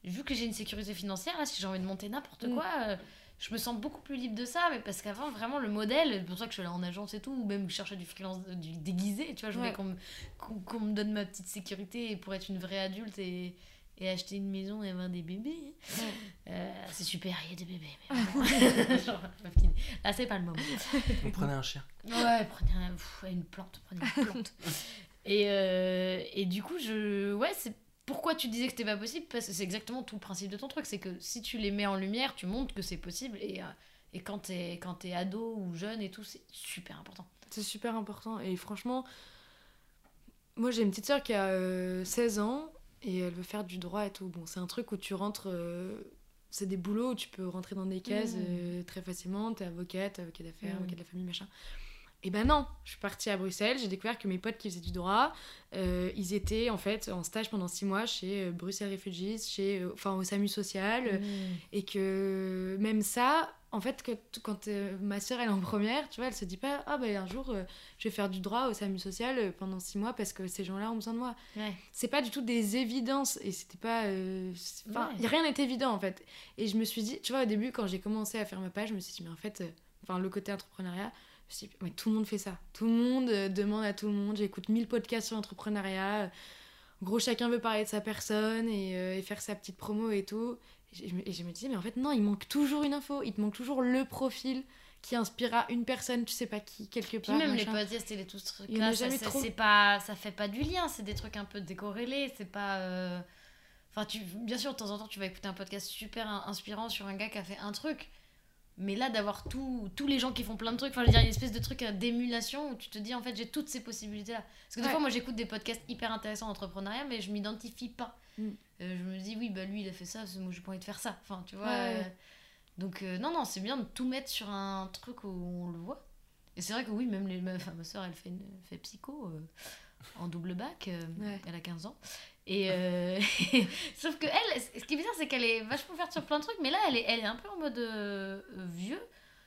[SPEAKER 3] Vu que j'ai une sécurité financière, là, si j'ai envie de monter n'importe
[SPEAKER 4] Mm.
[SPEAKER 3] quoi, euh, je me sens beaucoup plus libre de ça. Mais parce qu'avant, vraiment, le modèle, c'est pour ça que je suis allée en agence et tout, ou même chercher du freelance, du déguisé, tu vois, je voulais
[SPEAKER 4] Ouais.
[SPEAKER 3] qu'on me, qu'on qu'on me donne ma petite sécurité pour être une vraie adulte et, et acheter une maison et avoir des bébés. Euh, c'est super, il y a des bébés. Mais [laughs] bon. [laughs] Genre, Là, c'est pas le moment.
[SPEAKER 2] On prenait un chien.
[SPEAKER 3] Ouais, prenez un- pff, une plante, prenez une plante. [laughs] et, euh, et du coup, je. Ouais, c'est. Pourquoi tu disais que c'était pas possible Parce que c'est exactement tout le principe de ton truc. C'est que si tu les mets en lumière, tu montres que c'est possible. Et, euh, et quand t'es quand t'es ado ou jeune et tout, c'est super important.
[SPEAKER 4] C'est super important. Et franchement, moi j'ai une petite soeur qui a euh, 16 ans et elle veut faire du droit et tout. Bon, c'est un truc où tu rentres. euh, c'est des boulots où tu peux rentrer dans des cases
[SPEAKER 3] Mm.
[SPEAKER 4] euh, très facilement. T'es avocate, avocat d'affaires,
[SPEAKER 3] Mm.
[SPEAKER 4] avocat de la famille, machin. Et ben non, je suis partie à Bruxelles, j'ai découvert que mes potes qui faisaient du droit, euh, ils étaient en fait en stage pendant 6 mois chez euh, Bruxelles Refugees, chez, euh, enfin au SAMU social, euh, et que même ça, en fait, que quand ma soeur elle est en première, tu vois, elle se dit pas ah ben un jour je vais faire du droit au SAMU social pendant six mois parce que ces gens-là ont besoin de moi.
[SPEAKER 3] Ouais.
[SPEAKER 4] C'est pas du tout des évidences et c'était pas, enfin,
[SPEAKER 3] Ouais.
[SPEAKER 4] rien n'est évident en fait. Et je me suis dit, tu vois, au début quand j'ai commencé à faire ma page, je me suis dit mais en fait, enfin le côté entrepreneuriat. Je mais tout le monde fait ça. Tout le monde euh, demande à tout le monde. J'écoute 1000 podcasts sur l'entrepreneuriat. En gros, chacun veut parler de sa personne et, euh, et faire sa petite promo et tout. Et je, me- et je me disais, mais en fait, non, il manque toujours une info. Il te manque toujours le profil qui inspirera une personne, tu sais pas qui, quelque
[SPEAKER 3] Puis
[SPEAKER 4] part.
[SPEAKER 3] même les podcasts et les tout ce truc
[SPEAKER 4] Il y en a
[SPEAKER 3] là, ça, ça-
[SPEAKER 4] trop.
[SPEAKER 3] c'est pas, ça fait pas du lien, c'est des trucs un peu décorrélés, c'est pas. euh, Enfin, tu, bien sûr, de temps en temps, tu vas écouter un podcast super in- inspirant sur un gars qui a fait un truc. Mais là, d'avoir tous les gens qui font plein de trucs, enfin, je veux dire, une espèce de truc euh, d'émulation où tu te dis, en fait, j'ai toutes ces possibilités-là. Parce que des
[SPEAKER 4] Ouais.
[SPEAKER 3] fois, moi, j'écoute des podcasts hyper intéressants d'entrepreneuriat, mais je m'identifie pas.
[SPEAKER 4] Mm.
[SPEAKER 3] Euh, je me dis, oui, bah lui, il a fait ça, parce que moi, j'ai pas envie de faire ça. Enfin, tu vois.
[SPEAKER 4] Ouais.
[SPEAKER 3] euh, donc, euh, non, non, c'est bien de tout mettre sur un truc où on le voit. Et c'est vrai que oui, même les, ma, enfin, ma soeur, elle fait, une, fait psycho en double bac. Elle a 15 ans. Et euh, [laughs] sauf que elle, ce qui est bizarre, c'est qu'elle est vachement ouverte sur plein de trucs, mais là, elle est, elle est un peu en mode euh, euh, vieux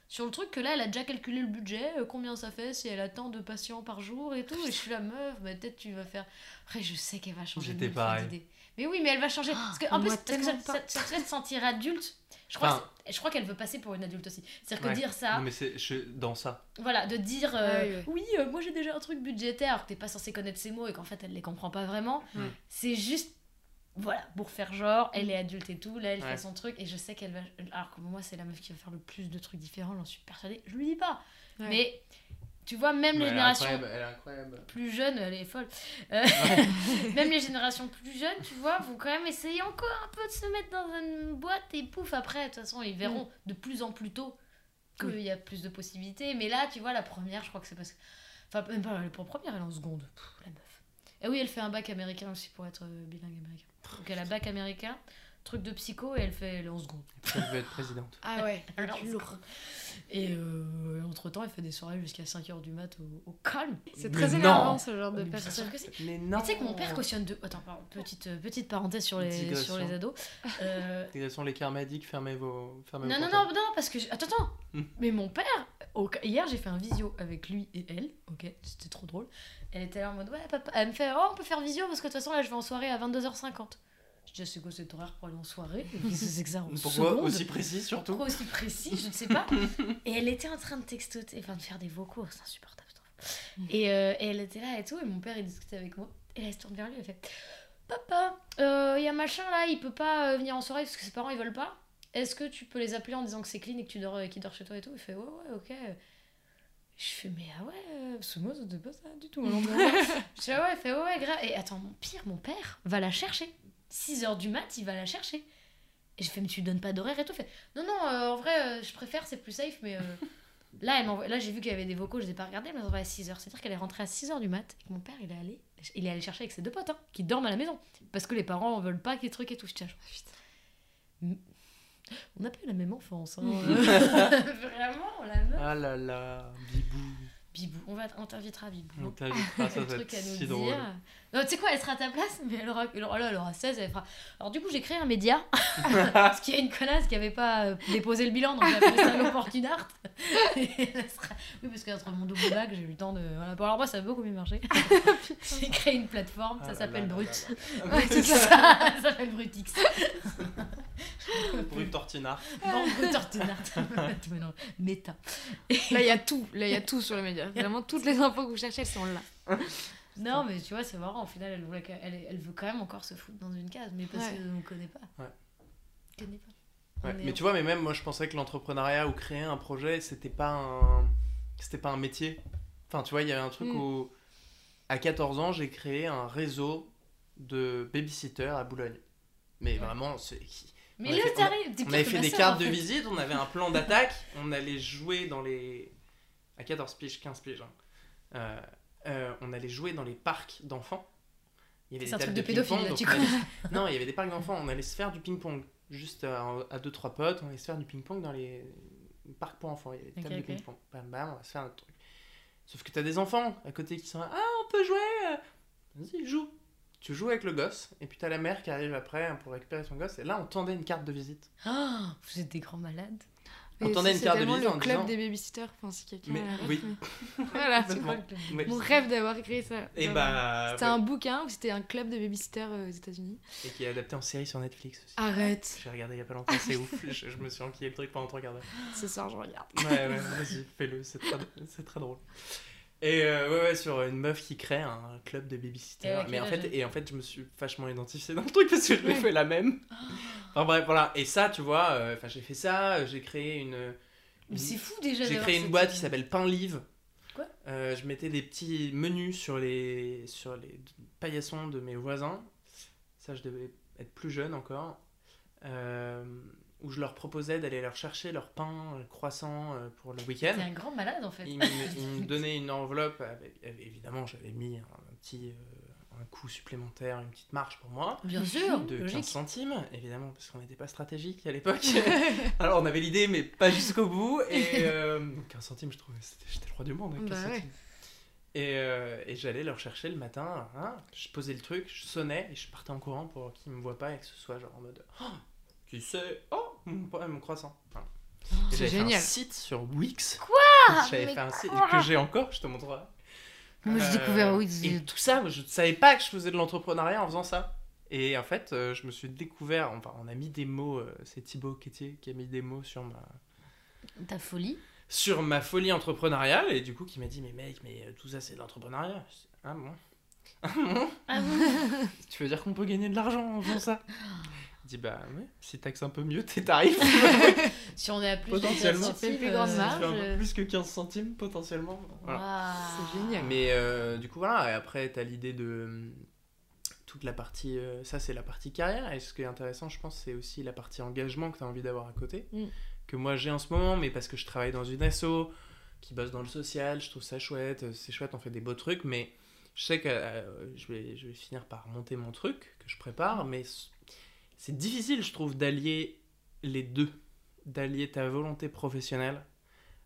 [SPEAKER 3] sur le truc que là, elle a déjà calculé le budget, euh, combien ça fait, si elle a tant de patients par jour et tout. Et je suis la meuf, bah, peut-être tu vas faire. Après, je sais qu'elle va changer.
[SPEAKER 2] J'étais pareil.
[SPEAKER 3] Mais oui, mais elle va changer. Parce que, en plus, parce que ça, ça,
[SPEAKER 4] pas.
[SPEAKER 3] ça te fait te sentir adulte. Je crois,
[SPEAKER 2] Enfin-
[SPEAKER 3] je crois qu'elle veut passer pour une adulte aussi. C'est-à-dire que dire ça,
[SPEAKER 2] Non, mais c'est je- dans ça.
[SPEAKER 3] voilà, de dire euh,
[SPEAKER 4] Ouais, ouais.
[SPEAKER 3] oui, euh, moi j'ai déjà un truc budgétaire, alors que t'es pas censé connaître ces mots et qu'en fait elle les comprend pas vraiment.
[SPEAKER 2] Mm.
[SPEAKER 3] C'est juste, voilà, pour faire genre, elle est adulte et tout, là elle
[SPEAKER 2] Ouais.
[SPEAKER 3] fait son truc et je sais qu'elle va. Alors que moi c'est la meuf qui va faire le plus de trucs différents, j'en suis persuadée. Je lui dis pas.
[SPEAKER 4] Ouais.
[SPEAKER 3] Mais tu vois, même les
[SPEAKER 2] Mais elle est
[SPEAKER 3] générations plus jeunes, elle est folle. Euh, [laughs] même les générations plus jeunes, tu vois, vont quand même essayer encore un peu de se mettre dans une boîte et pouf, après, de toute façon, ils verront de plus en plus tôt qu'il
[SPEAKER 4] Oui.
[SPEAKER 3] y a plus de possibilités. Mais là, tu vois, la première, je crois que c'est parce que. Enfin, même pas, en première, elle est en seconde. Pff, la meuf. Et oui, elle fait un bac américain aussi pour être euh, bilingue américain. Donc elle a bac américain, truc de psycho, et elle fait elle est en seconde.
[SPEAKER 2] Elle veut être présidente.
[SPEAKER 4] Ah ouais, [laughs]
[SPEAKER 3] Elle est en
[SPEAKER 4] lourd.
[SPEAKER 3] seconde. Et euh, entre temps, elle fait des soirées jusqu'à 5h du mat au, au calme.
[SPEAKER 4] C'est
[SPEAKER 2] Mais
[SPEAKER 4] très
[SPEAKER 2] non.
[SPEAKER 4] énervant ce genre de
[SPEAKER 3] Mais
[SPEAKER 4] personne.
[SPEAKER 2] Mais
[SPEAKER 3] Mais
[SPEAKER 2] non
[SPEAKER 3] Tu sais que mon père cautionne de. Attends, pardon, petite, euh, petite parenthèse sur les,
[SPEAKER 2] Digression.
[SPEAKER 3] sur les ados. Euh, [laughs]
[SPEAKER 2] les karmadiques, fermez vos. Fermez
[SPEAKER 3] non,
[SPEAKER 2] vos
[SPEAKER 3] non, non, non, parce que. Attends, attends.
[SPEAKER 2] Hmm.
[SPEAKER 3] Mais mon père, au- hier, j'ai fait un visio avec lui et elle. Ok, c'était trop drôle. Elle était là en mode, ouais, papa. Elle me fait, oh, on peut faire visio parce que de toute façon, là, je vais en soirée à 22h50. Je dis, c'est quoi cet horaire pour aller en soirée c'est que ça en
[SPEAKER 2] Pourquoi
[SPEAKER 3] seconde
[SPEAKER 2] aussi précis surtout
[SPEAKER 3] Pourquoi aussi précis Je ne sais pas. [laughs] et elle était en train de textoter, enfin de faire des vocaux, c'est insupportable. Et, euh, et elle était là et tout, et mon père il discutait avec moi. Et là elle se tourne vers lui, elle fait Papa, il y a machin là, il peut pas euh, venir en soirée parce que ses parents ils veulent pas. Est-ce que tu peux les appeler en disant que c'est clean et que tu dors, qu'il dort chez toi et tout? Il fait Ouais, ouais, ok. Je fais Mais ah ouais, euh, parce que moi c'était pas ça du tout. [laughs] je fais Ah ouais, fait Ouais, ouais, grave. Et attends, mon pire, mon père va la chercher. 6h du mat, il va la chercher. Et je fais, mais tu lui donnes pas d'horaire et tout. Fait, non, non, euh, en vrai, euh, je préfère, c'est plus safe, mais. euh, Là, elle m'envoie- là j'ai vu qu'il y avait des vocaux, je les ai pas regardés, mais elle m'a envoyé à 6h. C'est-à-dire qu'elle est rentrée à 6h du mat et que mon père, il est allé, il est allé chercher avec ses deux potes, hein, qui dorment à la maison. Parce que les parents veulent pas qu'il y ait trucs et tout. Je tiens, je- putain. On n'a pas eu la même enfance. Hein. [laughs] [laughs] Vraiment, la meuf.
[SPEAKER 2] Ah là là, Bibou.
[SPEAKER 3] Bibou, on, va, on t'invitera, Bibou.
[SPEAKER 2] On t'invitera, ça va être si drôle.
[SPEAKER 3] Non, tu sais quoi, elle sera à ta place, mais elle aura, elle aura, là, elle aura 16, elle fera. Alors, du coup, j'ai créé un média, [laughs] parce qu'il y a une connasse qui avait pas euh, déposé le bilan, donc j'ai appelé ça. [laughs] Et elle sera- Oui, parce qu'entre mon double bac, j'ai eu le temps de. Voilà. Bon, alors, moi, ça a beaucoup mieux marché. [laughs] j'ai créé une plateforme,
[SPEAKER 2] Ah
[SPEAKER 3] ça
[SPEAKER 2] là
[SPEAKER 3] s'appelle Brut.
[SPEAKER 2] là là.
[SPEAKER 3] Ouais, c'est ça, ça s'appelle Brutix.
[SPEAKER 2] Brut Tortinard.
[SPEAKER 3] Bon, Brut Ortinart. Mais non, Méta.
[SPEAKER 4] Là, il y a tout. Là, il y a tout sur les médias. Vraiment, toutes les infos que vous cherchez, elles sont là.
[SPEAKER 3] Non, mais tu vois, c'est marrant. Au final, elle, voulait que- elle, elle veut quand même encore se foutre dans une case, mais parce
[SPEAKER 4] Ouais.
[SPEAKER 3] qu'on ne connaît pas.
[SPEAKER 2] Ouais.
[SPEAKER 3] On connaît pas.
[SPEAKER 2] Ouais, mais
[SPEAKER 3] en-
[SPEAKER 2] tu vois, mais même moi je pensais que l'entrepreneuriat ou créer un projet, c'était pas un c'était pas un métier. Enfin, tu vois, il y avait un truc
[SPEAKER 4] Mm.
[SPEAKER 2] où à 14 ans, j'ai créé un réseau de babysitters à Boulogne. Mais
[SPEAKER 3] Ouais.
[SPEAKER 2] vraiment, c'est
[SPEAKER 3] Mais
[SPEAKER 2] On a
[SPEAKER 3] là,
[SPEAKER 2] fait- on a-
[SPEAKER 3] t'arrives.
[SPEAKER 2] on avait fait des cartes
[SPEAKER 3] en
[SPEAKER 2] de visite, on avait un plan d'attaque, on allait jouer dans les à 14 piges, 15 piges. hein. Euh, euh, on allait jouer dans les parcs d'enfants. Il y avait
[SPEAKER 3] C'est
[SPEAKER 2] des
[SPEAKER 3] un truc
[SPEAKER 2] tables
[SPEAKER 3] de pédophile, là, tu
[SPEAKER 2] allait- [laughs] Non, il y avait des parcs d'enfants, on allait se faire du ping-pong. Juste à, à deux, trois potes, on allait se faire du ping-pong dans les parcs pour enfants. Il y avait des tables de ping-pong. Bam, bam, on va se faire un truc. Sauf que t'as des enfants à côté qui sont là, Ah, on peut jouer euh. Vas-y, joue Tu joues avec le gosse, et puis t'as la mère qui arrive après pour récupérer son gosse, et là on tendait une carte de visite.
[SPEAKER 3] Ah, vous êtes des grands malades.
[SPEAKER 2] On
[SPEAKER 4] Mais
[SPEAKER 2] tendait
[SPEAKER 4] c'est-
[SPEAKER 2] une carte de visite
[SPEAKER 4] le club des babysitters. Enfin, si quelqu'un
[SPEAKER 2] Mais oui. [laughs] [laughs]
[SPEAKER 4] Voilà.
[SPEAKER 3] C'est
[SPEAKER 2] Complètement.
[SPEAKER 3] quoi le club
[SPEAKER 2] Ouais.
[SPEAKER 4] Mon rêve d'avoir créé ça.
[SPEAKER 2] Et bah.
[SPEAKER 4] C'était un bouquin où c'était un club de babysitters euh, aux États-Unis.
[SPEAKER 2] Et qui est adapté en série sur Netflix aussi.
[SPEAKER 4] Arrête.
[SPEAKER 2] J'ai regardé il y a pas longtemps, c'est ouf. Je, je me suis enquillé le truc pendant trois quarts d'heure.
[SPEAKER 4] Ce soir, je regarde.
[SPEAKER 2] Ouais, ouais, vas-y, fais-le, c'est très, c'est très drôle. Et euh, ouais, ouais, sur une meuf qui crée un club de
[SPEAKER 3] Et
[SPEAKER 2] babysitters.
[SPEAKER 3] à
[SPEAKER 2] Mais en fait,
[SPEAKER 3] âge
[SPEAKER 2] et en fait, je me suis vachement identifié dans le truc parce que je l'ai fait la même. Enfin bref, voilà. Et ça, tu vois, euh, j'ai fait ça, euh, j'ai créé une.
[SPEAKER 3] Mais c'est fou déjà.
[SPEAKER 2] J'ai créé une boîte qui s'appelle Pain Live.
[SPEAKER 3] Quoi?
[SPEAKER 2] Je mettais des petits menus sur les, sur les paillassons de mes voisins. Ça, je devais être plus jeune encore. Euh, où je leur proposais d'aller leur chercher leur pain, le croissant euh, pour le week-end.
[SPEAKER 3] T'es un grand malade en fait.
[SPEAKER 2] Ils me, [laughs] ils me donnaient une enveloppe. Avec, évidemment, j'avais mis un, un petit euh, un coût supplémentaire, une petite marge pour moi.
[SPEAKER 3] Bien sûr,
[SPEAKER 2] De 15
[SPEAKER 3] logique.
[SPEAKER 2] centimes, évidemment, parce qu'on n'était pas stratégique à l'époque. [laughs] Alors on avait l'idée, mais pas jusqu'au bout. Et [laughs] euh, 15 centimes, je trouvais, j'étais le roi du monde avec 15
[SPEAKER 4] Bah ouais.
[SPEAKER 2] centimes. Et, euh, et j'allais leur chercher le matin, hein, je posais le truc, je sonnais et je partais en courant pour qu'ils me voient pas et que ce soit genre en mode Oh, Qui c'est? Oh, mon, croissant. Voilà.
[SPEAKER 4] C'est
[SPEAKER 2] j'avais fait un site sur Wix.
[SPEAKER 3] Quoi
[SPEAKER 2] J'avais fait un site que j'ai encore, je te montrerai.
[SPEAKER 3] Moi j'ai
[SPEAKER 2] Euh,
[SPEAKER 3] découvert Wix.
[SPEAKER 2] Et tout ça, je ne savais pas que je faisais de l'entrepreneuriat en faisant ça. Et en fait, euh, je me suis découvert, enfin, on a mis des mots, euh, c'est Thibaut Quétier qui a mis des mots sur ma,
[SPEAKER 3] Ta folie.
[SPEAKER 2] sur ma folie entrepreneuriale, et du coup, qui m'a dit, mais mec, mais tout ça, c'est de l'entrepreneuriat. Ah bon? Ah bon?
[SPEAKER 3] Ah bon? [laughs]
[SPEAKER 2] Tu veux dire qu'on peut gagner de l'argent en faisant ça? [laughs] dit, bah ouais, si taxes un peu mieux tes tarifs, [laughs]
[SPEAKER 3] Si on est à plus
[SPEAKER 2] Potentiellement.
[SPEAKER 4] une plus grande
[SPEAKER 3] euh,
[SPEAKER 4] marge.
[SPEAKER 2] tu fais un peu plus que 15 centimes potentiellement. Voilà.
[SPEAKER 4] C'est génial.
[SPEAKER 2] Mais euh, du coup, voilà, et après, tu as l'idée de euh, toute la partie. euh, ça, c'est la partie carrière. Et ce qui est intéressant, je pense, c'est aussi la partie engagement que tu as envie d'avoir à côté.
[SPEAKER 4] Mm.
[SPEAKER 2] Que moi, j'ai en ce moment, mais parce que je travaille dans une asso qui bosse dans le social, je trouve ça chouette. euh, C'est chouette, on fait des beaux trucs, mais je sais que euh, je, vais, je vais finir par monter mon truc que je prépare, mais c- c'est difficile, je trouve, d'allier les deux. D'allier ta volonté professionnelle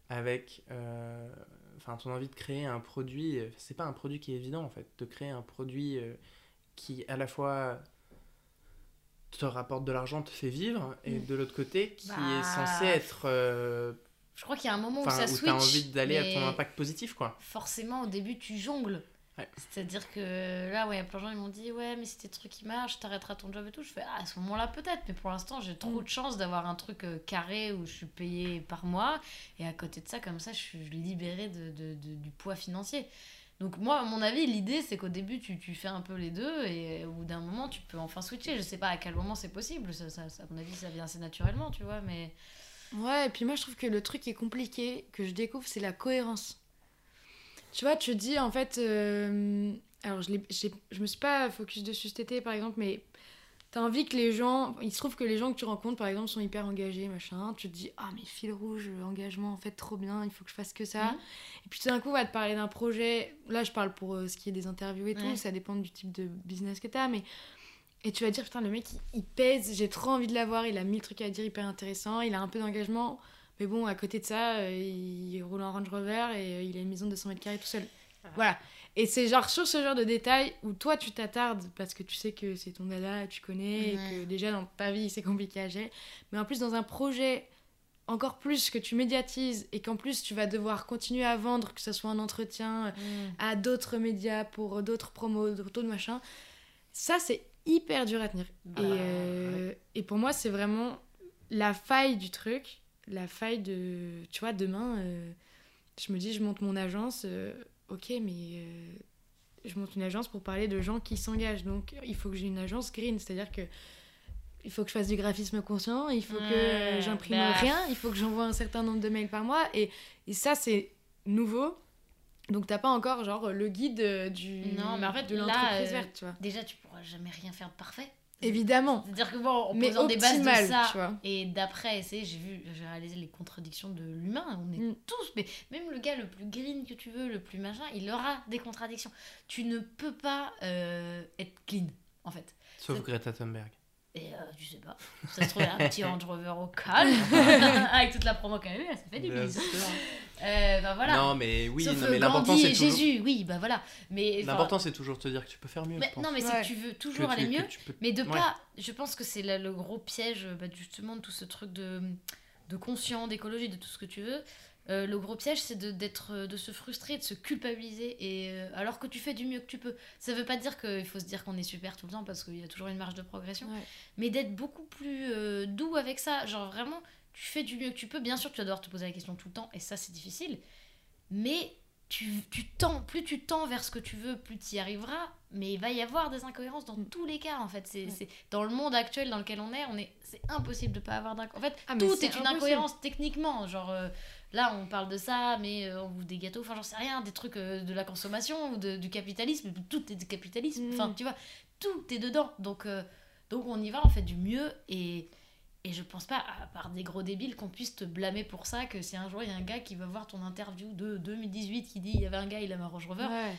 [SPEAKER 2] avec euh, enfin ton envie de créer un produit euh, c'est pas un produit qui est évident en fait de créer un produit euh, qui à la fois te rapporte de l'argent te fait vivre et
[SPEAKER 4] Mm.
[SPEAKER 2] de l'autre côté qui
[SPEAKER 3] Bah,
[SPEAKER 2] est censé être euh,
[SPEAKER 3] Je crois qu'il y a un moment où ça
[SPEAKER 2] où
[SPEAKER 3] switch.
[SPEAKER 2] t'as envie d'aller à ton impact positif quoi
[SPEAKER 3] Forcément, au début, tu jongles.
[SPEAKER 2] Ouais.
[SPEAKER 3] C'est-à-dire que là, ouais, il y a plein de gens ils m'ont dit Ouais, mais si tes trucs qui marchent, t'arrêteras ton job et tout. Je fais Ah, à ce moment-là, peut-être. Mais pour l'instant, j'ai trop
[SPEAKER 4] Mm.
[SPEAKER 3] de chance d'avoir un truc euh, carré où je suis payée par mois. Et à côté de ça, comme ça, je suis libérée de, de- de- du poids financier. Donc, moi, à mon avis, l'idée, c'est qu'au début, tu, tu fais un peu les deux. Et au bout d'un moment, tu peux enfin switcher. Je sais pas à quel moment c'est possible. Ça, ça- ça- à mon avis, ça vient assez naturellement, tu vois. Mais
[SPEAKER 4] Ouais, et puis moi je trouve que le truc qui est compliqué, que je découvre, c'est la cohérence. Tu vois, tu dis en fait. euh, alors je, je me suis pas focus dessus cet été par exemple, mais T'as envie que les gens. Il se trouve que les gens que tu rencontres, par exemple, sont hyper engagés, machin. Tu te dis, ah, mais fil rouge, engagement, en fait, trop bien, il faut que je fasse que ça.
[SPEAKER 3] Mhm.
[SPEAKER 4] Et puis tout d'un coup, on va te parler d'un projet. Là, je parle pour euh, ce qui est des interviews et tout,
[SPEAKER 3] Ouais.
[SPEAKER 4] ça dépend du type de business que t'as, mais. Et tu vas dire, putain, le mec, il, il pèse, j'ai trop envie de l'avoir, il a mille trucs à dire hyper intéressants, il a un peu d'engagement. Mais bon, à côté de ça, euh, il roule en Range Rover et euh, il a une maison de 200 mètres carrés tout seul. Voilà. Et c'est genre sur ce genre de détails où toi tu t'attardes parce que tu sais que c'est ton dada, tu connais, et que déjà dans ta vie c'est compliqué à gérer. Mais en plus dans un projet encore plus que tu médiatises et qu'en plus tu vas devoir continuer à vendre, que ce soit un entretien euh, à d'autres médias pour d'autres promos, d'autres machins, ça c'est hyper dur à tenir.
[SPEAKER 3] Bah,
[SPEAKER 4] et, euh, et pour moi c'est vraiment la faille du truc, la faille de, tu vois, demain, euh, je me dis je monte mon agence, euh, ok mais euh, je monte une agence pour parler de gens qui s'engagent, donc il faut que j'ai une agence green, c'est-à-dire que il faut que je fasse du graphisme conscient, il faut que j'imprime
[SPEAKER 3] bah.
[SPEAKER 4] rien, il faut que j'envoie un certain nombre de mails par mois, et, et ça c'est nouveau. Donc t'as pas encore genre le guide du
[SPEAKER 3] Non, mais en fait,
[SPEAKER 4] de l'entreprise verte, tu vois.
[SPEAKER 3] Déjà, tu pourras jamais rien faire de parfait.
[SPEAKER 4] Évidemment,
[SPEAKER 3] C'est-à-dire que bon, en
[SPEAKER 4] mais
[SPEAKER 3] posant des bases de ça
[SPEAKER 4] tu vois.
[SPEAKER 3] et d'après essayer, j'ai vu, j'ai réalisé les contradictions de l'humain. On est
[SPEAKER 4] Mm.
[SPEAKER 3] tous, mais même le gars le plus green que tu veux, le plus machin, il aura des contradictions. Tu ne peux pas euh, être clean, en fait.
[SPEAKER 2] Sauf Greta Thunberg.
[SPEAKER 3] Et euh, tu sais pas, ça se trouve, un petit Range Rover au calme, [laughs] avec toute la promo qu'elle a eu, ça fait du
[SPEAKER 2] Bien
[SPEAKER 3] bise.
[SPEAKER 2] sûr.
[SPEAKER 3] Euh, bah voilà.
[SPEAKER 2] Non, mais oui,
[SPEAKER 3] Sauf
[SPEAKER 2] non,
[SPEAKER 3] euh,
[SPEAKER 2] mais l'important
[SPEAKER 3] Gandhi
[SPEAKER 2] c'est toujours.
[SPEAKER 3] Jésus, oui, bah voilà. Mais enfin,
[SPEAKER 2] L'important c'est toujours de te dire que tu peux faire mieux.
[SPEAKER 3] mais-
[SPEAKER 2] je
[SPEAKER 3] non, mais c'est
[SPEAKER 4] Ouais.
[SPEAKER 3] que tu veux toujours aller mieux.
[SPEAKER 2] peux-
[SPEAKER 3] Mais de
[SPEAKER 2] Ouais.
[SPEAKER 3] pas, je pense que c'est là le gros piège bah, justement de tout ce truc de, de conscient, d'écologie, de tout ce que tu veux. Euh, le gros piège, c'est de, d'être, euh, de se frustrer, de se culpabiliser, et, euh, alors que tu fais du mieux que tu peux. Ça veut pas dire qu'il faut se dire qu'on est super tout le temps, parce qu'il y a toujours une marge de progression,
[SPEAKER 4] Ouais.
[SPEAKER 3] mais d'être beaucoup plus euh, doux avec ça. Genre vraiment, tu fais du mieux que tu peux. Bien sûr, tu vas devoir te poser la question tout le temps, et ça, c'est difficile. Mais tu, tu tends, plus tu tends vers ce que tu veux, plus tu y arriveras. Mais il va y avoir des incohérences dans tous les cas, en fait. C'est,
[SPEAKER 4] Ouais.
[SPEAKER 3] c'est- dans le monde actuel dans lequel on est, on est c'est impossible de pas avoir d'incohérence. En fait,
[SPEAKER 4] Ah,
[SPEAKER 3] tout
[SPEAKER 4] c'est
[SPEAKER 3] est une incohérence techniquement. Genre, là, on parle de ça, mais euh, on bouffe des gâteaux, enfin, j'en sais rien, des trucs euh, de la consommation ou de- du capitalisme. Tout est du capitalisme.
[SPEAKER 4] Mm.
[SPEAKER 3] Enfin, tu vois, tout est dedans. Donc, euh, donc on y va, on fait du mieux. Et, et je pense pas, à part des gros débiles, qu'on puisse te blâmer pour ça. Que si un jour il y a un gars qui va voir ton interview de 2018 qui dit il y avait un gars, il avait un Range Rover.
[SPEAKER 4] Ouais.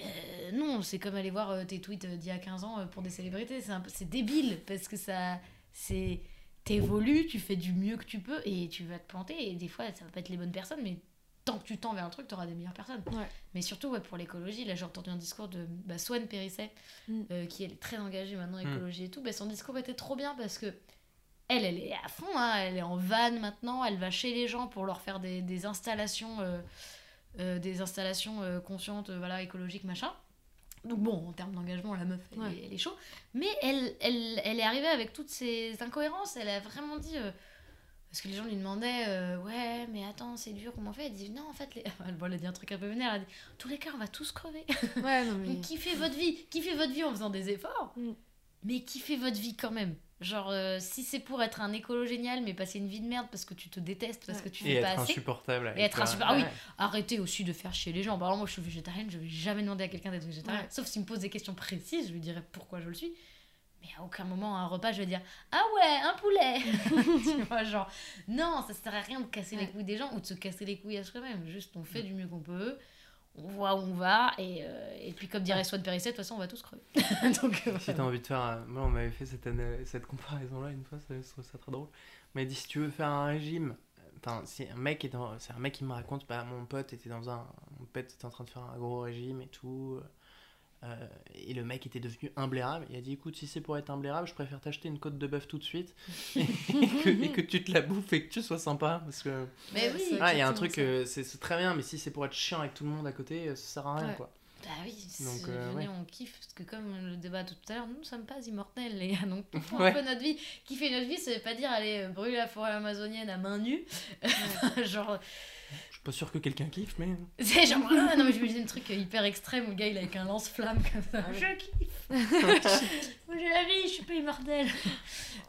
[SPEAKER 3] Euh, non, c'est comme aller voir euh, tes tweets euh, d'il y a 15 ans euh, pour des célébrités. C'est débile parce que ça. c'est T'évolues, tu fais du mieux que tu peux et tu vas te planter. Et des fois, ça va pas être les bonnes personnes, mais tant que tu tends vers un truc, tu auras des meilleures personnes.
[SPEAKER 4] Ouais.
[SPEAKER 3] Mais surtout, ouais, pour l'écologie, là j'ai entendu un discours de bah, Swan Périsset,
[SPEAKER 4] Mm.
[SPEAKER 3] euh, qui elle est très engagée maintenant
[SPEAKER 2] Mm.
[SPEAKER 3] écologie et tout. Bah, son discours était trop bien parce que. Elle, elle est à fond, hein, elle est en van maintenant, elle va chez les gens pour leur faire des, des installations, euh, euh, des installations euh, conscientes, euh, voilà, écologiques, machin. Donc bon, en termes d'engagement, la meuf, elle,
[SPEAKER 4] Ouais.
[SPEAKER 3] est, elle est chaud. Mais elle, elle, elle est arrivée avec toutes ces incohérences, elle a vraiment dit... euh, parce que les gens lui demandaient, euh, ouais, mais attends, c'est dur, comment on fait? Elle dit, non, en fait, les... [laughs] elle, bon, elle a dit un truc un peu vénère, elle a dit, tous les cas, on va tous crever.
[SPEAKER 4] Ouais, non, [laughs] mais.
[SPEAKER 3] Donc kiffez votre vie, kiffez votre vie en faisant des efforts,
[SPEAKER 4] Mm.
[SPEAKER 3] Mais kiffez votre vie quand même. Genre, euh, si c'est pour être un écolo génial, mais passer une vie de merde parce que tu te détestes, parce
[SPEAKER 4] Ouais.
[SPEAKER 3] que tu
[SPEAKER 2] Et
[SPEAKER 3] fais
[SPEAKER 2] être
[SPEAKER 3] pas assez,
[SPEAKER 2] insupportable. avec
[SPEAKER 3] Et être insupportable. Ah oui. Arrêtez aussi de faire chier les gens. Par exemple, moi je suis végétarienne, je vais jamais demander à quelqu'un d'être végétarien.
[SPEAKER 4] Ouais.
[SPEAKER 3] Sauf s'il me pose des questions précises, je lui dirai pourquoi je le suis. Mais à aucun moment, à un repas, je vais dire Ah ouais, un poulet [laughs] Tu vois, genre, non, ça sert à rien de casser les couilles des gens ou de se casser les couilles à soi-même. Juste, on fait du mieux qu'on peut, on voit où on va, et, euh, et puis, comme dirait Swan Périsset, de toute façon, on va tous crever. [laughs] Donc, euh,
[SPEAKER 2] Si t'as envie de faire. un- Moi, on m'avait fait cette, cette comparaison-là une fois, ça, je trouve ça très drôle. On m'a dit si tu veux faire un régime. Enfin, si un mec est dans. C'est un mec qui me raconte, bah, mon pote était dans un. Mon pote était en train de faire un gros régime et tout. Euh, et le mec était devenu imblairable. Il a dit écoute, si c'est pour être imblairable, je préfère t'acheter une côte de bœuf tout de suite [laughs] et, que, et que tu te la bouffes et que tu sois sympa. Parce que.
[SPEAKER 3] Mais oui,
[SPEAKER 4] c'est
[SPEAKER 2] Ah, il y a un truc, euh, c'est très bien, mais si c'est pour être chiant avec tout le monde à côté, euh, ça sert à rien
[SPEAKER 4] Ouais.
[SPEAKER 2] quoi.
[SPEAKER 3] Bah oui, c'est-
[SPEAKER 2] Donc, euh,
[SPEAKER 3] venez,
[SPEAKER 2] ouais.
[SPEAKER 3] on kiffe, parce que comme le débat tout à l'heure, nous ne sommes pas immortels, les gars, donc kiffons
[SPEAKER 2] Ouais.
[SPEAKER 3] un peu notre vie. Kiffer notre vie, ça veut pas dire aller brûler la forêt amazonienne à main nue. [laughs] genre,
[SPEAKER 2] suis pas sûr que quelqu'un kiffe, mais. [laughs]
[SPEAKER 3] c'est genre, ah, non mais je me disais un truc hyper extrême, où le gars il est avec un lance-flamme comme ça.
[SPEAKER 4] Ah.
[SPEAKER 3] Je kiffe [laughs] Moi j'ai la vie, je suis pas immortel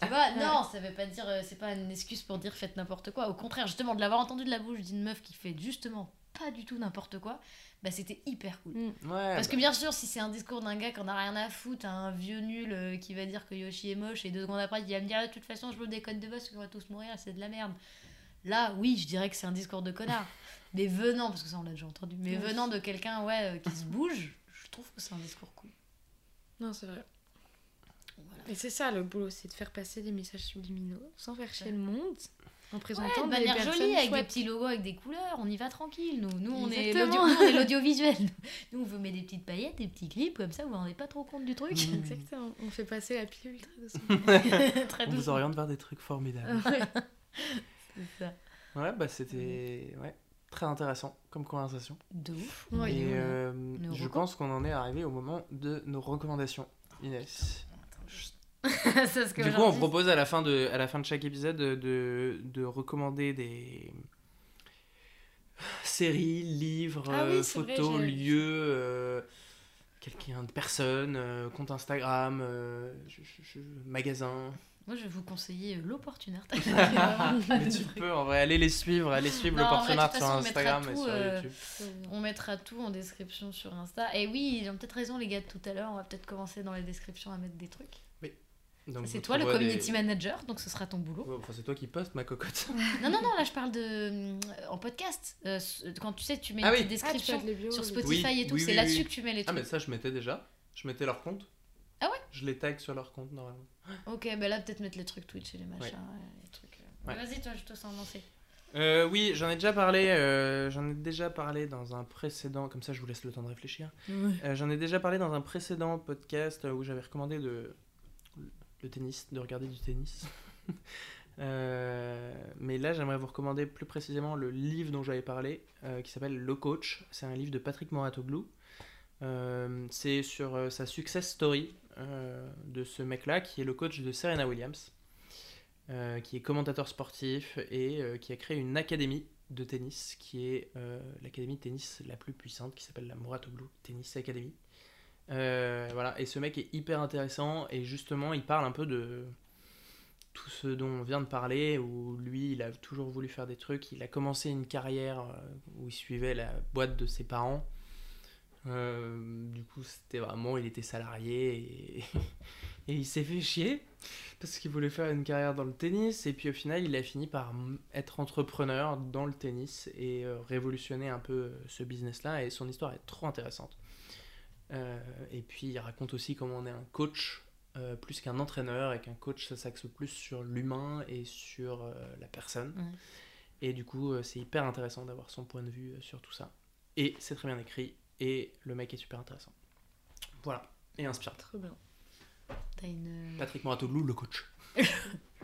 [SPEAKER 3] Tu vois, non, ça veut pas dire, euh, c'est pas une excuse pour dire faites n'importe quoi. Au contraire, justement, de l'avoir entendu de la bouche d'une meuf qui fait justement pas du tout n'importe quoi, bah c'était hyper cool.
[SPEAKER 4] Mm.
[SPEAKER 2] Ouais,
[SPEAKER 3] Parce que
[SPEAKER 2] bah,
[SPEAKER 3] bien sûr, si c'est un discours d'un gars qui en a rien à foutre, un vieux nul euh, qui va dire que Yoshi est moche et deux secondes après il va me dire de toute façon je veux des codes de boss qu'on va tous mourir, c'est de la merde. Là, oui, je dirais que c'est un discours de connard. Mais venant, parce que ça on l'a déjà entendu, mais
[SPEAKER 4] Ouais.
[SPEAKER 3] venant de quelqu'un ouais, euh, qui se bouge, je trouve que c'est un discours cool.
[SPEAKER 4] Non, c'est vrai.
[SPEAKER 3] Voilà.
[SPEAKER 4] Et c'est ça le boulot, c'est de faire passer des messages subliminaux sans faire chier
[SPEAKER 3] Ouais.
[SPEAKER 4] le monde, en
[SPEAKER 3] Ouais,
[SPEAKER 4] présentant
[SPEAKER 3] de
[SPEAKER 4] des
[SPEAKER 3] manière
[SPEAKER 4] personnes
[SPEAKER 3] jolie, avec des petits logos, avec des couleurs, on y va tranquille. Nous, nous on est
[SPEAKER 4] Exactement.
[SPEAKER 3] est [laughs] l'audiovisuel. Nous, on vous met des petites paillettes, des petits clips, comme ça, vous vous rendez pas trop compte du truc. [laughs]
[SPEAKER 2] Mm.
[SPEAKER 4] Exactement, on fait passer la pilule très doucement. [laughs]
[SPEAKER 3] Très
[SPEAKER 2] on vous
[SPEAKER 3] doucement.
[SPEAKER 2] oriente vers des trucs formidables.
[SPEAKER 4] Ouais.
[SPEAKER 3] C'est ça.
[SPEAKER 2] Ouais, bah c'était ouais, très intéressant comme conversation.
[SPEAKER 3] De ouf.
[SPEAKER 4] Ouais,
[SPEAKER 2] Et euh, je pense qu'on en est arrivé au moment de nos recommandations. Inès. [laughs]
[SPEAKER 3] C'est ce que
[SPEAKER 2] Du coup, on propose à la fin de, à la fin de chaque épisode de, de, de recommander des séries, livres,
[SPEAKER 4] Ah oui, c'est vrai,
[SPEAKER 2] photos, lieux, euh, quelqu'un de personne, euh, compte Instagram, euh, je- je- je- magasin.
[SPEAKER 3] Moi, je vais vous conseiller euh, l'opportunard. [laughs] [laughs]
[SPEAKER 2] Mais tu peux en vrai aller les suivre, aller suivre
[SPEAKER 3] toute
[SPEAKER 2] sur Instagram et sur
[SPEAKER 3] euh,
[SPEAKER 2] YouTube.
[SPEAKER 3] On mettra tout en description sur Insta. Et oui, ils ont peut-être raison, les gars, de tout à l'heure. On va peut-être commencer dans les descriptions à mettre des trucs.
[SPEAKER 2] Donc,
[SPEAKER 3] C'est toi le community
[SPEAKER 2] des-
[SPEAKER 3] manager, donc ce sera ton boulot.
[SPEAKER 2] Enfin, c'est toi qui postes ma cocotte. [laughs]
[SPEAKER 3] non, non, non, là, je parle de. euh, en podcast. Euh, quand tu sais, tu mets
[SPEAKER 2] Ah
[SPEAKER 3] une
[SPEAKER 2] oui.
[SPEAKER 4] Ah,
[SPEAKER 3] description
[SPEAKER 4] bios,
[SPEAKER 3] sur Spotify
[SPEAKER 2] Oui,
[SPEAKER 3] et tout.
[SPEAKER 2] oui,
[SPEAKER 3] c'est
[SPEAKER 2] oui,
[SPEAKER 3] là-dessus
[SPEAKER 2] oui.
[SPEAKER 3] que tu mets les
[SPEAKER 2] Ah,
[SPEAKER 3] trucs.
[SPEAKER 2] mais ça, je mettais déjà. Je mettais leur compte.
[SPEAKER 3] Ah ouais?
[SPEAKER 2] Je les tag sur leur compte normalement.
[SPEAKER 3] Ok, bah là, peut-être mettre les trucs Twitch et les machins. euh, Les trucs, euh.
[SPEAKER 2] Ouais.
[SPEAKER 3] Vas-y, toi, je te sens lancer.
[SPEAKER 2] Euh, oui, j'en ai déjà parlé. euh, j'en ai déjà parlé dans un précédent. Comme ça, je vous laisse le temps de réfléchir. Euh, j'en ai déjà parlé dans un précédent podcast où j'avais recommandé de le tennis, de regarder du tennis. [laughs] Mais là, j'aimerais vous recommander plus précisément le livre dont j'avais parlé, qui s'appelle Le Coach. C'est un livre de Patrick Moratoglou. C'est sur sa success story de ce mec-là, qui est le coach de Serena Williams, euh, qui est commentateur sportif et euh, qui a créé une académie de tennis, qui est euh, l'académie de tennis la plus puissante, qui s'appelle la Moratoglou Tennis Academy. Euh, voilà, et ce mec est hyper intéressant, et justement, il parle un peu de tout ce dont on vient de parler, où lui, il a toujours voulu faire des trucs, il a commencé une carrière euh, où il suivait la boîte de ses parents. Euh, du coup, c'était vraiment, il était salarié et, [laughs] et il s'est fait chier parce qu'il voulait faire une carrière dans le tennis. Et puis au final, il a fini par être entrepreneur dans le tennis et euh, révolutionner un peu euh, ce business-là. Et son histoire est trop intéressante. Euh, et puis il raconte aussi comment on est un coach plus qu'un entraîneur et qu'un coach ça s'axe plus sur l'humain et sur la personne.
[SPEAKER 3] Ouais.
[SPEAKER 2] Et du coup, c'est hyper intéressant d'avoir son point de vue sur tout ça. Et c'est très bien écrit et le mec est super intéressant. Voilà, et inspirant.
[SPEAKER 4] Trop bien.
[SPEAKER 3] T'as une.
[SPEAKER 2] Patrick Moratoglou, le coach. [laughs]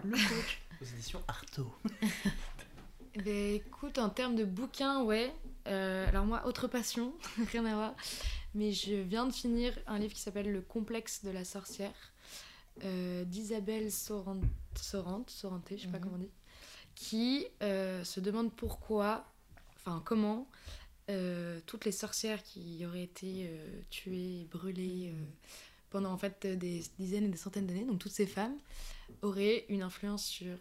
[SPEAKER 3] Le coach.
[SPEAKER 2] Aux éditions Artaud. [laughs]
[SPEAKER 4] Eh ben, écoute, en termes de bouquins, ouais. Euh, alors moi, autre passion, [laughs] rien à voir. Mais je viens de finir un livre qui s'appelle Le complexe de la sorcière euh, d'Isabelle Sorante, Sorante, Sorante, je sais pas
[SPEAKER 3] Mhm.
[SPEAKER 4] comment on dit, qui euh, se demande pourquoi, enfin comment, euh, toutes les sorcières qui auraient été euh, tuées, brûlées euh, pendant en fait des dizaines et des centaines d'années, donc toutes ces femmes, auraient une influence sur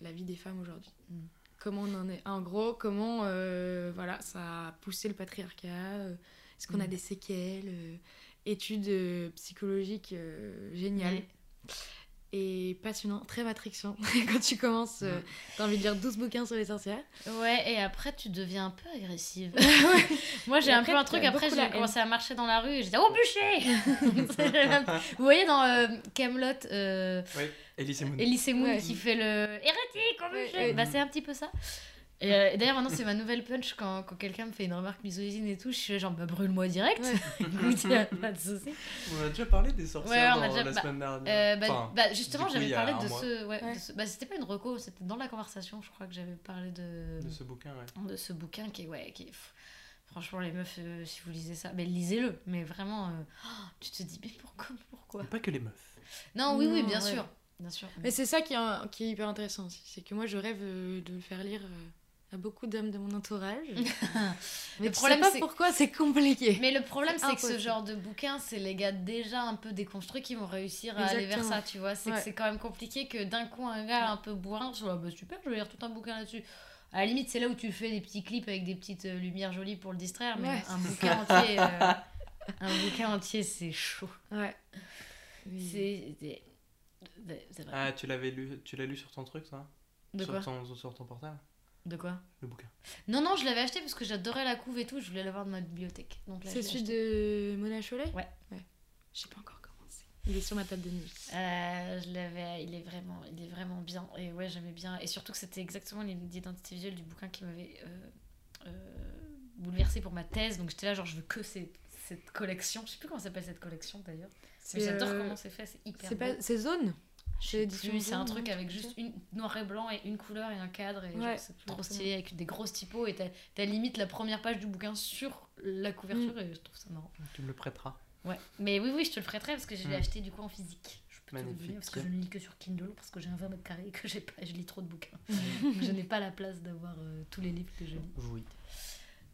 [SPEAKER 4] la vie des femmes aujourd'hui.
[SPEAKER 3] Mm.
[SPEAKER 4] Comment on en est? En gros, comment voilà, ça a poussé le patriarcat Est-ce qu'on a
[SPEAKER 3] Mm.
[SPEAKER 4] des séquelles Études psychologiques géniales. Et passionnant, très matrixant. [laughs] Quand tu commences, euh, t'as envie de lire 12 bouquins sur les sorcières.
[SPEAKER 3] Ouais, et après, tu deviens un peu agressive. [laughs] Moi, j'ai un
[SPEAKER 4] après,
[SPEAKER 3] peu un truc. Après, j'ai commencé à marcher dans la rue et j'étais au bûcher [laughs] le même- Vous voyez dans euh, Camelot, euh,
[SPEAKER 2] Oui, Elise Moon.
[SPEAKER 3] Elise Moon
[SPEAKER 4] Ouais.
[SPEAKER 3] qui fait le hérétique au bûcher.
[SPEAKER 4] ouais.
[SPEAKER 3] Bah, c'est un petit peu ça. Et, euh, et d'ailleurs, maintenant, c'est ma nouvelle punch quand, quand quelqu'un me fait une remarque misogyne et tout. Je suis genre, bah, brûle-moi direct.
[SPEAKER 4] Ouais. [laughs]
[SPEAKER 3] Écoute, y a pas de souci.
[SPEAKER 2] On a déjà parlé des sorcières
[SPEAKER 3] Ouais, on a
[SPEAKER 2] dans
[SPEAKER 3] déjà
[SPEAKER 2] la
[SPEAKER 3] bah,
[SPEAKER 2] semaine dernière.
[SPEAKER 3] Euh, bah,
[SPEAKER 2] Enfin,
[SPEAKER 3] bah, justement,
[SPEAKER 2] coup,
[SPEAKER 3] j'avais parlé de ce. Ouais,
[SPEAKER 4] Ouais.
[SPEAKER 3] de ce- Bah, c'était pas une reco, c'était dans la conversation, je crois que j'avais parlé de,
[SPEAKER 2] de ce bouquin, ouais.
[SPEAKER 3] de ce bouquin qui est. Ouais, qui est Franchement, les meufs, euh, si vous lisez ça, mais lisez-le. Mais vraiment, euh, oh, tu te dis, mais pourquoi, pourquoi?
[SPEAKER 2] Pas que les meufs.
[SPEAKER 3] Non, oui, oui, bien
[SPEAKER 4] ouais.
[SPEAKER 3] sûr. Bien sûr.
[SPEAKER 4] Mais c'est ça qui est, un- qui est hyper intéressant aussi. C'est que moi, je rêve de le faire lire euh, à beaucoup d'hommes de mon entourage. [laughs] Mais
[SPEAKER 3] Le
[SPEAKER 4] tu
[SPEAKER 3] problème,
[SPEAKER 4] sais pas
[SPEAKER 3] c'est-
[SPEAKER 4] pourquoi c'est compliqué.
[SPEAKER 3] Mais le problème, c'est que ce genre de bouquin, c'est les gars déjà un peu déconstruits qui vont réussir à aller vers ça, tu vois. C'est que
[SPEAKER 4] Ouais.
[SPEAKER 3] c'est quand même compliqué que d'un coup, un gars un peu bourrin soit bah super, je vais lire tout un bouquin là-dessus. À la limite, c'est là où tu fais des petits clips avec des petites euh, lumières jolies pour le distraire, mais
[SPEAKER 4] Ouais,
[SPEAKER 3] un bouquin entier, euh, [laughs] un bouquin entier, c'est chaud.
[SPEAKER 4] Ouais. Oui.
[SPEAKER 3] C'est.
[SPEAKER 2] Ah, tu l'avais lu, tu l'as lu sur ton truc, ça?
[SPEAKER 3] De
[SPEAKER 2] sur
[SPEAKER 3] quoi?
[SPEAKER 2] ton, sur ton portable?
[SPEAKER 3] De quoi
[SPEAKER 2] Le bouquin.
[SPEAKER 3] Non, non, je l'avais acheté parce que j'adorais la couve et tout, je voulais l'avoir dans ma bibliothèque.
[SPEAKER 4] C'est celui
[SPEAKER 3] acheté.
[SPEAKER 4] de Mona Chollet
[SPEAKER 3] Ouais.
[SPEAKER 4] Ouais. J'ai pas encore commencé. Il est sur ma table de nuit.
[SPEAKER 3] Euh, je l'avais, il est vraiment, il est vraiment bien. Et ouais, j'aimais bien. Et surtout que c'était exactement l'identité visuelle du bouquin qui m'avait euh, euh, bouleversée pour ma thèse. Donc j'étais là, genre, je veux que ces- cette collection. Je sais plus comment s'appelle cette collection d'ailleurs. Mais j'adore
[SPEAKER 4] euh,
[SPEAKER 3] comment c'est fait, c'est hyper
[SPEAKER 4] C'est pas... c'est Zone?
[SPEAKER 3] C'est un truc avec juste une noir et blanc et une couleur et un cadre. Et
[SPEAKER 4] Ouais,
[SPEAKER 3] c'est trop stylé avec des grosses typos. Et t'as, limite la première page du bouquin sur la couverture. Et je trouve ça marrant.
[SPEAKER 2] Tu me le prêteras.
[SPEAKER 3] Ouais, mais oui, oui, je te le prêterai parce que je l'ai
[SPEAKER 2] Mm.
[SPEAKER 3] acheté du coup en physique. Je peux te le donner parce que je ne lis que sur Kindle parce que j'ai un 20 mètres carrés et que j'ai pas, je lis trop de bouquins. [laughs] Je n'ai pas la place d'avoir euh, tous les livres que je lis.
[SPEAKER 2] Oui.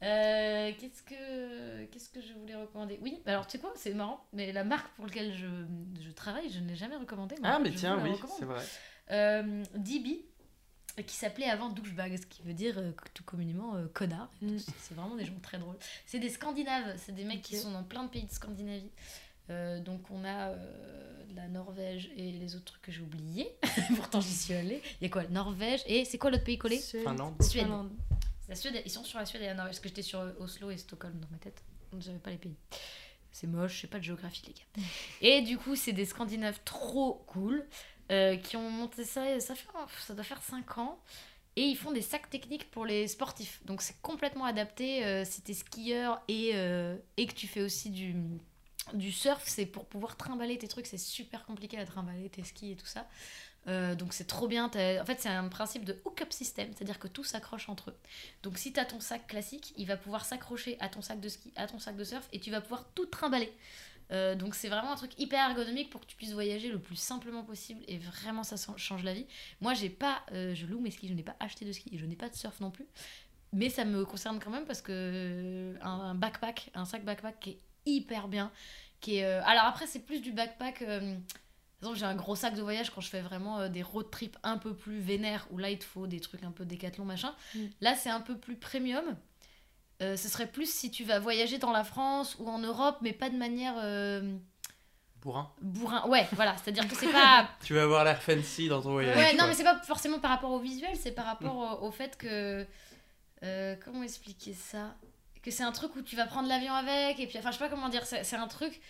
[SPEAKER 3] Euh, qu'est-ce que qu'est-ce que je voulais recommander? Oui, alors tu sais quoi, c'est marrant, mais la marque pour laquelle je, je travaille, je ne l'ai jamais recommandée.
[SPEAKER 2] Ah, mais tiens, oui, c'est vrai.
[SPEAKER 3] Euh, DB, qui s'appelait avant douchebag, ce qui veut dire euh, tout communément euh, connard.
[SPEAKER 4] Mm.
[SPEAKER 3] C'est vraiment des gens très drôles. C'est des Scandinaves, c'est des mecs qui sont dans plein de pays de Scandinavie. Euh, donc on a euh, la Norvège et les autres trucs que j'ai oubliés. [laughs] Pourtant j'y suis allée. Il y a quoi? Norvège et c'est quoi l'autre pays collé?
[SPEAKER 4] Suède.
[SPEAKER 2] Finlande.
[SPEAKER 3] Suède.
[SPEAKER 4] Finlande.
[SPEAKER 3] La Suède, ils sont sur la Suède et la Norvège, parce que j'étais sur euh, Oslo et Stockholm dans ma tête. Donc j'avais pas les pays. C'est moche, je sais pas de géographie, les gars. [laughs] Et du coup, c'est des Scandinaves trop cool euh, qui ont monté ça, ça, fait, ça doit faire 5 ans. Et ils font des sacs techniques pour les sportifs. Donc c'est complètement adapté euh, si t'es skieur et, euh, et que tu fais aussi du, du surf. C'est pour pouvoir trimballer tes trucs. C'est super compliqué à trimballer tes skis et tout ça. Euh, donc c'est trop bien. En fait, c'est un principe de hook-up system, c'est-à-dire que tout s'accroche entre eux. Donc si tu as ton sac classique, il va pouvoir s'accrocher à ton sac de ski, à ton sac de surf, et tu vas pouvoir tout trimballer. Euh, donc c'est vraiment un truc hyper ergonomique pour que tu puisses voyager le plus simplement possible et vraiment ça chan- change la vie. Moi j'ai pas, euh, je loue mes skis, je n'ai pas acheté de ski et je n'ai pas de surf non plus, mais ça me concerne quand même parce que un, un backpack, un sac backpack qui est hyper bien, qui est, alors après c'est plus du backpack. Par exemple, j'ai un gros sac de voyage quand je fais vraiment euh, des road trips un peu plus vénères, où là il te faut des trucs un peu décathlon machin.
[SPEAKER 4] Mm.
[SPEAKER 3] Là c'est un peu plus premium. Euh, ce serait plus si tu vas voyager dans la France ou en Europe, mais pas de manière euh,
[SPEAKER 2] Bourrin.
[SPEAKER 3] bourrin. Ouais, voilà, c'est-à-dire que c'est [laughs] pas.
[SPEAKER 2] Tu vas avoir l'air fancy dans ton voyage.
[SPEAKER 3] Ouais, non, mais c'est pas forcément par rapport au visuel, c'est par rapport au, au fait que. euh, comment expliquer ça? Que c'est un truc où tu vas prendre l'avion avec, et puis. Enfin, je sais pas comment dire, c'est c'est un truc.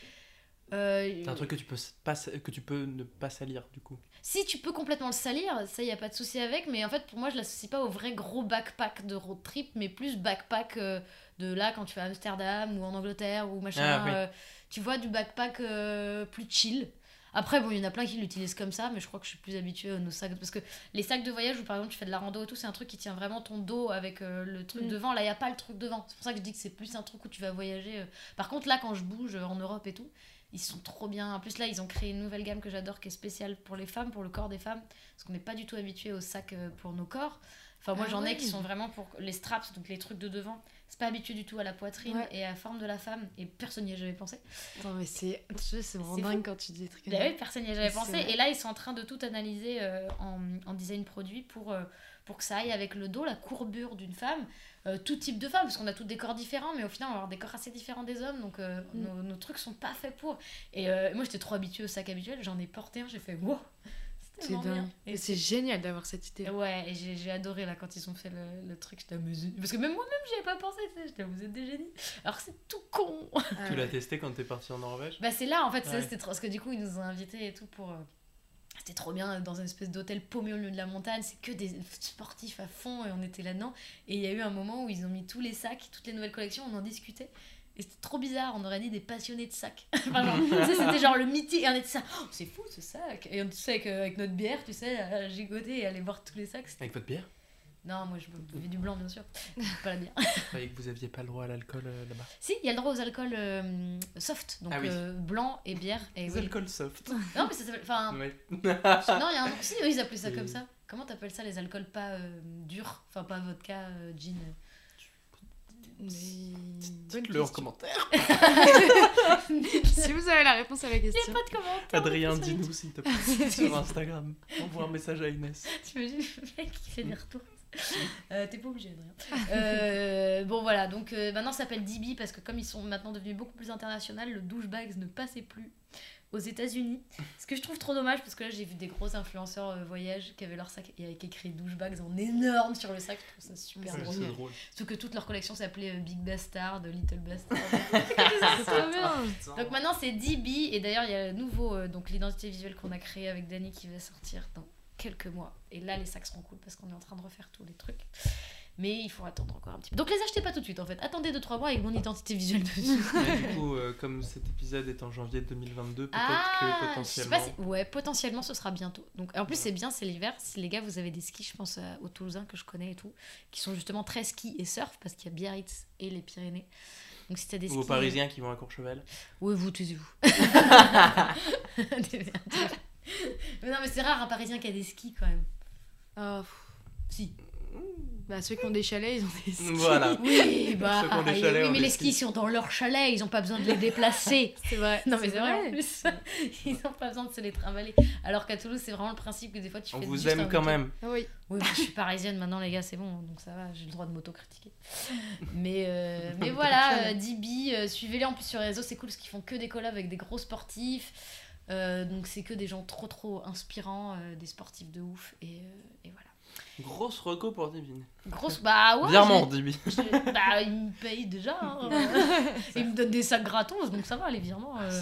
[SPEAKER 3] Euh,
[SPEAKER 2] C'est un truc que tu peux pas, que tu peux ne pas salir du coup.
[SPEAKER 3] Si tu peux complètement le salir, ça y a pas de souci avec, mais en fait pour moi je l'associe pas au vrai gros backpack de road trip, mais plus backpack euh, de là quand tu vas à Amsterdam ou en Angleterre ou machin.
[SPEAKER 2] Ah, oui.
[SPEAKER 3] euh, tu vois du backpack euh, plus chill. Après bon il y en a plein qui l'utilisent comme ça, mais je crois que je suis plus habituée à nos sacs parce que les sacs de voyage où par exemple tu fais de la rando et tout, c'est un truc qui tient vraiment ton dos avec euh, le truc
[SPEAKER 4] Mm.
[SPEAKER 3] devant. Là il y a pas le truc devant. C'est pour ça que je dis que c'est plus un truc où tu vas voyager. Par contre là quand je bouge en Europe et tout. Ils sont trop bien. En plus, là, ils ont créé une nouvelle gamme que j'adore qui est spéciale pour les femmes, pour le corps des femmes. Parce qu'on n'est pas du tout habitué aux sacs euh, pour nos corps. Enfin, moi,
[SPEAKER 4] Ah
[SPEAKER 3] j'en ai qui sont vraiment pour les straps, donc les trucs de devant. C'est pas habitué du tout à la poitrine
[SPEAKER 4] Ouais.
[SPEAKER 3] et à la forme de la femme. Et personne n'y a jamais pensé.
[SPEAKER 4] Attends, mais c'est tu sais, c'est vraiment dingue quand tu dis des trucs
[SPEAKER 3] Bah oui, personne n'y a jamais pensé. Et là, ils sont en train de tout analyser euh, en, en design produit pour, euh, pour que ça aille avec le dos, la courbure d'une femme. Euh, tout type de femme, parce qu'on a tous des corps différents, mais au final, on va avoir des corps assez différents des hommes. Donc, euh,
[SPEAKER 4] Mm.
[SPEAKER 3] nos, nos trucs sont pas faits pour. Et euh, moi, j'étais trop habituée au sac habituel. J'en ai porté un, j'ai fait wow! C'était
[SPEAKER 4] C'est dingue.
[SPEAKER 3] Et
[SPEAKER 4] Et c'est génial d'avoir cette idée.
[SPEAKER 3] Ouais, et j'ai adoré là quand ils ont fait le, le truc. J'étais amusée. Parce que même moi-même, j'y avais pas pensé. tu sais, J'étais, vous êtes des génies. Alors que c'est tout con.
[SPEAKER 2] Tu l'as testé quand t'es parti en Norvège?
[SPEAKER 3] Bah c'est là en fait,
[SPEAKER 2] Ouais.
[SPEAKER 3] c'était trop... parce que du coup ils nous ont invités et tout pour... C'était trop bien dans une espèce d'hôtel paumé au milieu de la montagne, c'est que des sportifs à fond et on était là-dedans. Et il y a eu un moment où ils ont mis tous les sacs, toutes les nouvelles collections, on en discutait. Et c'était trop bizarre, on aurait dit des passionnés de sacs. [laughs] Enfin, genre, c'était genre le mythique, et on était ça, Oh, c'est fou ce sac. Et on tu sais, avec, euh, notre bière, tu sais, à gigoter et aller voir tous les sacs.
[SPEAKER 2] Avec votre bière?
[SPEAKER 3] Non, moi je buvais du blanc bien sûr, pas la bière.
[SPEAKER 2] Je croyais que vous aviez pas le droit à l'alcool euh, là-bas.
[SPEAKER 3] Si, il y a le droit aux alcools euh, soft, donc
[SPEAKER 2] Ah oui.
[SPEAKER 3] euh, blanc et bière. Et
[SPEAKER 2] Les
[SPEAKER 3] oui.
[SPEAKER 2] alcools soft.
[SPEAKER 3] Non, mais ça s'appelle. Enfin,
[SPEAKER 2] Ouais.
[SPEAKER 3] non, il y a un nom. Si, ils appelaient ça
[SPEAKER 2] Oui.
[SPEAKER 3] comme ça. Comment t'appelles ça les alcools pas euh, durs? Enfin, pas vodka, euh, gin.
[SPEAKER 2] Dites-le en
[SPEAKER 4] question.
[SPEAKER 2] commentaire. [laughs]
[SPEAKER 4] si vous avez la réponse à la
[SPEAKER 3] Il y a
[SPEAKER 4] question.
[SPEAKER 3] pas de commentaire.
[SPEAKER 2] Adrien,
[SPEAKER 3] dis
[SPEAKER 2] dis-nous s'il te plaît sur [laughs] Instagram. Envoie un message à Inès.
[SPEAKER 3] T'imagines le mec qui fait des retours. [laughs] Euh, T'es pas obligé de rien. Euh, bon voilà, donc euh, maintenant ça s'appelle DB parce que comme ils sont maintenant devenus beaucoup plus internationaux, le douchebags ne passait plus aux États-Unis. Ce que je trouve trop dommage parce que là j'ai vu des gros influenceurs euh, voyage qui avaient leur sac et avec écrit douchebags en énorme sur le sac. Je trouve ça super
[SPEAKER 2] C'est
[SPEAKER 3] drôle.
[SPEAKER 2] c'est drôle.
[SPEAKER 3] Surtout que toute leur collection s'appelait euh, Big Bastard, Little Bastard. [laughs]
[SPEAKER 4] C'est trop bien.
[SPEAKER 3] donc maintenant c'est DB et d'ailleurs il y a le nouveau euh, donc l'identité visuelle qu'on a créé avec Dani qui va sortir dans quelques mois. Et là les sacs seront cool parce qu'on est en train de refaire tous les trucs. Mais il faut attendre encore un petit peu. Donc les achetez pas tout de suite en fait. Attendez 2-3 mois avec mon identité visuelle dessus. [laughs]
[SPEAKER 2] Mais du coup, euh, comme cet épisode est en janvier 2022, peut-être
[SPEAKER 3] Ah,
[SPEAKER 2] que
[SPEAKER 3] je sais
[SPEAKER 2] potentiellement.
[SPEAKER 3] pas si- Ouais, potentiellement ce sera bientôt. Donc en plus c'est bien, c'est l'hiver. Si les gars vous avez des skis, je pense à- aux Toulousains que je connais et tout, qui sont justement très ski et surf parce qu'il y a Biarritz et les Pyrénées. Donc si t'as des
[SPEAKER 2] Ou
[SPEAKER 3] skis.
[SPEAKER 2] aux Parisiens qui vont à Courchevel.
[SPEAKER 3] Ouais, vous taisez-vous. [laughs] [laughs] Mais non mais c'est rare un Parisien qui a des skis quand même.
[SPEAKER 4] Ah, pff.
[SPEAKER 3] Si.
[SPEAKER 4] bah, ceux qui ont des chalets, ils ont des skis.
[SPEAKER 2] Voilà. [laughs]
[SPEAKER 3] Oui, bah,
[SPEAKER 2] Ceux qui ont des
[SPEAKER 3] oui,
[SPEAKER 2] ont
[SPEAKER 3] mais
[SPEAKER 2] des
[SPEAKER 3] les skis
[SPEAKER 2] skis.
[SPEAKER 3] sont dans leur chalet, ils ont pas besoin de les déplacer. [laughs]
[SPEAKER 4] C'est vrai.
[SPEAKER 3] Non mais c'est vrai, en plus. [laughs] Ils ont pas besoin de se les trimballer. Alors qu'à Toulouse, c'est vraiment le principe que des fois tu
[SPEAKER 2] On
[SPEAKER 3] fais
[SPEAKER 2] vous
[SPEAKER 3] juste
[SPEAKER 2] aime quand même.
[SPEAKER 4] Ah Oui.
[SPEAKER 3] Oui, je suis parisienne maintenant, les gars, c'est bon, donc ça va, j'ai le droit de m'auto-critiquer. Mais, euh, mais voilà, euh, DB, euh, suivez-les en plus sur les réseaux, c'est cool parce qu'ils font que des collabs avec des gros sportifs. Euh, donc c'est que des gens trop trop inspirants, euh, des sportifs de ouf. Et, euh, et voilà.
[SPEAKER 2] Grosse reco pour Divine.
[SPEAKER 3] Grosse. Bah ouais.
[SPEAKER 2] Virement,
[SPEAKER 3] je- bah, ils me payent déjà. hein. [laughs] ils me donnent des sacs gratos, donc ça va, les virements. euh.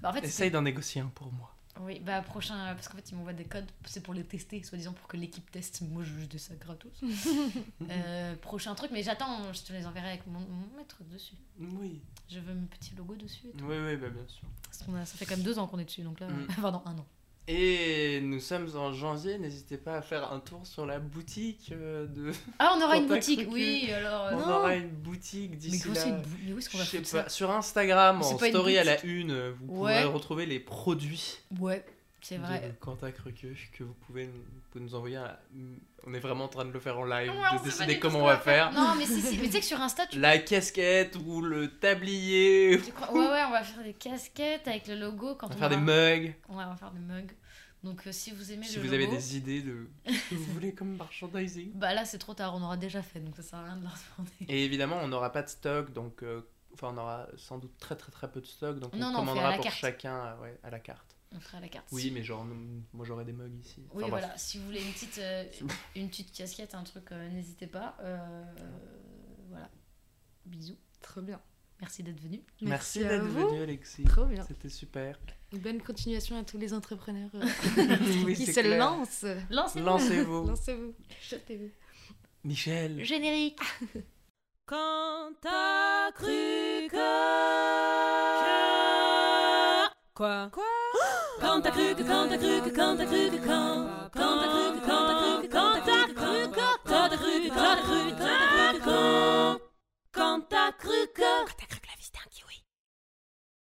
[SPEAKER 3] Bah, en fait,
[SPEAKER 2] Essaye d'en négocier un pour moi.
[SPEAKER 3] Oui, bah prochain, parce qu'en fait ils m'envoient des codes, c'est pour les tester, soi-disant pour que l'équipe teste, moi je des sacs gratos. [laughs] Euh, prochain truc, mais j'attends, je te les enverrai avec mon, mon maître dessus.
[SPEAKER 2] Oui.
[SPEAKER 3] Je veux mon petit logo dessus et tout.
[SPEAKER 2] Oui, oui, bah, bien sûr.
[SPEAKER 3] Parce qu'on a- ça fait quand même deux ans qu'on est dessus, donc là,
[SPEAKER 2] Mm. [laughs]
[SPEAKER 3] pardon, un an.
[SPEAKER 2] Et nous sommes en janvier, n'hésitez pas à faire un tour sur la boutique euh, de. [laughs]
[SPEAKER 3] Ah, on aura [laughs] une boutique,
[SPEAKER 2] que-
[SPEAKER 3] oui, alors. euh,
[SPEAKER 2] On
[SPEAKER 3] non.
[SPEAKER 2] aura une boutique d'ici là.
[SPEAKER 3] une bou- mais où est-ce qu'on va ça
[SPEAKER 2] pas, sur Instagram, en story à la une, euh, vous
[SPEAKER 3] Ouais.
[SPEAKER 2] pourrez retrouver les produits
[SPEAKER 3] Ouais, c'est vrai.
[SPEAKER 2] de Quentin Crequeux que vous pouvez, nous- vous pouvez nous envoyer. à- On est vraiment en train de le faire en live,
[SPEAKER 3] Ouais,
[SPEAKER 2] de décider comment on va faire.
[SPEAKER 3] Non, mais si, si. Mais tu sais que sur Insta, tu.
[SPEAKER 2] La casquette ou le tablier.
[SPEAKER 3] tu crois- Ouais, ouais, on va faire des casquettes avec le logo quand
[SPEAKER 2] On
[SPEAKER 3] on,
[SPEAKER 2] va faire des mugs.
[SPEAKER 3] Ouais, on va faire des mugs. Donc euh, si vous aimez
[SPEAKER 2] Si
[SPEAKER 3] le
[SPEAKER 2] vous
[SPEAKER 3] logo,
[SPEAKER 2] avez des idées de ce que vous voulez comme merchandising.
[SPEAKER 3] Bah là c'est trop tard, on aura déjà fait donc ça sert à rien de leur demander.
[SPEAKER 2] Et évidemment, on n'aura pas de stock, donc euh, enfin, on aura sans doute très très très peu de stock, donc
[SPEAKER 3] Non,
[SPEAKER 2] on
[SPEAKER 3] non,
[SPEAKER 2] commandera pour
[SPEAKER 3] carte.
[SPEAKER 2] chacun euh, ouais, à la carte.
[SPEAKER 3] On fera la carte.
[SPEAKER 2] Oui, mais genre, moi j'aurai des mugs ici.
[SPEAKER 3] Oui
[SPEAKER 2] bref.
[SPEAKER 3] voilà, si vous voulez une petite, euh, une petite casquette, un truc, euh, n'hésitez pas. Euh, voilà. Bisous.
[SPEAKER 4] Trop bien.
[SPEAKER 3] Merci d'être venu.
[SPEAKER 2] Merci, d'être venu, Alexis.
[SPEAKER 4] Trop bien.
[SPEAKER 2] C'était super.
[SPEAKER 4] Une bonne continuation à tous les entrepreneurs euh, [laughs]
[SPEAKER 2] Oui, [laughs]
[SPEAKER 4] qui se
[SPEAKER 2] clair.
[SPEAKER 4] lancent.
[SPEAKER 3] Lancez-vous.
[SPEAKER 2] Lancez-vous. [laughs]
[SPEAKER 4] Lancez-vous. Jetez-vous.
[SPEAKER 2] Michel.
[SPEAKER 3] Générique.
[SPEAKER 1] Quand t'as cru que... Quoi Quoi Quand t'as cru que, quand t'as cru que, quand t'as cru que, quand Quand t'as cru que, quand t'as cru que, quand